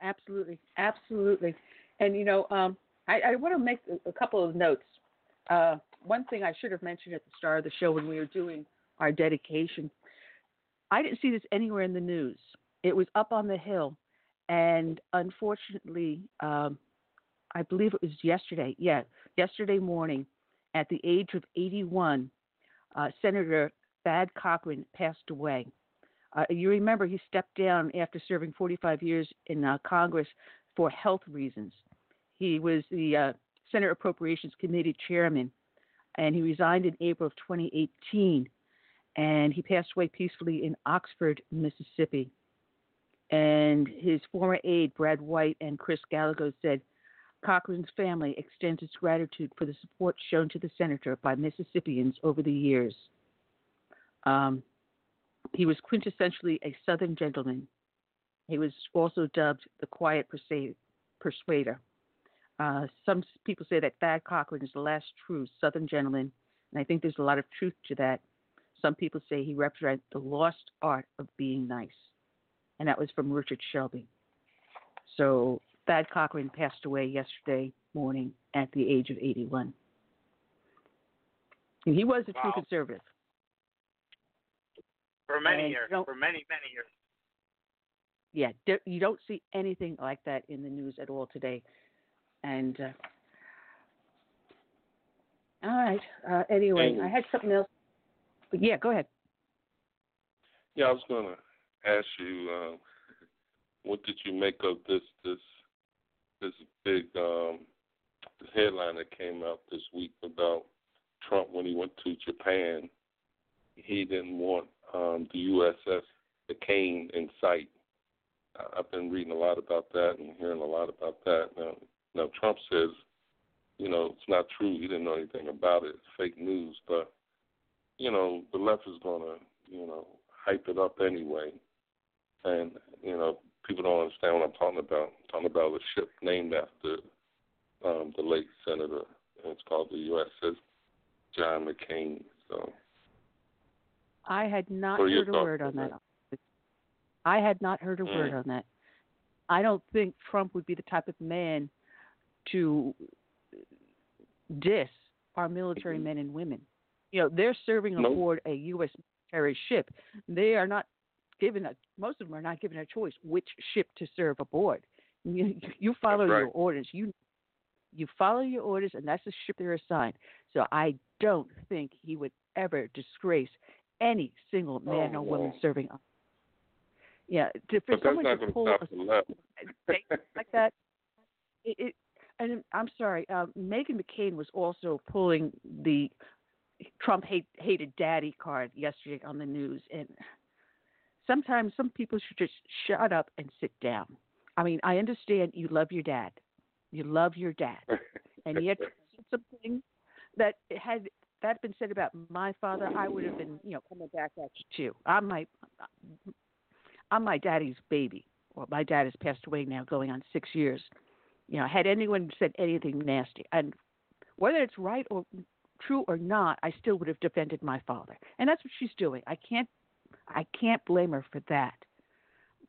Absolutely, absolutely. And you know, um, I, I want to make a, a couple of notes. Uh, one thing I should have mentioned at the start of the show when we were doing our dedication, I didn't see this anywhere in the news. It was up on the hill, and unfortunately, um, I believe it was yesterday. Yeah, yesterday morning, at the age of 81, uh, Senator Thad Cochran passed away. Uh, you remember he stepped down after serving 45 years in uh, Congress for health reasons. He was the uh, Senate Appropriations Committee chairman, and he resigned in April of 2018. And he passed away peacefully in Oxford, Mississippi. And his former aide, Brad White, and Chris Gallagher said Cochran's family extends its gratitude for the support shown to the senator by Mississippians over the years. Um, he was quintessentially a Southern gentleman. He was also dubbed the Quiet Persuader. Uh, some people say that Thad Cochran is the last true Southern gentleman, and I think there's a lot of truth to that. Some people say he represents the lost art of being nice, and that was from Richard Shelby. So Thad Cochran passed away yesterday morning at the age of 81. And he was a true conservative. For many And years. For many, many years. yeah, you don't see anything like that in the news at all today. And uh, all right, uh, anyway, And- I had something else. Yeah, go ahead. Yeah, I was gonna ask you, um, what did you make of this this this big um, headline that came out this week about Trump when he went to Japan? He didn't want um, the USS the Kane in sight. I've been reading a lot about that and hearing a lot about that. Now, now Trump says, you know, it's not true. He didn't know anything about it. It's fake news. But you know, the left is gonna, you know, hype it up anyway. And you know, people don't understand what I'm talking about. I'm talking about a ship named after um, the late senator. And it's called the USS John McCain. So I had not heard a word on that. that? I had not heard a word Mm. on that. I don't think Trump would be the type of man to diss our military men and women. You know, they're serving. Nope. aboard a U.S. military ship. They are not given a most of them are not given a choice which ship to serve aboard. You, you follow right. your orders. You you follow your orders, and that's the ship they're assigned. So I don't think he would ever disgrace any single man Oh, or woman no. serving. on- Yeah, to, for but someone to pull a statement (laughs) like that, it, it and I'm sorry, uh, Meghan McCain was also pulling the Trump hate, hated daddy card yesterday on the news, and sometimes some people should just shut up and sit down. I mean, I understand you love your dad, you love your dad, (laughs) and yet something that had that been said about my father, I would have been, you know, coming back at you too. I'm my, I'm my daddy's baby. Well, my dad has passed away now, going on six years. You know, had anyone said anything nasty, and whether it's right or true or not, I still would have defended my father, and that's what she's doing. I can't, I can't blame her for that.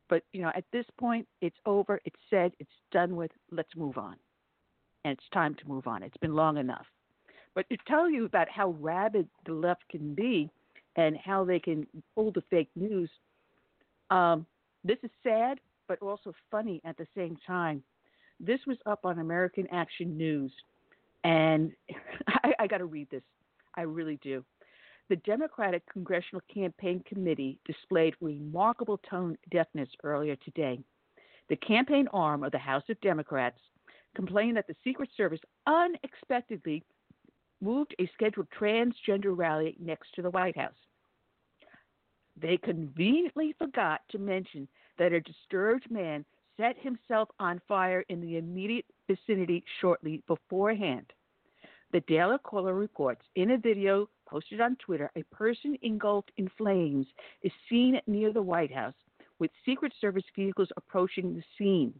But you know, at this point, it's over. It's said. It's done with. Let's move on, and it's time to move on. It's been long enough. But to tell you about how rabid the left can be, and how they can pull the fake news, um, this is sad, but also funny at the same time. This was up on American Action News, and (laughs) I, I got to read this. I really do. The Democratic Congressional Campaign Committee displayed remarkable tone deafness earlier today. The campaign arm of the House of Democrats complained that the Secret Service unexpectedly moved a scheduled transgender rally next to the White House. They conveniently forgot to mention that a disturbed man set himself on fire in the immediate vicinity shortly beforehand. The Daily Caller reports in a video posted on Twitter, a person engulfed in flames is seen near the White House with Secret Service vehicles approaching the scene.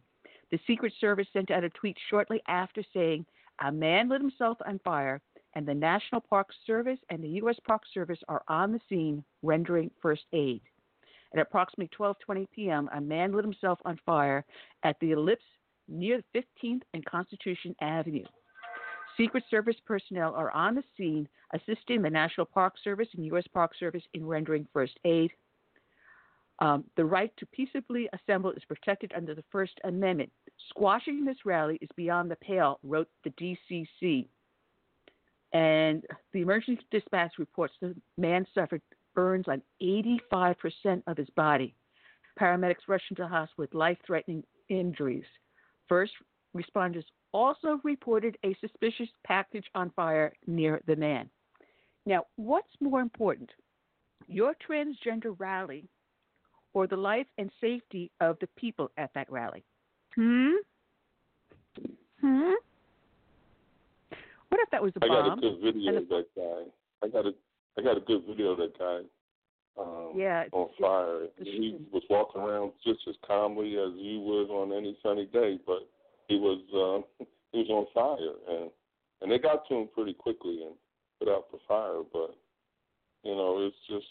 The Secret Service sent out a tweet shortly after saying, A man lit himself on fire, and the National Park Service and the U.S. Park Service are on the scene rendering first aid. At approximately 12:20 p.m., a man lit himself on fire at the Ellipse near 15th and Constitution Avenue. Secret Service personnel are on the scene assisting the National Park Service and U.S. Park Service in rendering first aid. Um, the right to peaceably assemble is protected under the First Amendment. Squashing this rally is beyond the pale, wrote the DCCC. And the emergency dispatch reports the man suffered burns on 85% of his body. Paramedics rushed into the hospital with life threatening injuries. First responders also reported a suspicious package on fire near the man. Now, what's more important, your transgender rally or the life and safety of the people at that rally? Hmm? Hmm? What if that was a I got a good video of that guy. I got a I got a good video of that guy. Um, Yeah, on fire. He was walking around just as calmly as you would on any sunny day, but he was uh, (laughs) he was on fire, and and they got to him pretty quickly and put out the fire. But you know, it's just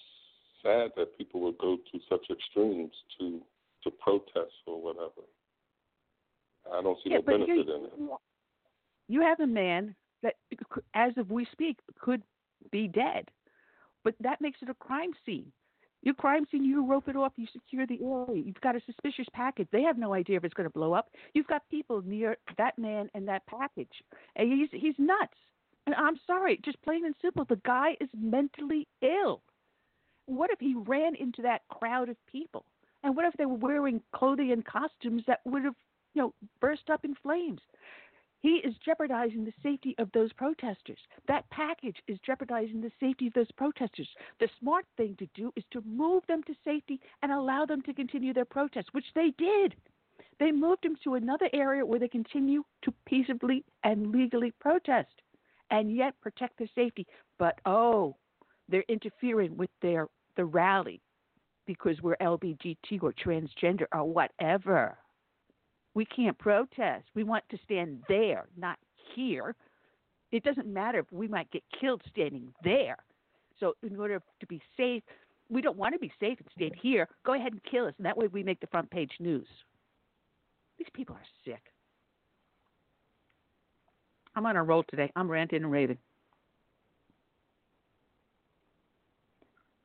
sad that people would go to such extremes to to protest or whatever. I don't see Yeah, no benefit in it. You have a man that, as of we speak, could be dead, but that makes it a crime scene. Your crime scene, you rope it off, you secure the area. You've got a suspicious package. They have no idea if it's going to blow up. You've got people near that man and that package, and he's he's nuts. And I'm sorry, just plain and simple, the guy is mentally ill. What if he ran into that crowd of people? And what if they were wearing clothing and costumes that would have, you know, burst up in flames? He is jeopardizing the safety of those protesters. That package is jeopardizing the safety of those protesters. The smart thing to do is to move them to safety and allow them to continue their protest, which they did. They moved them to another area where they continue to peaceably and legally protest and yet protect their safety. But oh, they're interfering with their the rally because we're LBGT or transgender or whatever. We can't protest. We want to stand there, not here. It doesn't matter if we might get killed standing there. So, in order to be safe, we don't want to be safe and stand here. Go ahead and kill us, and that way we make the front page news. These people are sick. I'm on a roll today. I'm ranting and raving.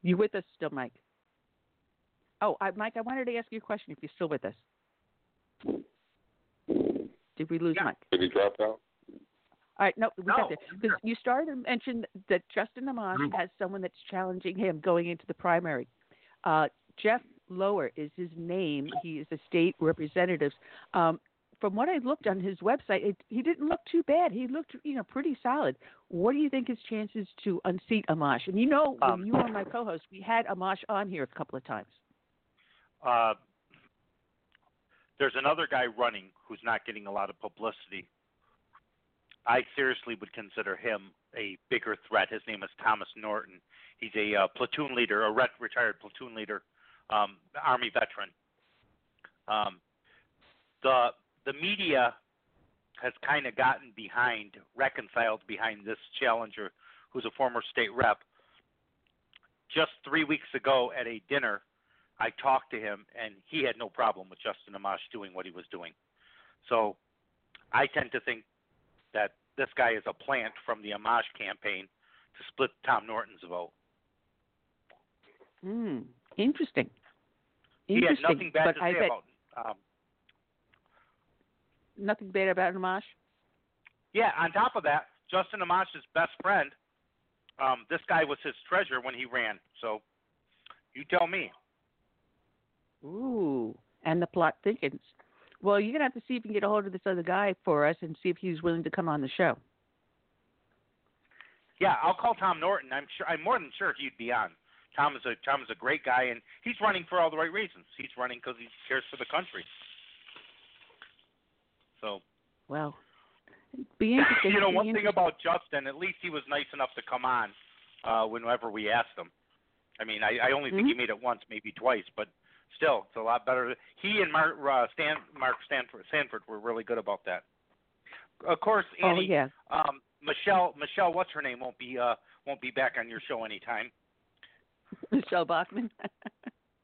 You with us still, Mike? Oh, I, Mike, I wanted to ask you a question. If you're still with us, did we lose Mike? Did he drop out? All right, no, we No, got there because you started to mention that Justin Amash Mm-hmm. has someone that's challenging him going into the primary. Uh, Jeff Lower is his name. He is a state representative. Um, from what I looked on his website, it, he didn't look too bad. He looked, you know, pretty solid. What do you think his chances to unseat Amash? And you know, Um, when you were my co-host, we had Amash on here a couple of times. Uh, there's another guy running who's not getting a lot of publicity. I seriously would consider him a bigger threat. His name is Thomas Norton. He's a uh, platoon leader, a ret- retired platoon leader, um, Army veteran. Um, the the media has kind of gotten behind, reconciled behind this challenger, who's a former state rep. Just three weeks ago at a dinner, I talked to him, and he had no problem with Justin Amash doing what he was doing. So I tend to think that this guy is a plant from the Amash campaign to split Tom Norton's vote. Hmm, interesting. He had nothing bad but to I say bet about. Um, nothing bad about Amash. yeah, on top of that, Justin Amash's best friend, um, this guy was his treasurer when he ran. So you tell me. Ooh, and the plot thickens. Well, you're gonna have to see if you can get a hold of this other guy for us and see if he's willing to come on the show. Yeah, I'll call Tom Norton. I'm sure. I'm more than sure he'd be on. Tom is a Tom is a great guy, and he's running for all the right reasons. He's running because he cares for the country. So Well, be (laughs) interesting. you know, be one thing about Justin, at least he was nice enough to come on uh, whenever we asked him. I mean, I, I only think Mm-hmm. he made it once, maybe twice, but still, it's a lot better. He and Mark uh, Stan, Mark Stanford, Sanford were really good about that. Of course, Oh, Annie, yeah. um, Michelle, Michelle, what's her name, won't be uh, won't be back on your show anytime. (laughs) Michele Bachmann. (laughs)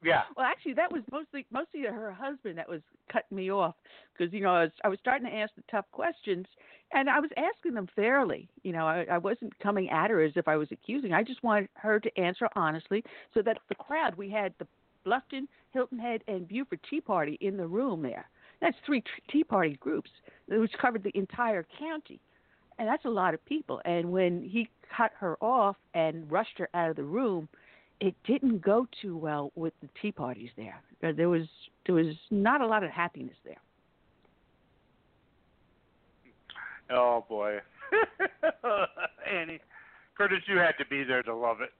Yeah. Well, actually, that was mostly mostly her husband that was cutting me off because you know I was I was starting to ask the tough questions and I was asking them fairly. You know, I, I wasn't coming at her as if I was accusing. I just wanted her to answer honestly, so that the crowd we had the Bluffton, Hilton Head, and Beaufort Tea Party in the room there. That's three Tea Party groups, which covered the entire county, and that's a lot of people. And when he cut her off and rushed her out of the room, it didn't go too well with the tea parties there. Uh, There was there was not a lot of happiness there. Oh boy, (laughs) Annie, Curtis, you had to be there to love it.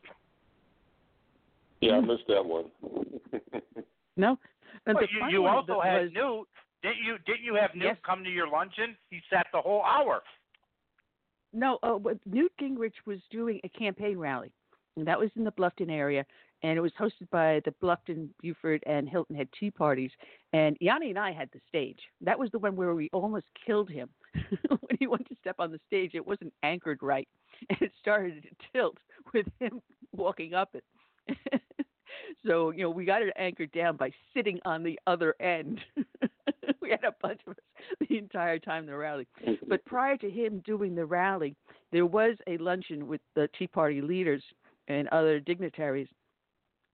Yeah, I missed that one. (laughs) No, and Well, you, you one also was- had Newt. Didn't you? Didn't you have Newt Yes. come to your luncheon? He sat the whole hour. no. Uh, Newt Gingrich was doing a campaign rally, And that was in the Bluffton area, and it was hosted by the Bluffton, Beaufort, and Hilton Head Tea Parties. And Yanni and I had the stage. That was the one where we almost killed him (laughs) when he went to step on the stage. It wasn't anchored right, (laughs) and it started to tilt with him walking up it. (laughs) so you know we got it anchored down by sitting on the other end. (laughs) we had a bunch of us (laughs) the entire time the rally. But prior to him doing the rally, there was a luncheon with the Tea Party leaders and other dignitaries,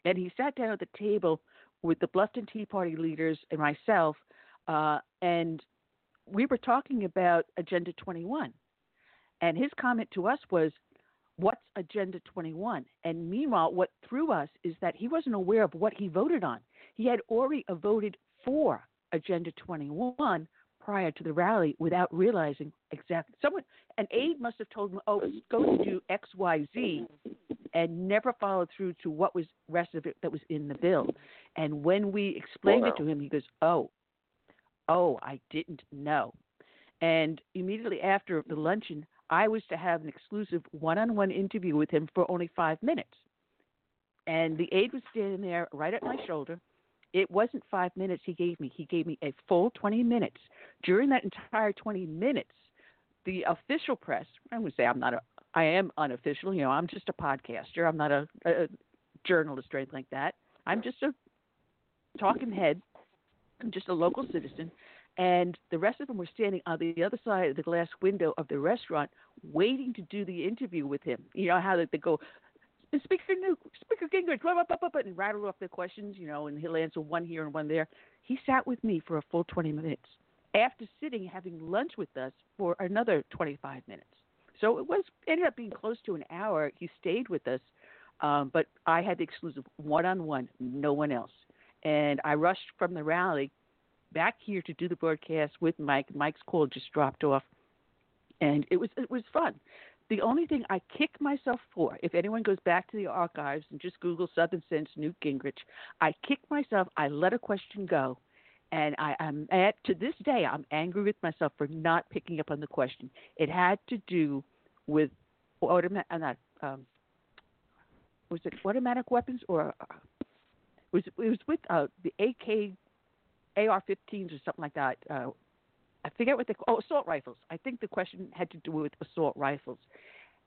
and he sat down at the table with the Bluffton Tea Party leaders and myself, uh, and we were talking about Agenda 21. And his comment to us was, What's Agenda 21? And meanwhile, what threw us is that he wasn't aware of what he voted on. He had already voted for Agenda 21 prior to the rally without realizing exactly. Someone, an aide must have told him, "Oh, go to do X, Y, Z," and never followed through to what was rest of it that was in the bill. And when we explained Wow. it to him, he goes, "Oh, oh, I didn't know." And immediately after the luncheon, I was to have an exclusive one-on-one interview with him for only five minutes. And the aide was standing there right at my shoulder. It wasn't five minutes he gave me. He gave me a full 20 minutes. During that entire 20 minutes, the official press, I would say I'm not a, I am unofficial, you know, I'm just a podcaster. I'm not a, a journalist or anything like that. I'm just a talking head. I'm just a local citizen. And the rest of them were standing on the other side of the glass window of the restaurant waiting to do the interview with him. You know how they, go, Speaker Newt, Speaker Gingrich, blah, blah, blah, blah, and rattle off their questions, you know, and he'll answer one here and one there. He sat with me for a full 20 minutes after sitting having lunch with us for another 25 minutes. So it was ended up being close to an hour. He stayed with us, um, but I had the exclusive one-on-one, no one else. And I rushed from the rally back here to do the broadcast with Mike. Mike's call just dropped off, and it was it was fun. The only thing I kick myself for, if anyone goes back to the archives and just Google Southern Sense Newt Gingrich, I kick myself. I let a question go, and I am at to this day I'm angry with myself for not picking up on the question. It had to do with automatic, uh, not um, was it automatic weapons or uh, was it was with uh, the AK AR-15s or something like that. Uh, I forget what they oh assault rifles. I think the question had to do with assault rifles,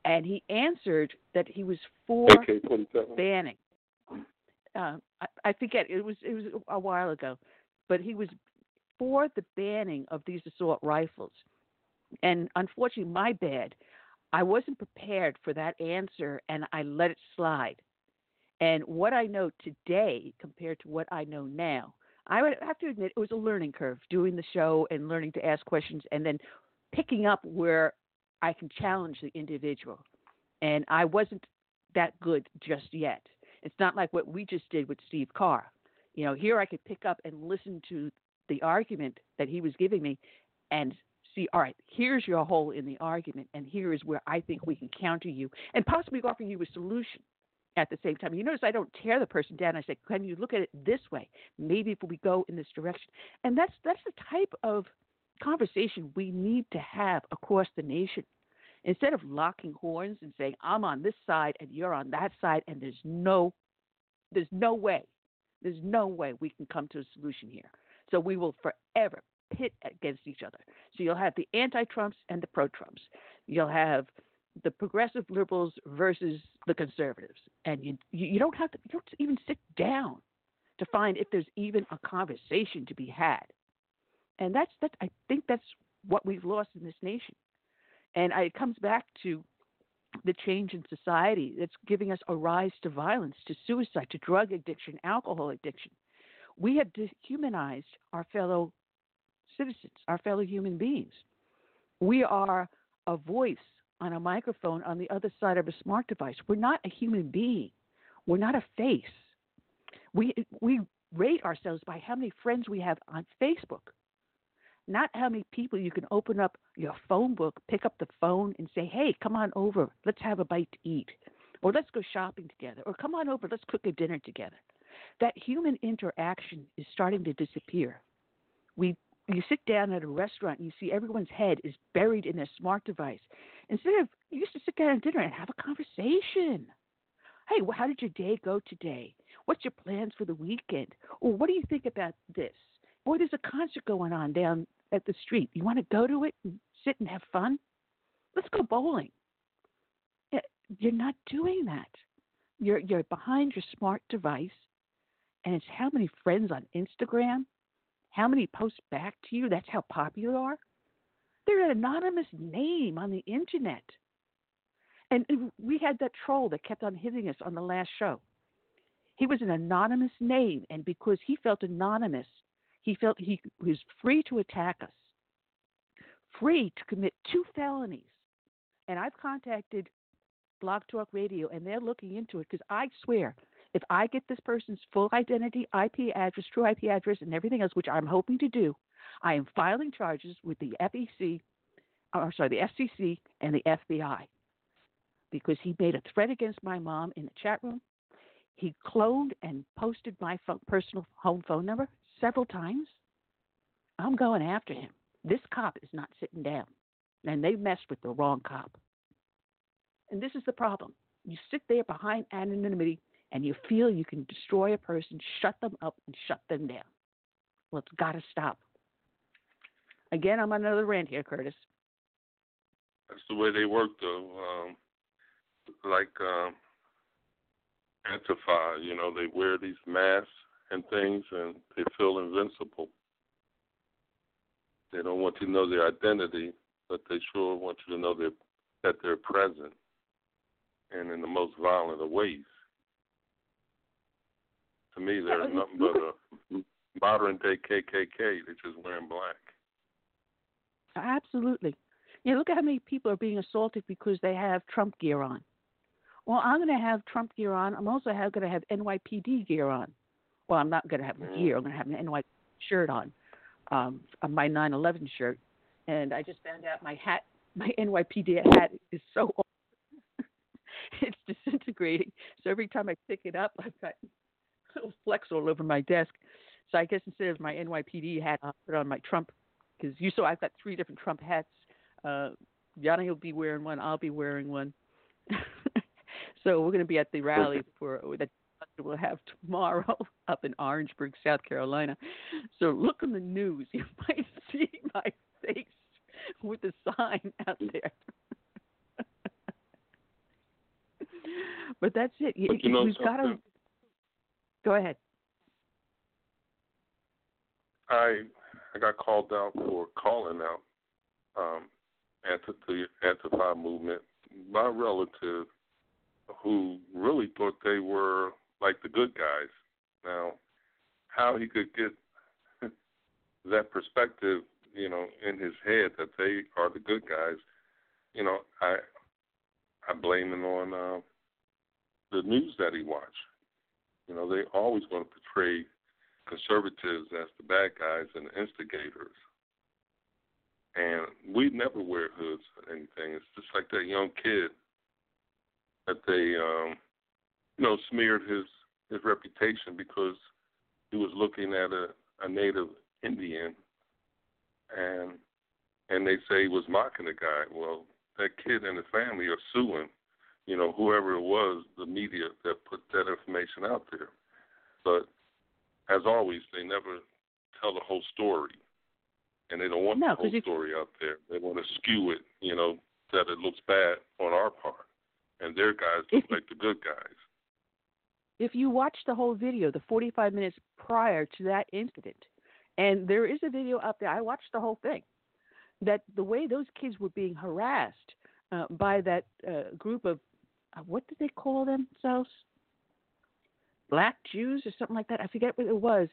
and he answered that he was for AK-47. banning. Uh, I, I forget it was it was a while ago, but he was for the banning of these assault rifles, and unfortunately, my bad. I wasn't prepared for that answer, and I let it slide. And what I know today compared to what I know now, I would have to admit it was a learning curve doing the show and learning to ask questions and then picking up where I can challenge the individual. And I wasn't that good just yet. It's not like what we just did with Steve Carr. You know, here I could pick up and listen to the argument that he was giving me and see, all right, here's your hole in the argument, and here is where I think we can counter you and possibly offer you a solution at the same time. You notice I don't tear the person down. I say, can you look at it this way? Maybe if we go in this direction. And that's that's the type of conversation we need to have across the nation. Instead of locking horns and saying, I'm on this side and you're on that side, and there's no there's no way. There's no way we can come to a solution here. So we will forever pit against each other. So you'll have the anti Trumps and the pro Trumps. You'll have the progressive liberals versus the conservatives, and you you don't have to you don't even sit down to find if there's even a conversation to be had, and that's that I think that's what we've lost in this nation, and I, it comes back to the change in society that's giving us a rise to violence, to suicide, to drug addiction, alcohol addiction. We have dehumanized our fellow citizens, our fellow human beings. We are a voice on a microphone on the other side of a smart device. We're not a human being. We're not a face. We we rate ourselves by how many friends we have on Facebook, not how many people you can open up your phone book, pick up the phone, and say, "Hey, come on over. Let's have a bite to eat." Or let's go shopping together, or come on over, let's cook a dinner together. That human interaction is starting to disappear. We you sit down at a restaurant and you see everyone's head is buried in their smart device. Instead of you used to sit down at dinner and have a conversation. Hey, how did your day go today? What's your plans for the weekend? Or what do you think about this? Boy, there's a concert going on down at the street. You want to go to it and sit and have fun? Let's go bowling. You're not doing that. You're you're behind your smart device, and it's how many friends on Instagram, how many posts back to you. That's how popular you are. They're an anonymous name on the internet. And we had that troll that kept on hitting us on the last show. He was an anonymous name, and because he felt anonymous, he felt he was free to attack us, free to commit two felonies. And I've contacted Blog Talk Radio, and they're looking into it because I swear, if I get this person's full identity, IP address, true IP address, and everything else, which I'm hoping to do, I am filing charges with the FEC, or uh, sorry, the FCC and the FBI because he made a threat against my mom in the chat room. He cloned and posted my phone, personal home phone number several times. I'm going after him. This cop is not sitting down, and they messed with the wrong cop. And this is the problem. You sit there behind anonymity and you feel you can destroy a person, shut them up, and shut them down. Well, it's got to stop. Again, I'm on another rant here, Curtis. That's the way they work, though. Um, like um, Antifa, you know, they wear these masks and things, and they feel invincible. They don't want you to know their identity, but they sure want you to know that they're present, and in the most violent of ways. To me, they're nothing but a modern day KKK. They're just wearing black. Absolutely. Yeah, look at how many people are being assaulted because they have Trump gear on. Well, I'm going to have Trump gear on. I'm also going to have NYPD gear on. Well, I'm not going to have Mm-hmm. gear. I'm going to have an NY shirt on, um, on my 9/11 shirt. And I just found out my hat, my NYPD hat, is so old. (laughs) it's disintegrating. So every time I pick it up, I've got (laughs) little flecks all over my desk. So I guess instead of my NYPD hat, I'll put on my Trump because you saw I've got three different Trump hats. Uh, Yanni will be wearing one. I'll be wearing one. (laughs) so we're going to be at the rally for that we'll have tomorrow (laughs) up in Orangeburg, South Carolina. So look on the news. You might see my face with the sign out there. but that's it. But you know we've got to? Go ahead. I I got called out for calling out um, anti the Antifa movement a relative who really thought they were like the good guys. Now, how he could get (laughs) that perspective, you know, in his head that they are the good guys, you know, I I blame it on uh, the news that he watched. You know, they always want to portray conservatives as the bad guys and the instigators. And we never wear hoods or anything. It's just like that young kid that they, um, you know, smeared his his reputation because he was looking at a, a native Indian, and and they say he was mocking the guy. Well, that kid and his family are suing, you know, whoever it was, the media that put that information out there. But as always, they never tell the whole story, and they don't want No, the whole if- story out there. They want to skew it, you know, that it looks bad on our part, and their guys look like the good guys. if you watch the whole video, the 45 minutes prior to that incident, and there is a video up there, I watched the whole thing, that the way those kids were being harassed uh, by that uh, group of, uh, what did they call themselves? Black Jews or something like that. I forget what it was.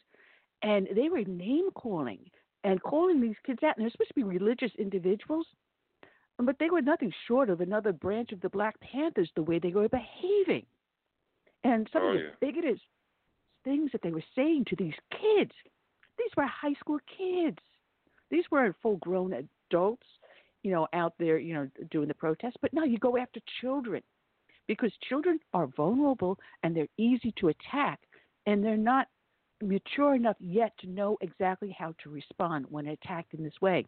And they were name calling and calling these kids out. And they're supposed to be religious individuals, but they were nothing short of another branch of the Black Panthers the way they were behaving and some Oh, of the yeah. bigoted things that they were saying to these kids. These were high school kids. These weren't full grown adults, you know, out there, you know, doing the protest. But no, you go after children because children are vulnerable and they're easy to attack and they're not mature enough yet to know exactly how to respond when attacked in this way.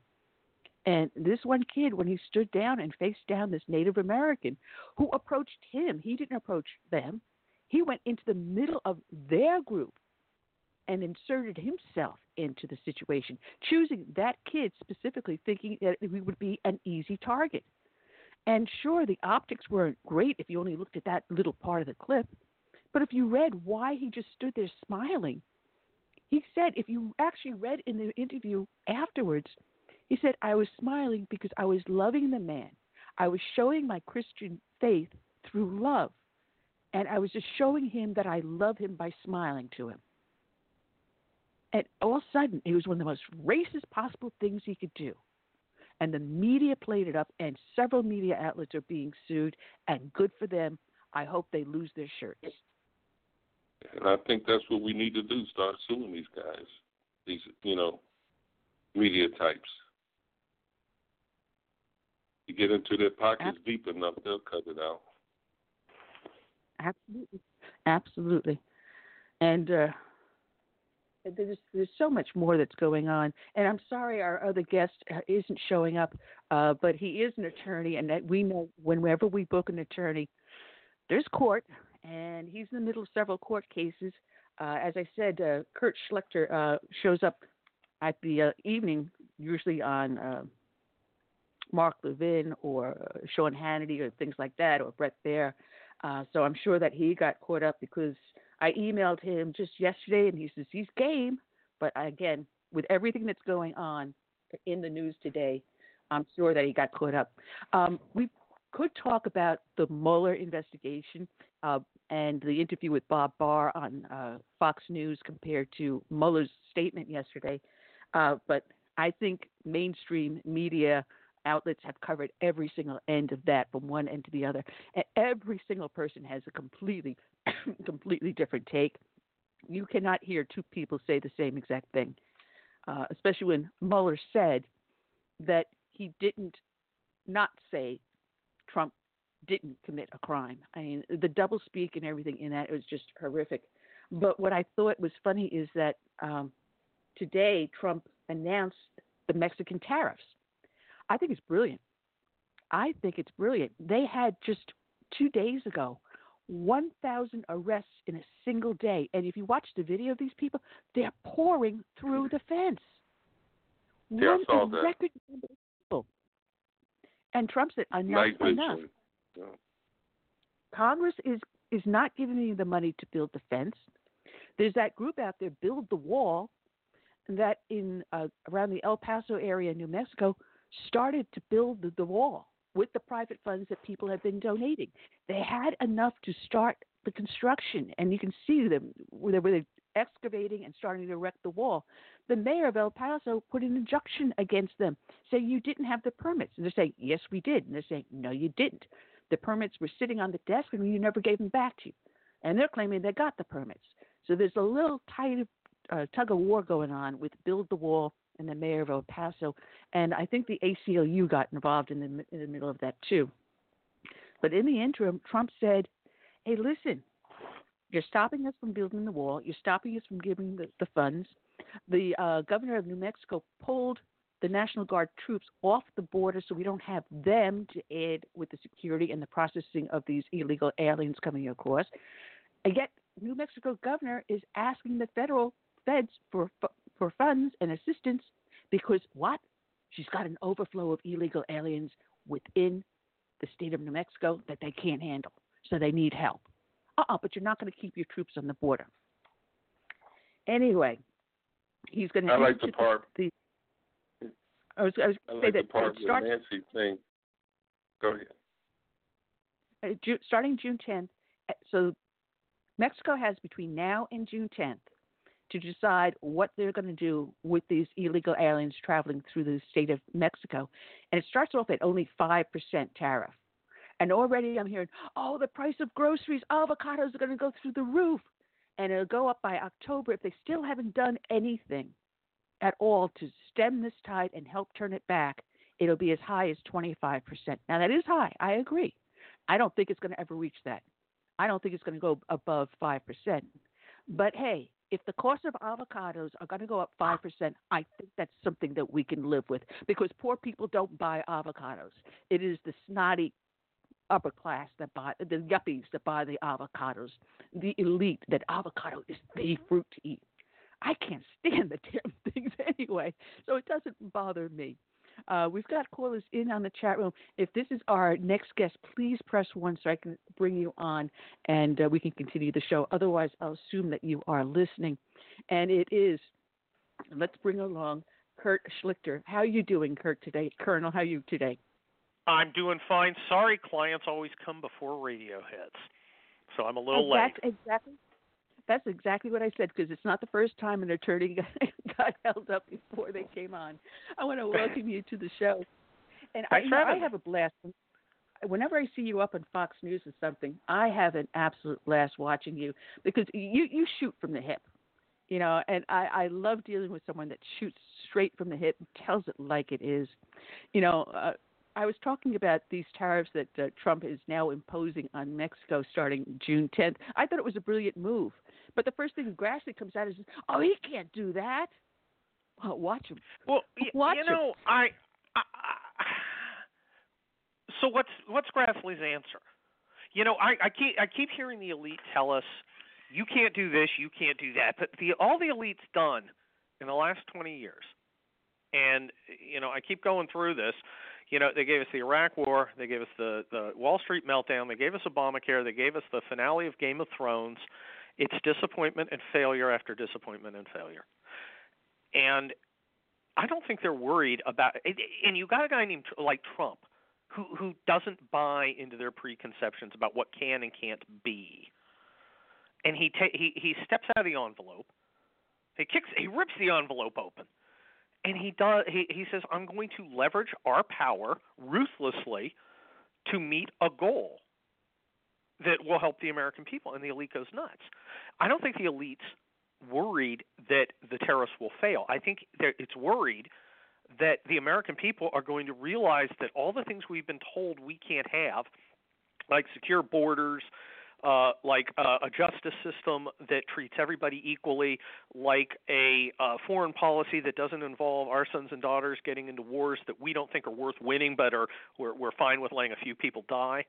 And this one kid, when he stood down and faced down this Native American who approached him, he didn't approach them. He went into the middle of their group and inserted himself into the situation, choosing that kid specifically, thinking that he would be an easy target. And sure, the optics weren't great if you only looked at that little part of the clip, but if you read why he just stood there smiling, he said, if you actually read in the interview afterwards, he said, I was smiling because I was loving the man. I was showing my Christian faith through love. And I was just showing him that I love him by smiling to him. And all of a sudden, it was one of the most racist possible things he could do. And the media played it up, and several media outlets are being sued, and good for them. I hope they lose their shirts. And I think that's what we need to do: start suing these guys, these you know, media types. You get into their pockets deep enough, they'll cut it out. Absolutely, absolutely, and uh, there's there's so much more that's going on. And I'm sorry our other guest uh, isn't showing up, uh, but he is an attorney, and that we know whenever we book an attorney, there's court, and he's in the middle of several court cases. Uh, as I said, uh, Kurt Schlichter uh, shows up at the uh, evening, usually on Mark Levin or Sean Hannity or things like that, or Bret Baier. Uh, so I'm sure that he got caught up because I emailed him just yesterday, and he says he's game. But again, with everything that's going on in the news today, I'm sure that he got caught up. Um, we could talk about the Mueller investigation uh, and the interview with Bob Barr on uh, Fox News compared to Mueller's statement yesterday. Uh, but I think mainstream media outlets have covered every single end of that from one end to the other. And every single person has a completely, (coughs) completely different take. You cannot hear two people say the same exact thing, uh, especially when Mueller said that he didn't not say Trump didn't commit a crime. I mean, the double speak and everything in that was just horrific. But what I thought was funny is that um, today Trump announced the Mexican tariffs. I think it's brilliant. I think it's brilliant. They had just two days ago 1,000 arrests in a single day. And if you watch the video of these people, they're pouring through the fence. Yeah, One I that. record number of people. And Trump said, enough, enough. Yeah. Congress is is not giving you the money to build the fence. There's that group out there, Build the Wall, that in uh, around the El Paso area, New Mexico, started to build the, the wall with the private funds that people have been donating. They had enough to start the construction, and you can see them where they were excavating and starting to erect the wall. The mayor of El Paso put an injunction against them, saying you didn't have the permits. And they're saying, yes, we did. And they're saying, no, you didn't. The permits were sitting on the desk and you never gave them back to you. And they're claiming they got the permits. So there's a little tight uh, tug of war going on with Build the Wall and the mayor of El Paso. And I think the ACLU got involved in the, in the middle of that too. But in the interim, Trump said, hey, listen, you're stopping us from building the wall. You're stopping us from giving the, the funds. The uh, governor of New Mexico pulled the National Guard troops off the border so we don't have them to aid with the security and the processing of these illegal aliens coming across. And yet, New Mexico governor is asking the federal feds for for funds and assistance because what? She's got an overflow of illegal aliens within the state of New Mexico that they can't handle, so they need help. Uh-uh, but you're not going to keep your troops on the border. Anyway, he's going to. I like the part. The, I was, I was I to say like the that part starts Nancy saying, "Go ahead." uh, starting June 10th. uh, So Mexico has between now and June 10th to decide what they're going to do with these illegal aliens traveling through the state of Mexico. And it starts off at only 5% tariff. And already I'm hearing, oh, the price of groceries, avocados are going to go through the roof. And it'll go up by October if they still haven't done anything at all to stem this tide and help turn it back. It'll be as high as 25%. Now, that is high. I agree. I don't think it's going to ever reach that. I don't think it's going to go above 5%. But hey, if the cost of avocados are going to go up 5%, I think that's something that we can live with because poor people don't buy avocados. It is the snotty upper class that buy the yuppies that buy the avocados, the elite that avocado is the fruit to eat. I can't stand the damn (laughs) things anyway, so it doesn't bother me. Uh, we've got callers in on the chat room. If this is our next guest, please press one so I can bring you on and uh, we can continue the show. Otherwise, I'll assume that you are listening. And it is, let's bring along Kurt Schlichter. How are you doing, Kurt, today? Colonel, how are you today? I'm doing fine. Sorry, clients always come before radio hits, so I'm a little late. That's exactly. That's exactly what I said because it's not the first time an attorney (laughs) got, got held up before they came on. I want to welcome you to the show, and I, you know, I have a blast. Whenever I see you up on Fox News or something, I have an absolute blast watching you because you you shoot from the hip you know and i i love dealing with someone that shoots straight from the hip and tells it like it is you know uh, I was talking about these tariffs that uh, Trump is now imposing on Mexico starting June 10th. I thought it was a brilliant move. But the first thing Grassley comes out is, "Oh, he can't do that." Well, watch him. Well, watch you know, him. I, I, I. So what's what's Grassley's answer? You know, I, I keep I keep hearing the elite tell us, "You can't do this, you can't do that." But the all the elite's done in the last 20 years, and you know, I keep going through this you know, they gave us the Iraq War, they gave us the the Wall Street meltdown, they gave us Obamacare, they gave us the finale of Game of Thrones. It's disappointment and failure after disappointment and failure. And I don't think they're worried about and you got a guy named like Trump who who doesn't buy into their preconceptions about what can and can't be. And he ta- he he steps out of the envelope. He kicks he rips the envelope open and he does he, he says i'm going to leverage our power ruthlessly to meet a goal that will help the american people. And the elite goes nuts. I don't think the elites worried that the terrorists will fail. I think it's worried that the american people are going to realize that all the things we've been told we can't have like secure borders uh, like uh, a justice system that treats everybody equally, like a uh, foreign policy that doesn't involve our sons and daughters getting into wars that we don't think are worth winning, but are we're, we're fine with letting a few people die.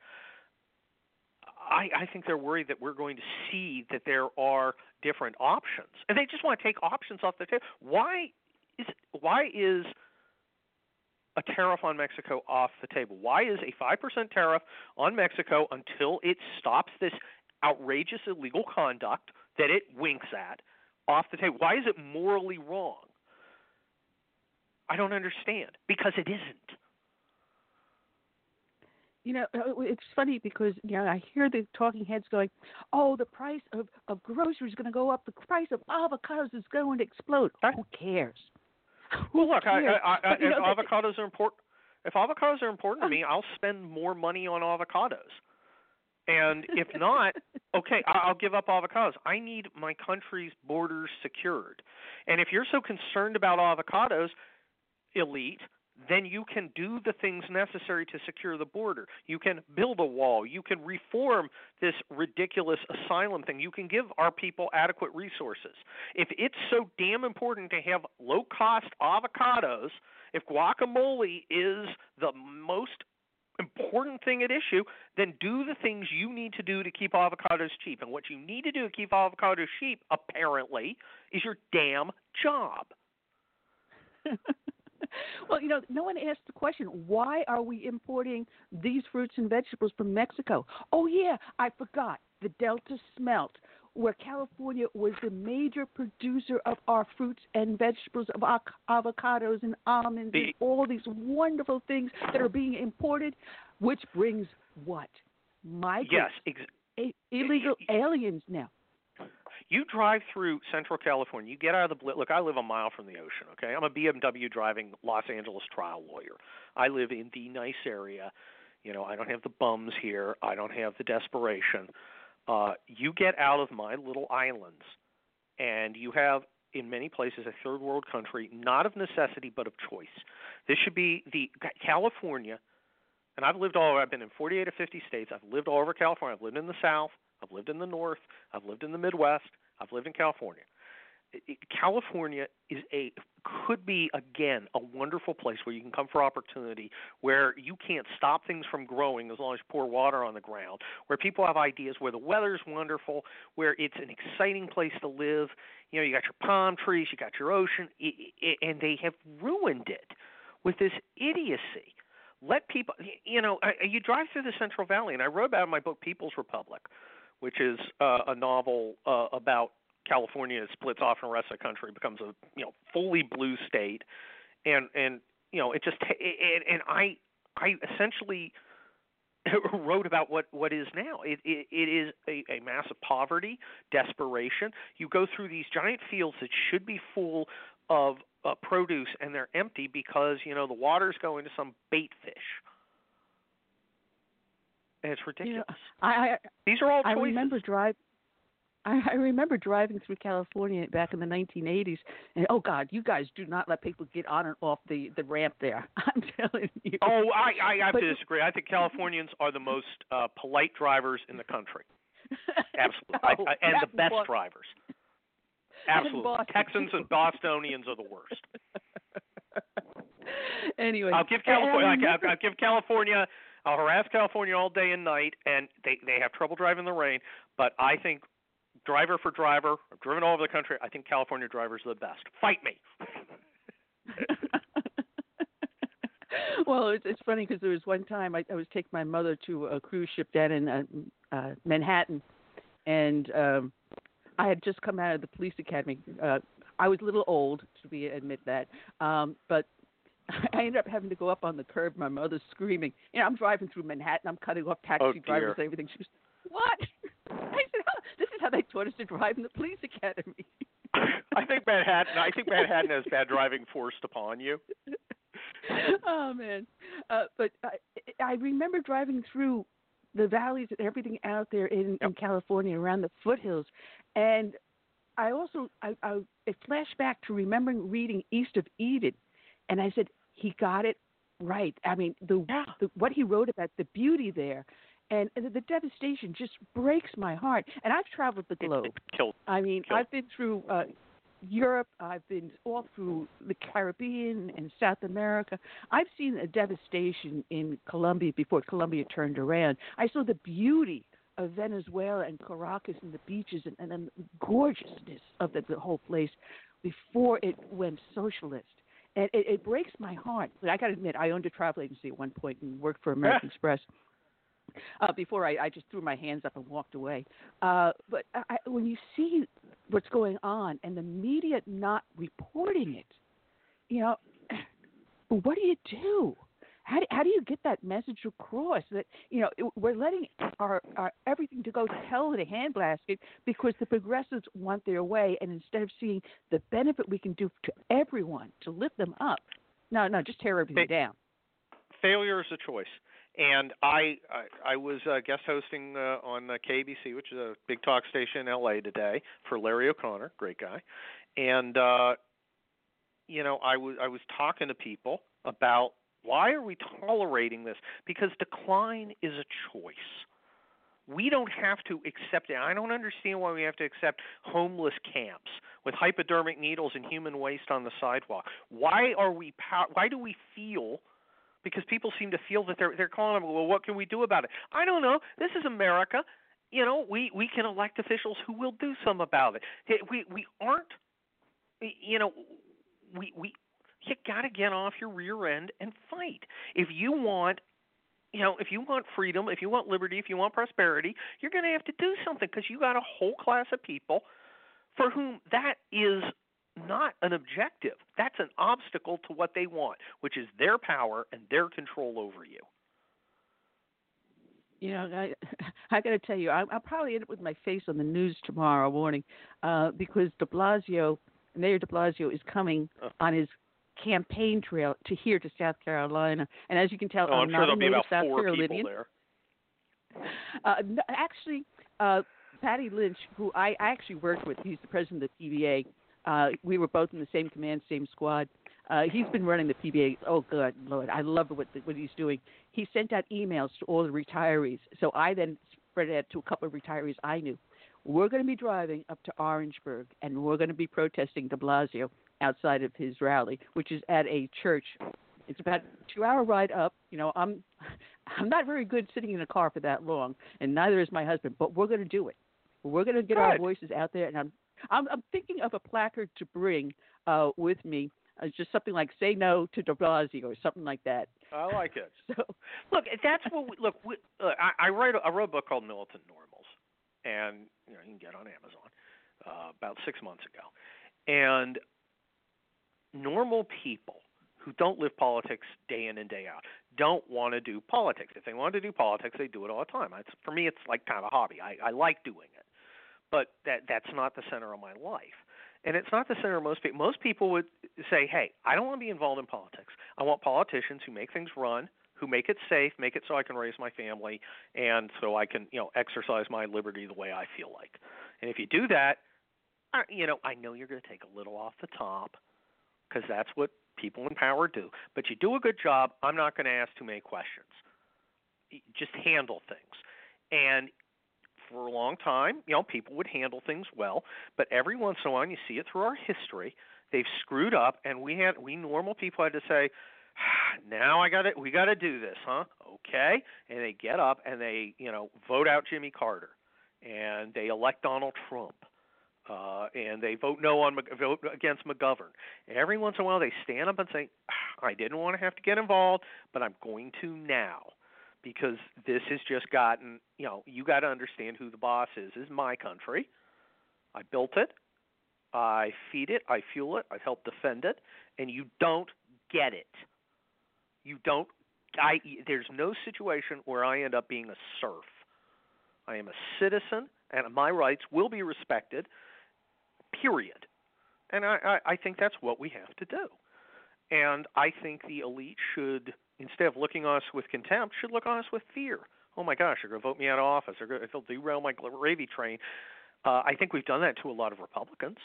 I, I think they're worried that we're going to see that there are different options, and they just want to take options off the table. Why is why is a tariff on Mexico off the table? Why is a 5% tariff on Mexico until it stops this outrageous illegal conduct that it winks at off the table? Why is it morally wrong? I don't understand. Because it isn't. You know, uh, it's funny because you know I hear the talking heads going, "Oh, the price of of groceries is going to go up. The price of avocados is going to explode." Who cares? Well, look, I, I, I, But, if know, they- avocados are important, if avocados are important to me, I'll spend more money on avocados. And if (laughs) not, okay, I'll give up avocados. I need my country's borders secured. And if you're so concerned about avocados, elite, then you can do the things necessary to secure the border. You can build a wall. You can reform this ridiculous asylum thing. You can give our people adequate resources. If it's so damn important to have low cost avocados, if guacamole is the most important thing at issue, then do the things you need to do to keep avocados cheap. And what you need to do to keep avocados cheap, apparently, is your damn job. (laughs) (laughs) well, you know, no one asked the question why are we importing these fruits and vegetables from Mexico? Oh, yeah, I forgot the Delta smelt, where California was the major producer of our fruits and vegetables, of av- avocados and almonds, and all these wonderful things that are being imported, which brings what? Migrants. Yes, ex- illegal aliens now. You drive through Central California. You get out of the look. I live a mile from the ocean. Okay, I'm a BMW driving Los Angeles trial lawyer. I live in the nice area. You know, I don't have the bums here. I don't have the desperation. Uh, you get out of my little islands, and you have in many places a third world country, not of necessity but of choice. This should be the California, and I've lived all over. I've been in 48 or 50 states. I've lived all over California. I've lived in the South. I've lived in the North. I've lived in the Midwest. I've lived in California. California is a could be again a wonderful place where you can come for opportunity, where you can't stop things from growing as long as you pour water on the ground, where people have ideas, where the weather's wonderful, where it's an exciting place to live. You know, you got your palm trees, you got your ocean, and they have ruined it with this idiocy. Let people, you know, you drive through the Central Valley, and I wrote about in my book People's Republic, which is uh, a novel uh, about California splits off from the rest of the country, becomes a you know fully blue state, and and you know it just and, and I I essentially (laughs) wrote about what what is now. It it, it is a, a massive poverty, desperation. You go through these giant fields that should be full of uh, produce, and they're empty because you know the water's going to some bait fish. And it's ridiculous. You know, I, I these are all choices. I remember drive I, I remember driving through California back in the 1980s, and oh God, you guys do not let people get on and off the the ramp there. (laughs) I'm telling you. Oh, I I have but, to disagree. I think Californians are the most uh, polite drivers in the country. (laughs) Absolutely, no, I, I, and the best drivers. Absolutely, Boston. Texans and Bostonians are the worst. (laughs) anyway, I'll give California. remember- I'll, I'll give California. I'll harass California all day and night, and they they have trouble driving in the rain. But I think driver for driver, I've driven all over the country. I think California drivers are the best. Fight me. (laughs) well, it's, it's funny because there was one time I, I was taking my mother to a cruise ship down in uh, uh, Manhattan, and um, I had just come out of the police academy. Uh, I was a little old to be admit that, um, but (laughs) I ended up having to go up on the curb. My mother's screaming. You know, I'm driving through Manhattan. I'm cutting off taxi Oh, drivers and everything. She was, what? (laughs) I said, oh, this is how they taught us to drive in the police academy. (laughs) I think Manhattan. I think Manhattan has bad driving forced upon you. oh man, uh, but I, I remember driving through the valleys and everything out there in, in California around the foothills, and I also I, I it flashed back to remembering reading East of Eden, and I said he got it right. I mean the, the what he wrote about the beauty there. And the the devastation just breaks my heart. And I've traveled the globe. It Killed. I mean, Killed. I've been through uh, Europe. I've been all through the Caribbean and South America. I've seen the devastation in Colombia before Colombia turned around. I saw the beauty of Venezuela and Caracas and the beaches and, and, and the gorgeousness of the, the whole place before it went socialist. And it, it breaks my heart. But I got to admit, I owned a travel agency at one point and worked for American (laughs) Express uh, before I, I just threw my hands up and walked away. Uh, but I, when you see what's going on and the media not reporting it, you know, (clears throat) what do you do? How do, how do you get that message across that you know we're letting our, our everything to go to hell in a handbasket because the progressives want their way, and instead of seeing the benefit we can do to everyone to lift them up, no, no, just tear everything down. failure is a choice. And I I, I was uh, guest hosting uh, on uh, KBC, which is a big talk station in LA today for Larry O'Connor, great guy. And uh, you know, I was I was talking to people about why are we tolerating this? Because decline is a choice. We don't have to accept it. I don't understand why we have to accept homeless camps with hypodermic needles and human waste on the sidewalk. Why are we why do we feel because people seem to feel that they're they're calling them well what can we do about it? I don't know. This is America. You know, we we can elect officials who will do some about it. We we aren't you know, we we you got to get off your rear end and fight. If you want you know, if you want freedom, if you want liberty, if you want prosperity, you're going to have to do something because you got a whole class of people for whom that is not an objective. That's an obstacle to what they want, which is their power and their control over you. You know, I (laughs) I got to tell you, I, I'll probably end up with my face on the news tomorrow morning uh, because De Blasio, Mayor De Blasio, is coming on his campaign trail to here to South Carolina, and as you can tell, Oh, I'm I'm sure not there'll a be about South four people there. Uh, no, actually, uh, Patty Lynch, who I, I actually worked with, he's the president of the PBA. Uh, we were both in the same command, same squad. Uh, he's been running the PBA. Oh, good lord, I love what what he's doing. He sent out emails to all the retirees. So I then spread it out to a couple of retirees I knew. we're going to be driving up to Orangeburg, and we're going to be protesting De Blasio outside of his rally, which is at a church. It's about a two-hour ride up. You know, I'm (laughs) I'm not very good sitting in a car for that long, and neither is my husband. But we're going to do it. We're going to get our voices out there, and I'm I'm, I'm thinking of a placard to bring uh, with me. Uh, just something like "Say No to De Blasio" or something like that. I like it. (laughs) So Look, that's what we, look. We, uh, I, I write. A, I wrote a book called Militant Normals, and you know you can get it on Amazon uh, about six months ago. And normal people who don't live politics day in and day out don't want to do politics. If they want to do politics, they do it all the time. It's, for me, it's like kind of a hobby. I, I like doing it, but that that's not the center of my life. And it's not the center of most people. Most people would say, "Hey, I don't want to be involved in politics. I want politicians who make things run, who make it safe, make it so I can raise my family, and so I can, you know, exercise my liberty the way I feel like." And if you do that, uh, you know, I know you're going to take a little off the top because that's what people in power do. But you do a good job. I'm not going to ask too many questions. Just handle things. And for a long time, you know, people would handle things well, but every once in a while, you see it through our history, they've screwed up, and we had we normal people had to say, ah, now I got to we got to do this, huh? Okay, and they get up and they you know vote out Jimmy Carter, and they elect Donald Trump. Uh, and they vote no on vote against McGovern. Every once in a while, they stand up and say, "I didn't want to have to get involved, but I'm going to now." because this has just gotten you know you got to understand who the boss is. This is my country. I built it. I feed it. I fuel it. I help defend it. And you don't get it. You don't i there's no situation where i end up being a serf. I am a citizen and my rights will be respected period and i i, I think that's what we have to do and i think the elite should instead of looking on us with contempt, should look on us with fear. Oh my gosh, they're going to vote me out of office. They're going they'll derail my gravy train. Uh, I think we've done that to a lot of Republicans.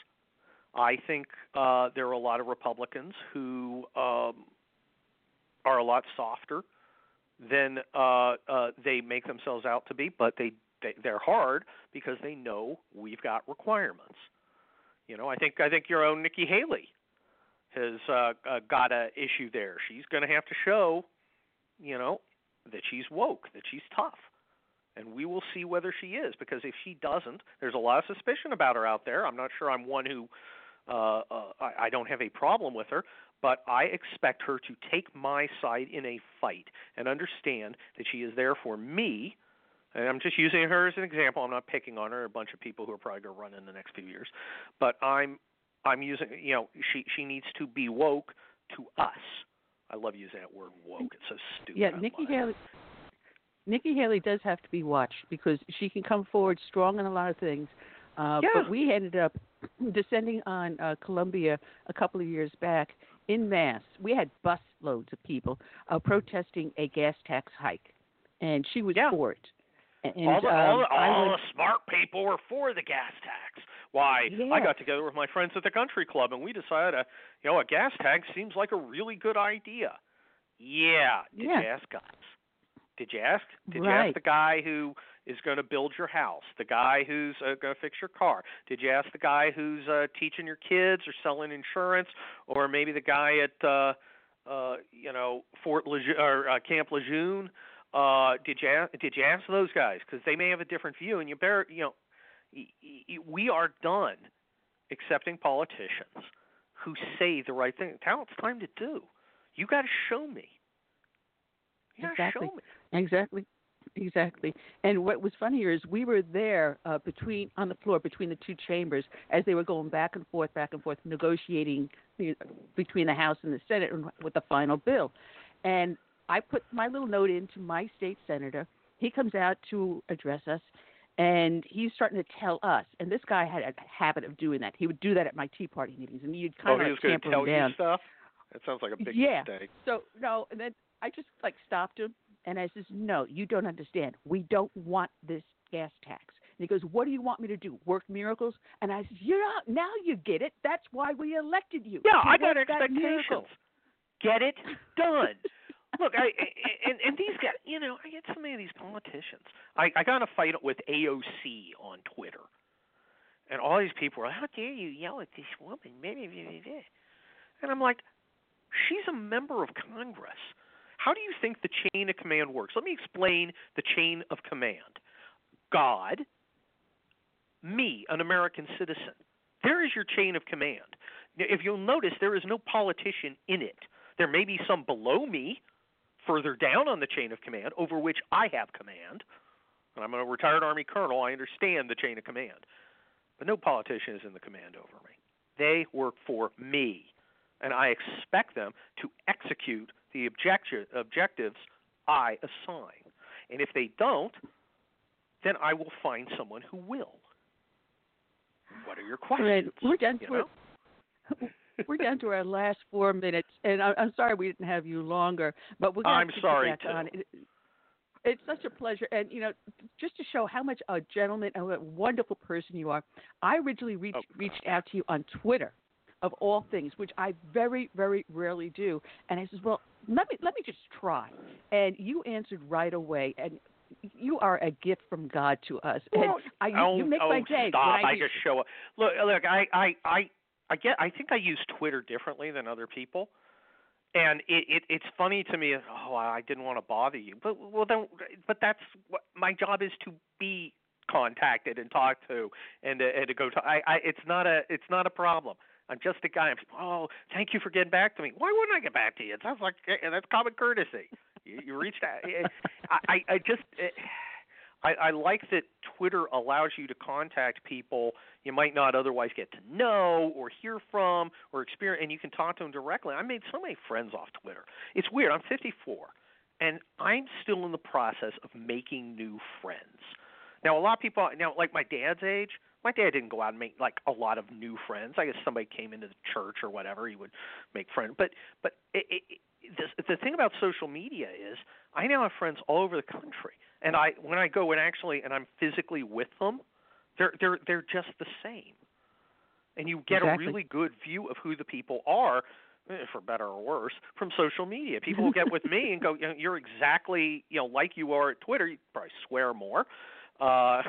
I think uh, there are a lot of Republicans who um, are a lot softer than uh, uh, they make themselves out to be, but they, they they're hard because they know we've got requirements. You know, I think I think your own Nikki Haley has uh, uh, got a issue there. She's going to have to show, you know, that she's woke, that she's tough, and we will see whether she is. Because if she doesn't, there's a lot of suspicion about her out there. I'm not sure I'm one who uh, uh, I, I don't have a problem with her, but I expect her to take my side in a fight and understand that she is there for me. And I'm just using her as an example. I'm not picking on her. A bunch of people who are probably going to run in the next few years, but I'm I'm using, you know, she she needs to be woke to us. I love using that word woke. It's so stupid. Yeah, Nikki. Haley. Nikki Haley does have to be watched because she can come forward strong in a lot of things. Uh, Yeah. But we ended up descending on uh, Columbia a couple of years back in mass. We had bus loads of people uh, protesting a gas tax hike, and she was for it. And, all the, all, um, the, all went- the smart people were for the gas tax. Why? I got together with my friends at the country club and we decided, uh, you know, a gas tax seems like a really good idea. Yeah. Did Yeah. you ask us? Did you ask? Did you ask the guy who is going to build your house? The guy who's uh, going to fix your car? Did you ask the guy who's uh, teaching your kids or selling insurance, or maybe the guy at uh, uh, you know Fort Lejeune or uh, Camp Lejeune? Uh, did you ask, did you ask those guys because they may have a different view, and you better you know y- y- we are done accepting politicians who say the right thing. Now it's time to do. You got to show me. You Exactly. me. Exactly. Exactly. And what was funnier is we were there uh, between on the floor between the two chambers as they were going back and forth, back and forth, negotiating between the House and the Senate with the final bill. And I put my little note into my state senator. He comes out to address us, and he's starting to tell us. And this guy had a habit of doing that. He would do that at my Tea Party meetings, and you'd oh, kind oh, of he was going tamper to tell him down. you stuff. That sounds like a big yeah. mistake. So no, and then I just like stopped him and I says, "No, you don't understand. We don't want this gas tax." And he goes, "What do you want me to do? Work miracles?" And I said, "You're know, now you get it. That's why we elected you. Yeah, I got expectations. miracle." Get it done. (laughs) Look, I and and these guys, you know, I get so many of these politicians. I I got in a fight with AOC on Twitter. and all these people like, "How dare you yell at this woman?" And I'm like, "She's a member of Congress. How do you think the chain of command works? Let me explain the chain of command. God, me, an American citizen. There is your chain of command. If you'll notice, there is no politician in it. There may be some below me, further down on the chain of command, over which I have command. And I'm a retired Army colonel. I understand the chain of command. But no politician is in the command over me. They work for me. And I expect them to execute the objecti- objectives I assign. And if they don't, then I will find someone who will. What are your All right, questions? we're down you know? We're down to our last four minutes, and I, I'm sorry we didn't have you longer, but we're going I'm to sorry, back too. on. It, it's such a pleasure, and you know, just to show how much a gentleman and what a wonderful person you are. I originally reached Oh, reached out to you on Twitter, of all things, which I very very rarely do, and I says, well, let me let me just try, and you answered right away, and you are a gift from God to us, and Well, I, you, oh, you make oh, my day. Stop! I, I just show up. Look, look. I, I, I, I get. I think I use Twitter differently than other people, and it, it, it's funny to me. Oh, I didn't want to bother you, but well, then, but that's what my job is to be contacted and talked to, and to, and to go to. I, I, it's not a, it's not a problem. I'm just a guy. I'm, oh, thank you for getting back to me. Why wouldn't I get back to you? It sounds like eh, that's common courtesy. You, you reached out. Eh, I, I, I just. eh, I, I like that Twitter allows you to contact people you might not otherwise get to know or hear from or experience, and you can talk to them directly. I made so many friends off Twitter. It's weird. I'm 54, and I'm still in the process of making new friends. Now, a lot of people, now, like my dad's age, my dad didn't go out and make like a lot of new friends. I guess somebody came into the church or whatever, he would make friends. But, but it, it, it, the, the thing about social media is, I now have friends all over the country, and I when I go and actually and I'm physically with them, they're they're they're just the same, and you get Exactly. a really good view of who the people are, eh, for better or worse, from social media. People will get with me and go, you know, "You're exactly you know like you are at Twitter." You probably swear more, uh,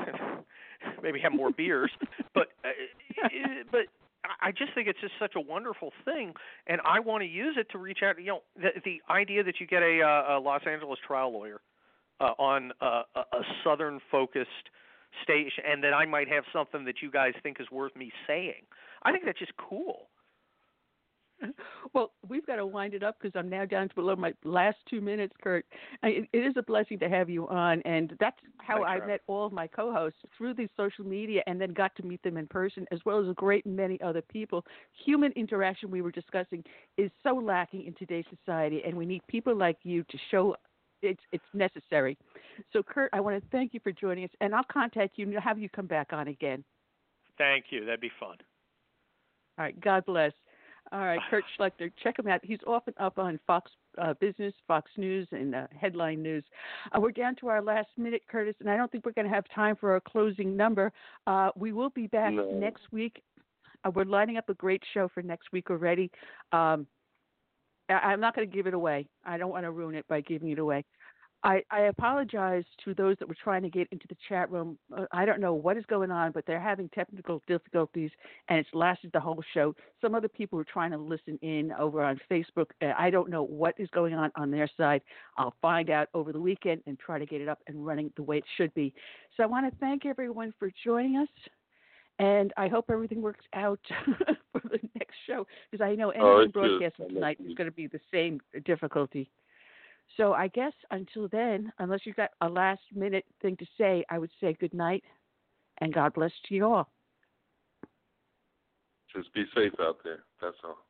(laughs) maybe have more beers, but uh, eh, but I- I just think it's just such a wonderful thing, and I want to use it to reach out. You know, the the idea that you get a, uh, a Los Angeles trial lawyer uh, on uh, a, a southern focused station, and that I might have something that you guys think is worth me saying. I think that's just cool. (laughs) Well, we've got to wind it up because I'm now down to below my last two minutes, Kurt. It, it is a blessing to have you on, and that's how Thanks, I Rob. met all of my co-hosts through these social media, and then got to meet them in person, as well as a great many other people. Human interaction we were discussing is so lacking in today's society, and we need people like you to show it's it's necessary. So, Kurt, I want to thank you for joining us, and I'll contact you and have you come back on again. Thank you. That'd be fun. All right. God bless. All right, Kurt (sighs) Schlichter, check him out. He's often up on Fox uh, Business, Fox News, and uh, Headline News. Uh, we're down to our last minute, Curtis, and I don't think we're going to have time for our closing number. Uh, we will be back No. next week. Uh, we're lining up a great show for next week already. Um, I- I'm not going to give it away. I don't want to ruin it by giving it away. I, I apologize to those that were trying to get into the chat room. Uh, I don't know what is going on, but they're having technical difficulties, and it's lasted the whole show. Some other people are trying to listen in over on Facebook. I don't know what is going on on their side. I'll find out over the weekend and try to get it up and running the way it should be. So I want to thank everyone for joining us. And I hope everything works out (laughs) for the next show because I know Oh, anyone it should. broadcasting I know tonight is going to be the same difficulty. So I guess until then, unless you've got a last minute thing to say, I would say good night and God bless to you all. Just be safe out there. That's all.